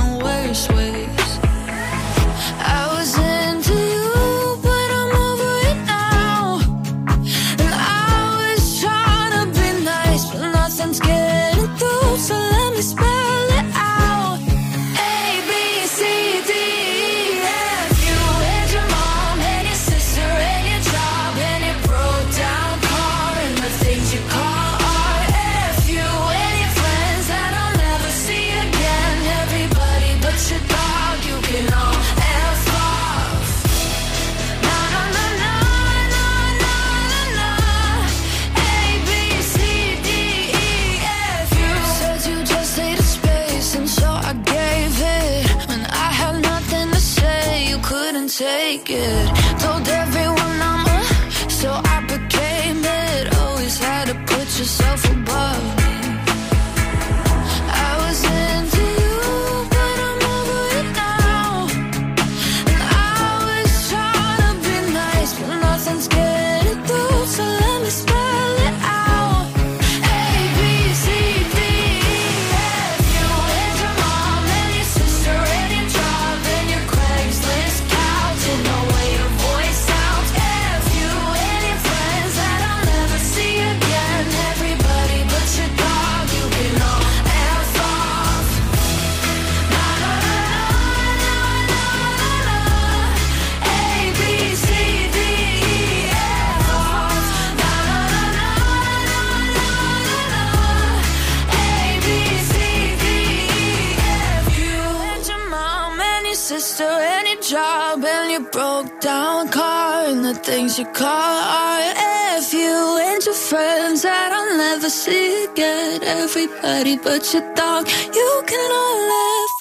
things you call RF. You and your friends that I'll never see again. Everybody but your dog, you can all laugh.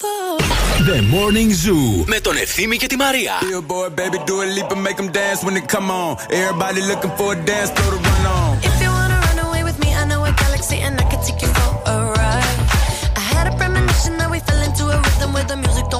The Morning Zoo με τον Ευθύμη και τη Μαρία. Billboard, baby, do a leap and make them dance when they come on. Everybody looking for a dance, throw the run on. If you wanna run away with me, I know a galaxy and I can take you for a ride. I had a premonition that we fell into a rhythm where the music don't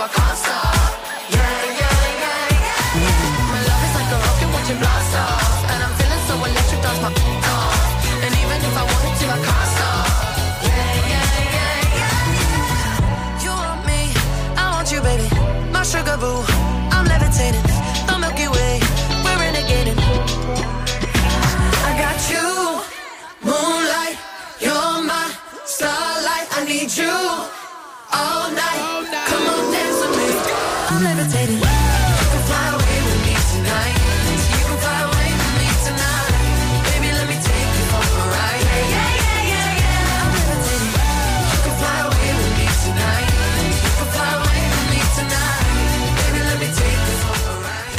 you a concert.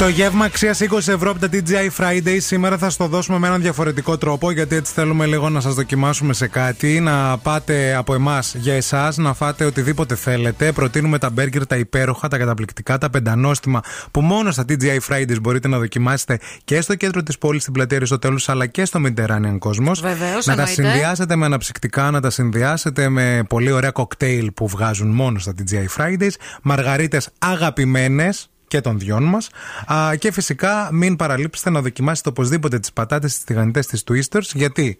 Το γεύμα αξίας 20 ευρώ από τα TGI Friday σήμερα θα στο δώσουμε με έναν διαφορετικό τρόπο γιατί έτσι θέλουμε λίγο να σας δοκιμάσουμε σε κάτι. Να πάτε από εμάς για εσάς, να φάτε οτιδήποτε θέλετε. Προτείνουμε τα μπέργκερ, τα υπέροχα, τα καταπληκτικά, τα πεντανόστιμα που μόνο στα TGI Fridays μπορείτε να δοκιμάσετε και στο κέντρο της πόλης στην πλατεία Αριστοτέλους αλλά και στο Mediterranean Cosmos. Βεβαίως, να τα εννοείται. συνδυάσετε με αναψυκτικά, να τα συνδυάσετε με πολύ ωραία κοκτέιλ που βγάζουν μόνο στα TGI Fridays. Μαργαρίτες αγαπημένες και των δυο μας. Και φυσικά μην παραλείψετε να δοκιμάσετε οπωσδήποτε τις πατάτες τη τηγανιτές της Twisters, γιατί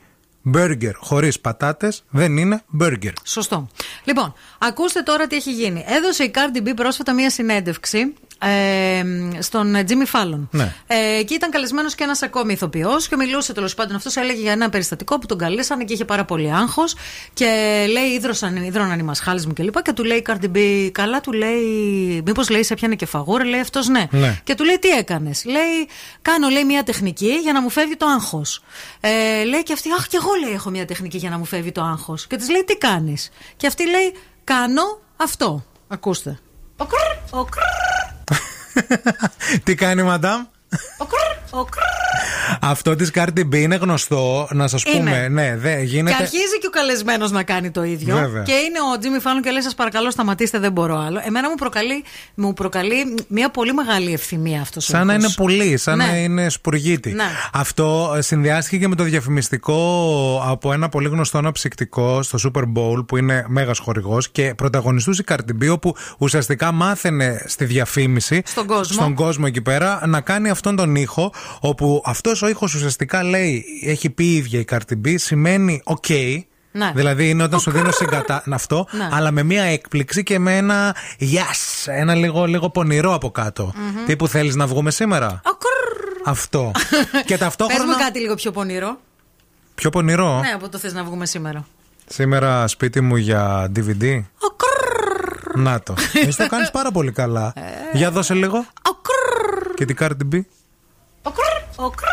burger χωρίς πατάτες δεν είναι burger. Σωστό. Λοιπόν, ακούστε τώρα τι έχει γίνει. Έδωσε η Cardi B πρόσφατα μία συνέντευξη ε, στον Jimmy Fallon. Ναι. Ε, και ήταν καλεσμένος και ένας ακόμη ηθοποιός και μιλούσε τέλος πάντων. Αυτός έλεγε για ένα περιστατικό που τον καλέσανε και είχε πάρα πολύ άγχος. Και λέει: Ήδρωσαν, ίδρωναν οι μασχάλες μου κλπ. Και, και του λέει η Cardi B, καλά του λέει, Μήπως λέει σε πιάνε και φαγούρα, λέει αυτός ναι. Ναι. Και του λέει: Τι έκανες; Λέει: Κάνω λέει μια τεχνική για να μου φεύγει το άγχος. Ε, λέει και αυτή: Αχ, και εγώ λέει: Έχω μια τεχνική για να μου φεύγει το άγχος. Και της λέει: Τι κάνεις; Και αυτή λέει: Κάνω αυτό. Ακούστε. Ο κρρ, ο κρρ, Τι κάνει, μαντάμ; ο κρρ, ο κρρ. Αυτό της Cardi B είναι γνωστό, να σας Είναι. πούμε. Ναι, δε, γίνεται. Και αρχίζει και ο καλεσμένος να κάνει το ίδιο. Βέβαια. Και είναι ο Τζίμι Φάλλον και λέει: Σας παρακαλώ, σταματήστε, δεν μπορώ άλλο. Εμένα μου προκαλεί, μου προκαλεί μια πολύ μεγάλη ευθυμία αυτός ο Σαν να ήχος. είναι πουλί, σαν Ναι. να είναι σπουργίτη. Ναι. Αυτό ε, συνδυάστηκε και με το διαφημιστικό από ένα πολύ γνωστό αναψυκτικό στο Super Bowl που είναι μέγας χορηγός και πρωταγωνιστούσε η Cardi B όπου ουσιαστικά μάθαινε στη διαφήμιση Στον κόσμο. στον κόσμο εκεί πέρα να κάνει αυτόν τον ήχο όπου αυτός ο ήχος ουσιαστικά λέει έχει πει η ίδια η Cardi B σημαίνει ok Ναι. Δηλαδή είναι όταν σου δίνω συγκατά... αυτό, Ναι. αλλά με μία έκπληξη και με ένα yes, ένα λίγο, λίγο πονηρό από κάτω. Μμμ. Τι που θέλεις να βγούμε σήμερα; Αυτό. και Πες ταυτόχρονα. μου κάτι λίγο πιο πονηρό. Πιο πονηρό. Ναι, από το θε να βγούμε σήμερα. Σήμερα σπίτι μου για DVD. Να το. Εσύ το κάνεις πάρα πολύ καλά. Για δώσε λίγο. Και την Cardi B. Ο κρρ.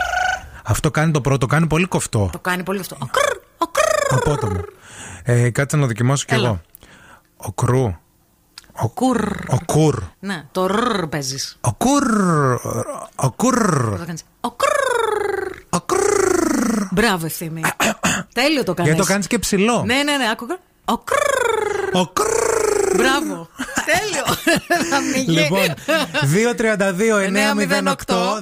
Αυτό κάνει το πρώτο, κάνει πολύ κοφτό. Το κάνει πολύ αυτό. Ο Απότομο. Ε, κάτσε να δοκιμάσω κι Έλα. εγώ. Ο κρού. Ο κουρ. Ο κουρ. Ναι, το ρρ παίζεις. Ο κουρ. Ο κουρ. Ο κρρ. Μπράβο, ευθύμη. Τέλειο το κάνει. Γιατί το κάνεις και ψηλό. Ναι, ναι, ναι, άκου. Ο κρρ. Ο κρρ. Μπράβο. Τέλειο. Θα με γίνει. Λοιπόν, 232-908.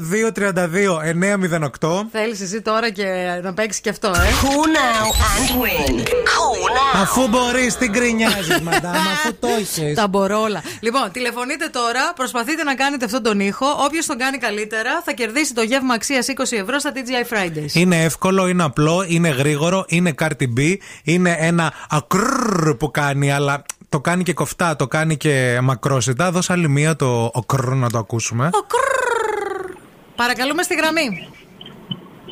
232-908. Θέλεις εσύ τώρα και να παίξεις και αυτό, ε; Cool now and win. Cool now. Αφού μπορείς, την κρινιάζει, μαντάμ, αφού το έχει. Τα μπορώ όλα. Λοιπόν, τηλεφωνείτε τώρα, προσπαθείτε να κάνετε αυτόν τον ήχο. Όποιος τον κάνει καλύτερα θα κερδίσει το γεύμα αξίας 20 ευρώ στα TGI Fridays. Είναι εύκολο, είναι απλό, είναι γρήγορο, είναι Cardi B, είναι ένα ακρρρ που κάνει, αλλά το κάνει και κοφτά, το κάνει και μακρόσιτα. Δώσε άλλη μία το οκρρ να το ακούσουμε. Παρακαλούμε στη γραμμή.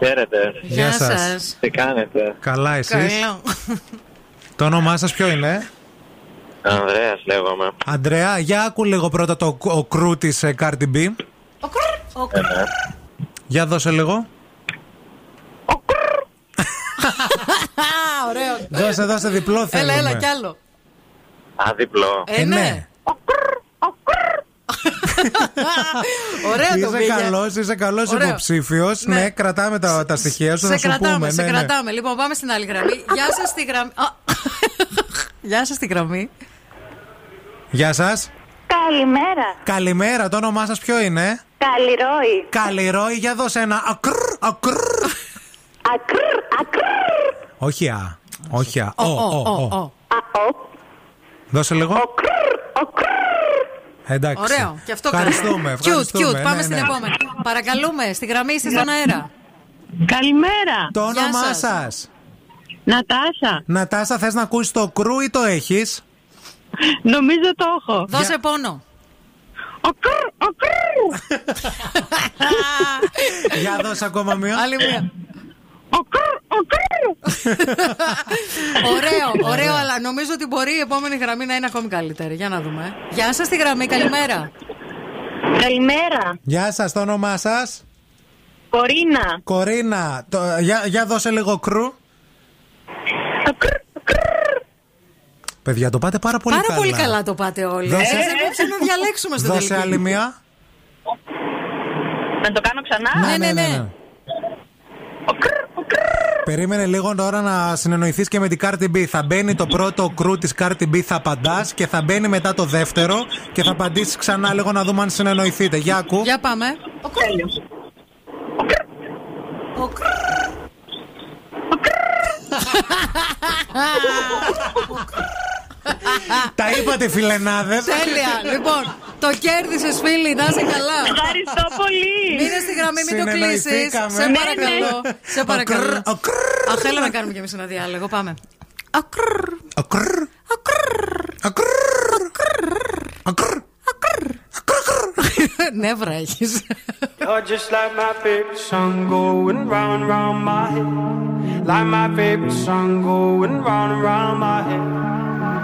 Χαίρετε. Γεια σας. Τι κάνετε; Καλά, εσείς; Καλό. Το όνομά σας ποιο είναι; Ανδρέας λέγομαι. Αντρέα, για άκου λίγο πρώτα το ο κρού της ε, Cardi B. Ε, ναι. Για δώσε λίγο. Ωραίο. Δώσε, δώσε διπλό Έλα, θέλουμε. έλα κι άλλο. Α, διπλό. Ε, ναι. Ωραίο το Είσαι πήγε. καλός, είσαι καλός Ωραίο. υποψήφιος. Ναι. Ναι. κρατάμε τα, τα στοιχεία σου, Σε θα σου κρατάμε, πούμε. σε ναι, ναι. κρατάμε. Λοιπόν, πάμε στην άλλη γραμμή. Γεια σας στη γραμμή. Α. Γεια σας στη γραμμή. Γεια σας. Καλημέρα. Καλημέρα, το όνομά σας ποιο είναι; Καλλιρόη. Καλλιρόη, για δώσε ένα ακρ, ακρ. Ακρ, ακρ. Όχι α, όχι α. Ο, Ο, ο, ο, ο, ο. ο. Δώσε λίγο. Εντάξει. Ωραίο. Και αυτό Ευχαριστούμε, κάναμε. Cute, ευχαριστούμε. cute. Πάμε Ναι, στην ναι. επόμενη. Παρακαλούμε, στη γραμμή είστε στον αέρα. Καλημέρα. Το Γεια όνομά σας. σας. Νατάσα. Νατάσα, θες να ακούσεις το κρού ή το έχεις; Νομίζω το έχω. Δώσε πόνο. Για δώσε ακόμα μία. Άλλη μία. Ωραίο, ωραίο, αλλά νομίζω ότι μπορεί η επόμενη γραμμή να είναι ακόμη καλύτερη. Για να δούμε. Γεια σα τη γραμμή, καλημέρα. Καλημέρα. Γεια σα, το όνομά σα. Κορίνα. Κορίνα. Το, για, για δώσε λίγο κρου. Παιδιά, το πάτε πάρα πολύ Πάρα καλά. πολύ καλά το πάτε όλοι. Δώσε- Σας έπρεπε να διαλέξουμε στο Δώσε τελικό. άλλη μία. Να το κάνω ξανά. Ναι, ναι, ναι. Περίμενε λίγο τώρα να συνεννοηθείς και με την Cardi B. Θα μπαίνει το πρώτο κρού της Cardi B, θα απαντάς και θα μπαίνει μετά το δεύτερο και θα απαντήσεις ξανά λίγο να δούμε αν συνεννοηθείτε. Για ακού. Για πάμε. Τέλειος. Τα είπατε, φιλενάδες. Τέλεια. λοιπόν, το κέρδισες, φίλοι. Να είσαι καλά. Ευχαριστώ πολύ. Μείνε στη γραμμή, μην το κλείσεις. Συνεννοηθήκαμε. Σε Ναι, παρακαλώ. ναι. Σε παρακαλώ. Ο κρρ, Αχ, έλα να κάνουμε κι εμείς ένα διάλογο. Πάμε. ο κρρ, ο κρρ, ο κρρ. Νεύρα έχει. You're just like my favorite song going round and round my head. Like my favorite song going round and round my head.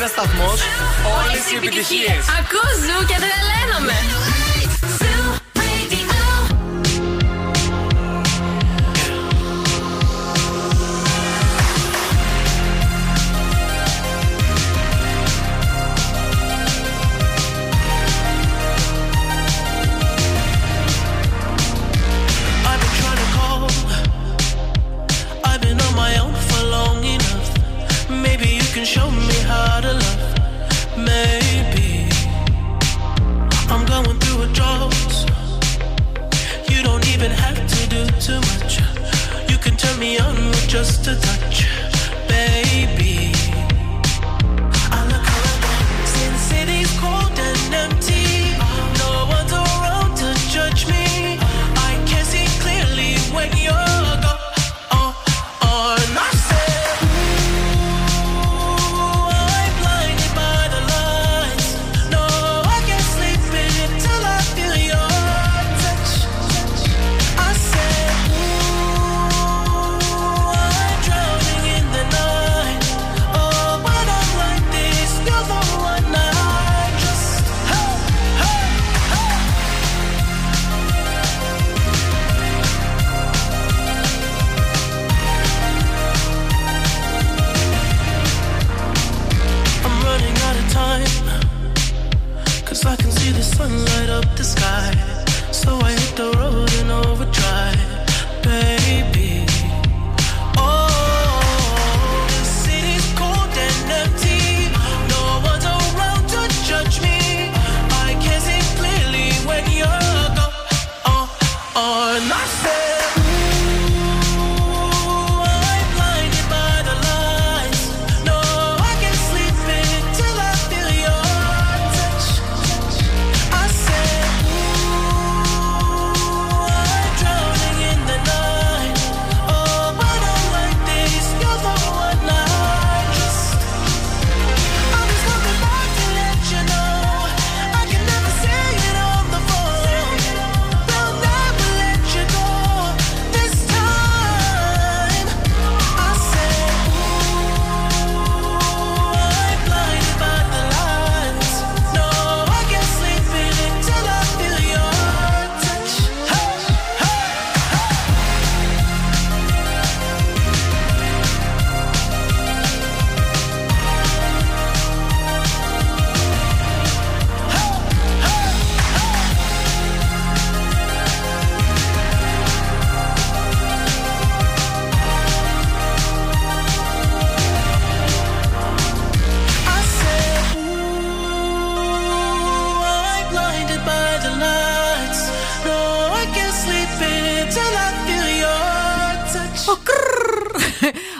Ένα σταθμός, όλες οι επιτυχίες. Ακούς ζου και τρελαίνομαι. Your touch.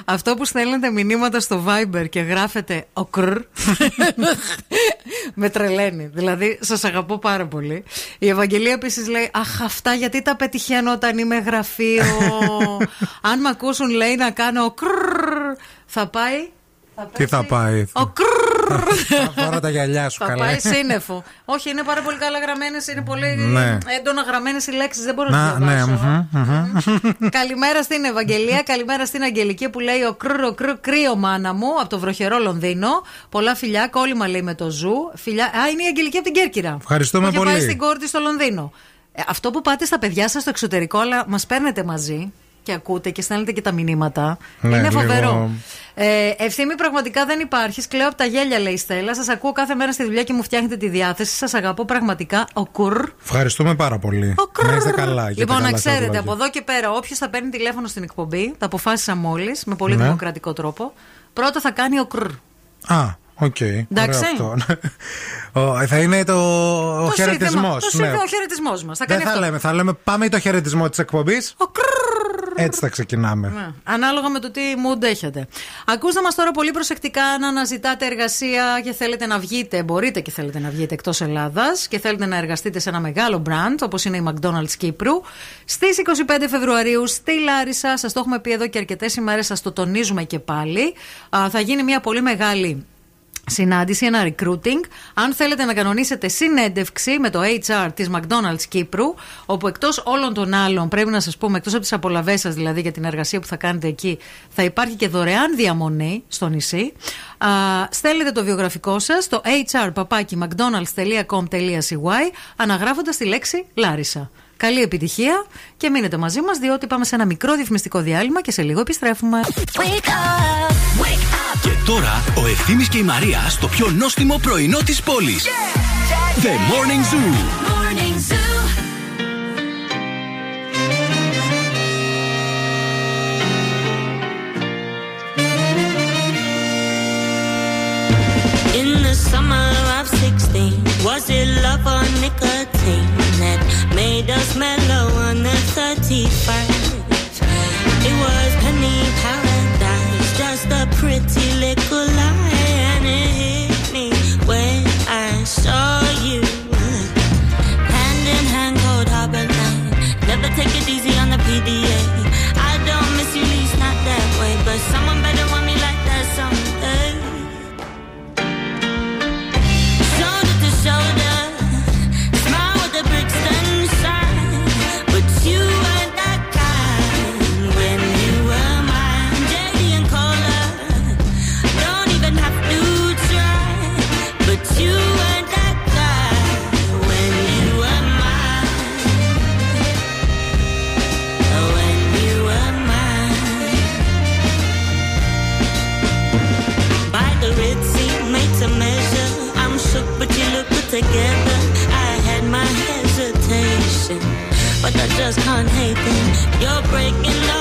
Αυτό που στέλνετε μηνύματα στο Viber και γράφετε ο κρρ με τρελαίνει. Δηλαδή, σα αγαπώ πάρα πολύ. Η Ευαγγελία επίση λέει: Αχ, αυτά γιατί τα πετυχαίνω όταν είμαι γραφείο. Αν με ακούσουν, λέει να κάνω κρρ. Θα πάει. Τι θα πάει. Ο κρρ. Θα φορά τα γυαλιά σου Θα καλά. πάει σύννεφο. Όχι, είναι πάρα πολύ καλά γραμμένες, είναι πολύ Ναι. έντονα γραμμένες οι λέξεις. Δεν μπορώ να Να, τις ναι, διαβάσω. μμμ, μμμ. Καλημέρα στην Ευαγγελία, καλημέρα στην Αγγελική που λέει ο κρρ, ο κρρ, κρύο μάνα μου από το βροχερό Λονδίνο. Πολλά φιλιά, κόλλημα λέει με το ζου. Φιλιά... Α, είναι η Αγγελική από την Κέρκυρα. Ευχαριστούμε που είχε πολύ. πάει στην κόρτη στο Λονδίνο. Ε, αυτό που πάτε στα παιδιά σας στο εξωτερικό, αλλά μας παίρνετε μαζί και ακούτε και στέλνετε και τα μηνύματα. Ναι, είναι λίγο- φοβερό. Ε, ευθύμη πραγματικά δεν υπάρχεις. Κλαίω από τα γέλια, λέει η Στέλλα. Σας ακούω κάθε μέρα στη δουλειά και μου φτιάχνετε τη διάθεση. Σας αγαπώ πραγματικά. Ο κουρ. Ευχαριστούμε πάρα πολύ. Να είστε καλά. και Λοιπόν, τα να καλά στα ξέρετε, δουλάκια. από εδώ και πέρα, όποιος θα παίρνει τηλέφωνο στην εκπομπή, τα αποφάσισα μόλις, με πολύ Ναι. δημοκρατικό τρόπο. Πρώτα θα κάνει ο κρρ. Α, οκ. Εντάξει. Ωραίο αυτό. Ο, θα είναι το, ο Το χαιρετισμό. σύνθημα- Το σύνθημα, ο χαιρετισμός μας. Θα Δεν κάνει θα αυτό. λέμε, θα λέμε πάμε το χαιρετισμό της εκπομπής. Έτσι θα ξεκινάμε. Ναι. Ανάλογα με το τι mood έχετε. Ακούστε μας τώρα πολύ προσεκτικά αν αναζητάτε εργασία και θέλετε να βγείτε. Μπορείτε και θέλετε να βγείτε εκτός Ελλάδας και θέλετε να εργαστείτε σε ένα μεγάλο brand όπως είναι η McDonald's Κύπρου. Στις 25 Φεβρουαρίου στη Λάρισα, σας το έχουμε πει εδώ και αρκετές ημέρες, σας το τονίζουμε και πάλι. Α, θα γίνει μια πολύ μεγάλη συνάντηση, ένα recruiting. Αν θέλετε να κανονίσετε συνέντευξη με το HR της McDonald's Κύπρου, όπου εκτός όλων των άλλων, πρέπει να σας πούμε, εκτός από τις απολαβές σας δηλαδή για την εργασία που θα κάνετε εκεί, θα υπάρχει και δωρεάν διαμονή στο νησί. Α, στέλνετε το βιογραφικό σας στο hrpapaki.mcdonalds.com.cy αναγράφοντας τη λέξη Λάρισα. Καλή επιτυχία και μείνετε μαζί μας διότι πάμε σε ένα μικρό διαφημιστικό διάλειμμα και σε λίγο επιστρέφουμε. Και τώρα ο Ευθύμης και η Μαρία στο πιο νόστιμο πρωινό της πόλης. The Morning Zoo. In the summer of 16, was it love or nicotine; that made us mellow on the 31st? It was penny paradise, just a pretty little together. I had my hesitation, but I just can't hate them. You're breaking up.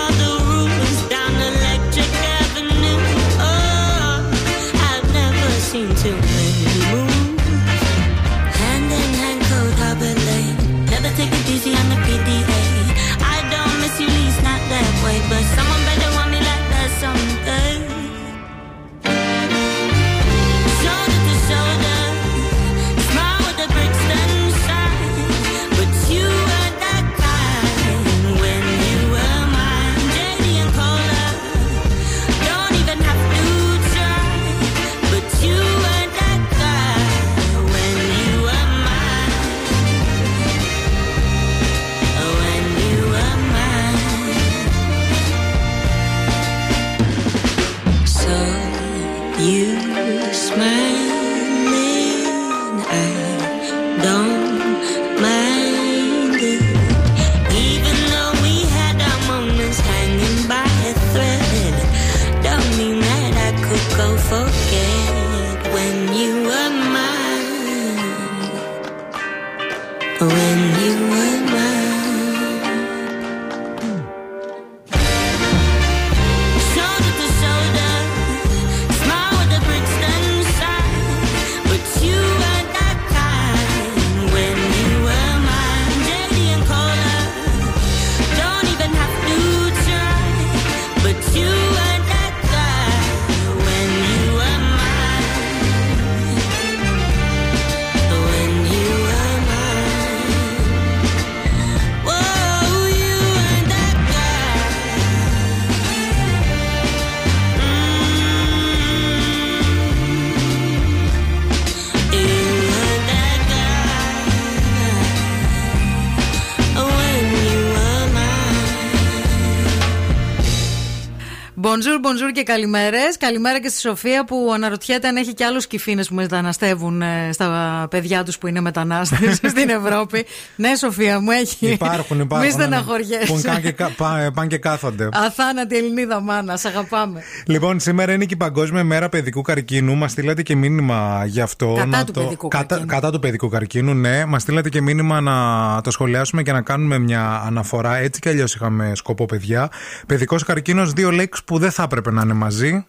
Bonjour, bonjour και καλημέρες. Καλημέρα και στη Σοφία που αναρωτιέται αν έχει και άλλους κυφίνε που μεταναστεύουν ε, στα παιδιά τους που είναι μετανάστες στην Ευρώπη. Ναι, Σοφία μου έχει. Υπάρχουν, υπάρχουν. Μη ναι, ναι. στεναχωριέσαι. Που πάνε και, κα- πά- πάνε και κάθονται. Αθάνατη Ελληνίδα μάνα, σ' αγαπάμε. Λοιπόν, σήμερα είναι και η Παγκόσμια Μέρα Παιδικού Καρκίνου. Μας στείλατε και μήνυμα γι' αυτό. Κατά να του το... παιδικού κατά... καρκίνου. κατά του παιδικού καρκίνου, ναι. Μας στείλατε και μήνυμα να το σχολιάσουμε και να κάνουμε μια αναφορά. Έτσι κι αλλιώς είχαμε σκοπό, παιδιά. Παιδικός καρκίνος, δύο λέξεις που δεν θα έπρεπε να είναι μαζί.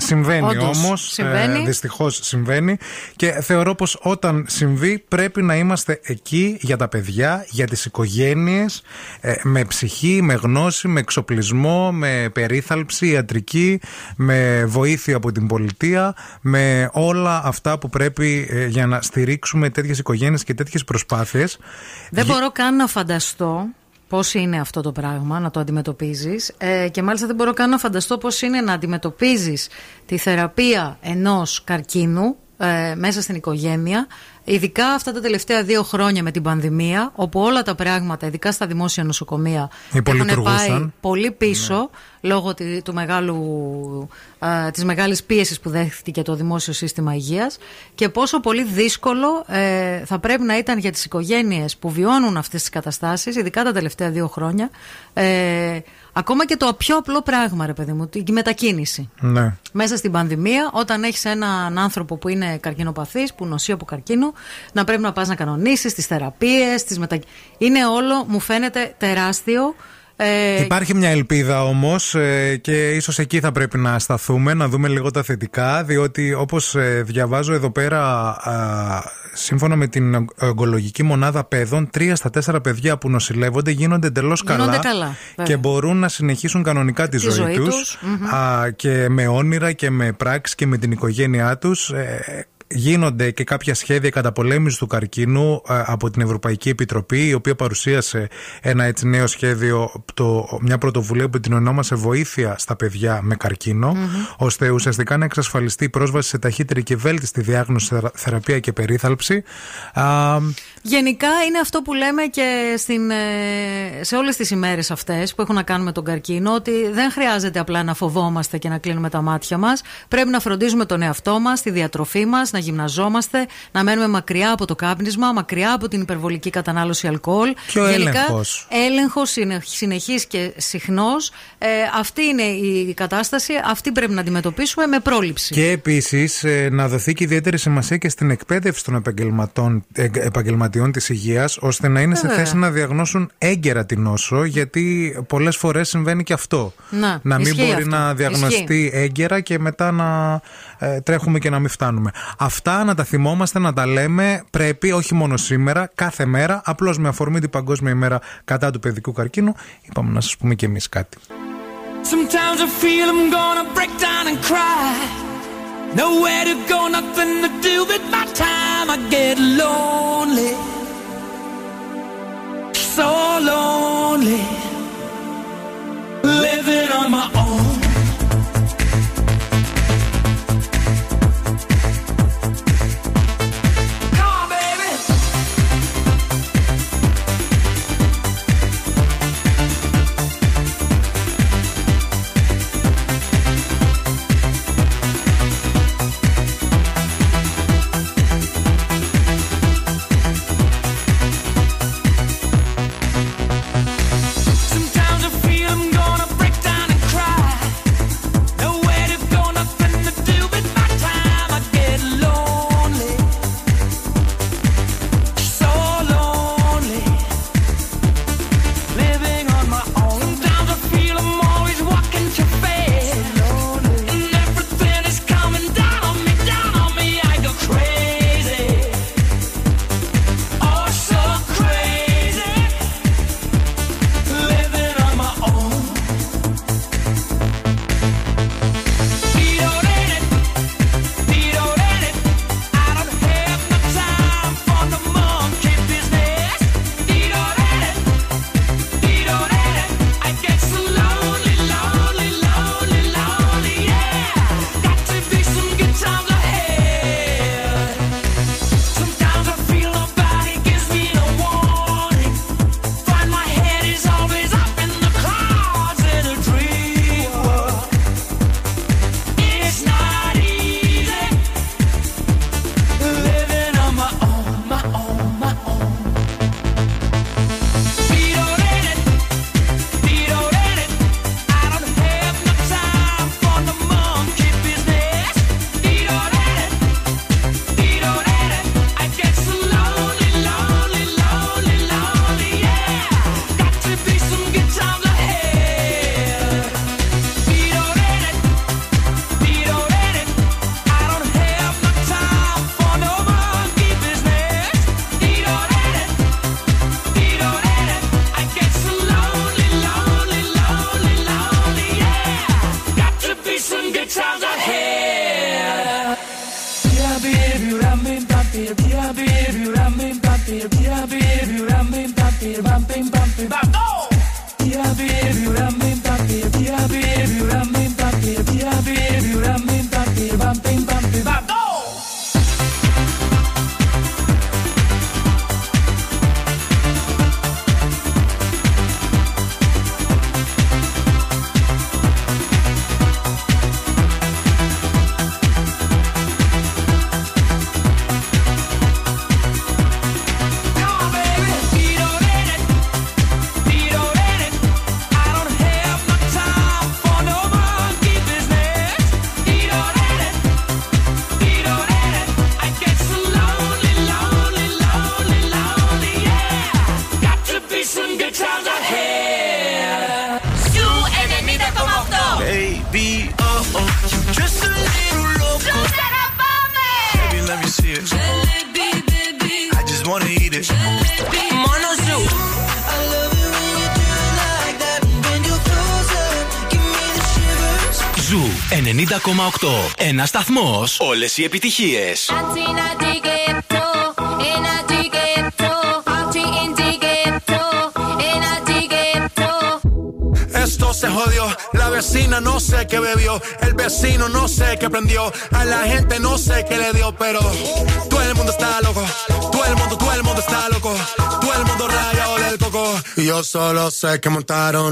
Συμβαίνει Όντως, όμως. συμβαίνει. Δυστυχώς συμβαίνει. Και θεωρώ πως όταν συμβεί πρέπει να είμαστε εκεί για τα παιδιά, για τις οικογένειες, με ψυχή, με γνώση, με εξοπλισμό, με περίθαλψη ιατρική, με βοήθεια από την πολιτεία, με όλα αυτά που πρέπει ε, για να στηρίξουμε τέτοιες οικογένειες και τέτοιες προσπάθειες. Δεν μπορώ καν να φανταστώ πώς είναι αυτό το πράγμα να το αντιμετωπίζεις. Ε, και μάλιστα δεν μπορώ καν να φανταστώ πώς είναι να αντιμετωπίζεις τη θεραπεία ενός καρκίνου ε, μέσα στην οικογένεια. Ειδικά αυτά τα τελευταία δύο χρόνια με την πανδημία, όπου όλα τα πράγματα, ειδικά στα δημόσια νοσοκομεία, έχουν Υπολειτουργούσαν. πάει πολύ πίσω λόγω τη- του μεγάλου, α, της μεγάλης πίεσης που δέχτηκε το δημόσιο σύστημα υγείας και πόσο πολύ δύσκολο ε, θα πρέπει να ήταν για τις οικογένειες που βιώνουν αυτές τις καταστάσεις, ειδικά τα τελευταία δύο χρόνια, ε, ακόμα και το πιο απλό πράγμα, ρε παιδί μου, η μετακίνηση. Ναι. Μέσα στην πανδημία, όταν έχεις έναν άνθρωπο που είναι καρκινοπαθής, που νοσεί από καρκίνο, να πρέπει να πας να κανονίσεις τις θεραπείες, τις μετα... Είναι όλο, μου φαίνεται τεράστιο. Ε, Υπάρχει μια ελπίδα όμως και ίσως εκεί θα πρέπει να σταθούμε, να δούμε λίγο τα θετικά, διότι όπως διαβάζω εδώ πέρα, α, σύμφωνα με την ογκολογική μονάδα παιδών, τρία στα τέσσερα παιδιά που νοσηλεύονται γίνονται εντελώς Γίνονται καλά, καλά, βέβαια. και μπορούν να συνεχίσουν κανονικά τη, Τη ζωή τους, τους, μμμ. α, και με όνειρα και με πράξεις και με την οικογένειά τους. Γίνονται και κάποια σχέδια καταπολέμησης του καρκίνου ε, από την Ευρωπαϊκή Επιτροπή, η οποία παρουσίασε ένα έτσι νέο σχέδιο, το, μια πρωτοβουλία που την ονόμασε Βοήθεια στα παιδιά με καρκίνο, ώστε ουσιαστικά να εξασφαλιστεί η πρόσβαση σε ταχύτερη και βέλτιστη διάγνωση, θερα- θεραπεία και περίθαλψη. Α, Γενικά είναι αυτό που λέμε και στην, ε, σε όλες τις ημέρες αυτές που έχουν να κάνουν με τον καρκίνο ότι δεν χρειάζεται απλά να φοβόμαστε και να κλείνουμε τα μάτια μας πρέπει να φροντίζουμε τον εαυτό μας, τη διατροφή μας να γυμναζόμαστε, να μένουμε μακριά από το κάπνισμα, μακριά από την υπερβολική κατανάλωση αλκοόλ. Και ο έλεγχος. Έλεγχος συνεχής και συχνός. Ε, αυτή είναι η κατάσταση. Αυτή πρέπει να αντιμετωπίσουμε με πρόληψη. Και επίσης να δοθεί και ιδιαίτερη σημασία και στην εκπαίδευση των επαγγελματών, ε, επαγγελματιών της υγείας, ώστε να είναι σε Βέβαια. θέση να διαγνώσουν έγκαιρα την νόσο, γιατί πολλές φορές συμβαίνει και αυτό. Να, μην ισχύει μπορεί αυτό. να διαγνωστεί Ισχύει. έγκαιρα και μετά να ε, τρέχουμε και να μην φτάνουμε. Αυτά να τα θυμόμαστε, να τα λέμε. Πρέπει όχι μόνο σήμερα, κάθε μέρα. Απλώς με αφορμή την Παγκόσμια ημέρα κατά του παιδικού καρκίνου, είπαμε να σας πούμε και εμείς κάτι. Sometimes I feel I'm gonna break down and cry. Nowhere to go, nothing to do with my time. I get lonely, so lonely, living on my own. Ένα σταθμό. Όλε οι επιτυχίε. Esto se jodió. La vecina no sé qué bebió. El vecino no sé qué prendió. A la gente no sé qué le dio, pero todo el mundo está loco. Todo el mundo, todo el mundo está loco. Todo el mundo rayado del coco. Y yo solo sé que montaron.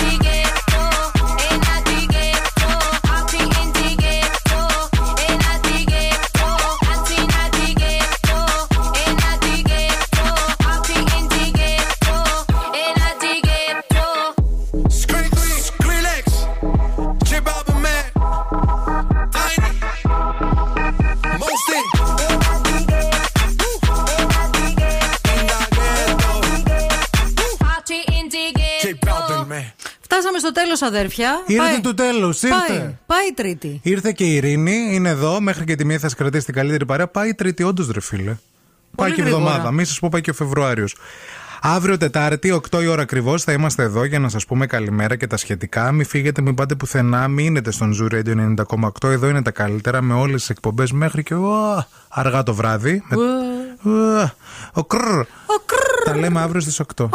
Αδέρφια. Ήρθε Πάει. του τέλου, ήρθε. Πάει, πάει η τρίτη. Ήρθε και η Ειρήνη, είναι εδώ. Μέχρι και τη μία θα σας κρατήσει την καλύτερη παρέα. Πάει η τρίτη, όντως ρε φίλε. πάει και η γρήγορα. εβδομάδα. Μην σας πω, πάει και ο Φεβρουάριος. Αύριο Τετάρτη, 8 η ώρα ακριβώς, θα είμαστε εδώ για να σας πούμε καλημέρα και τα σχετικά. Μην φύγετε, μην πάτε πουθενά, μείνετε στον Zoo Radio 90,8. Εδώ είναι τα καλύτερα με όλες τις εκπομπές μέχρι και ουα, αργά το βράδυ. Με- ουα, ο κρρ. Τα λέμε αύριο στις 8.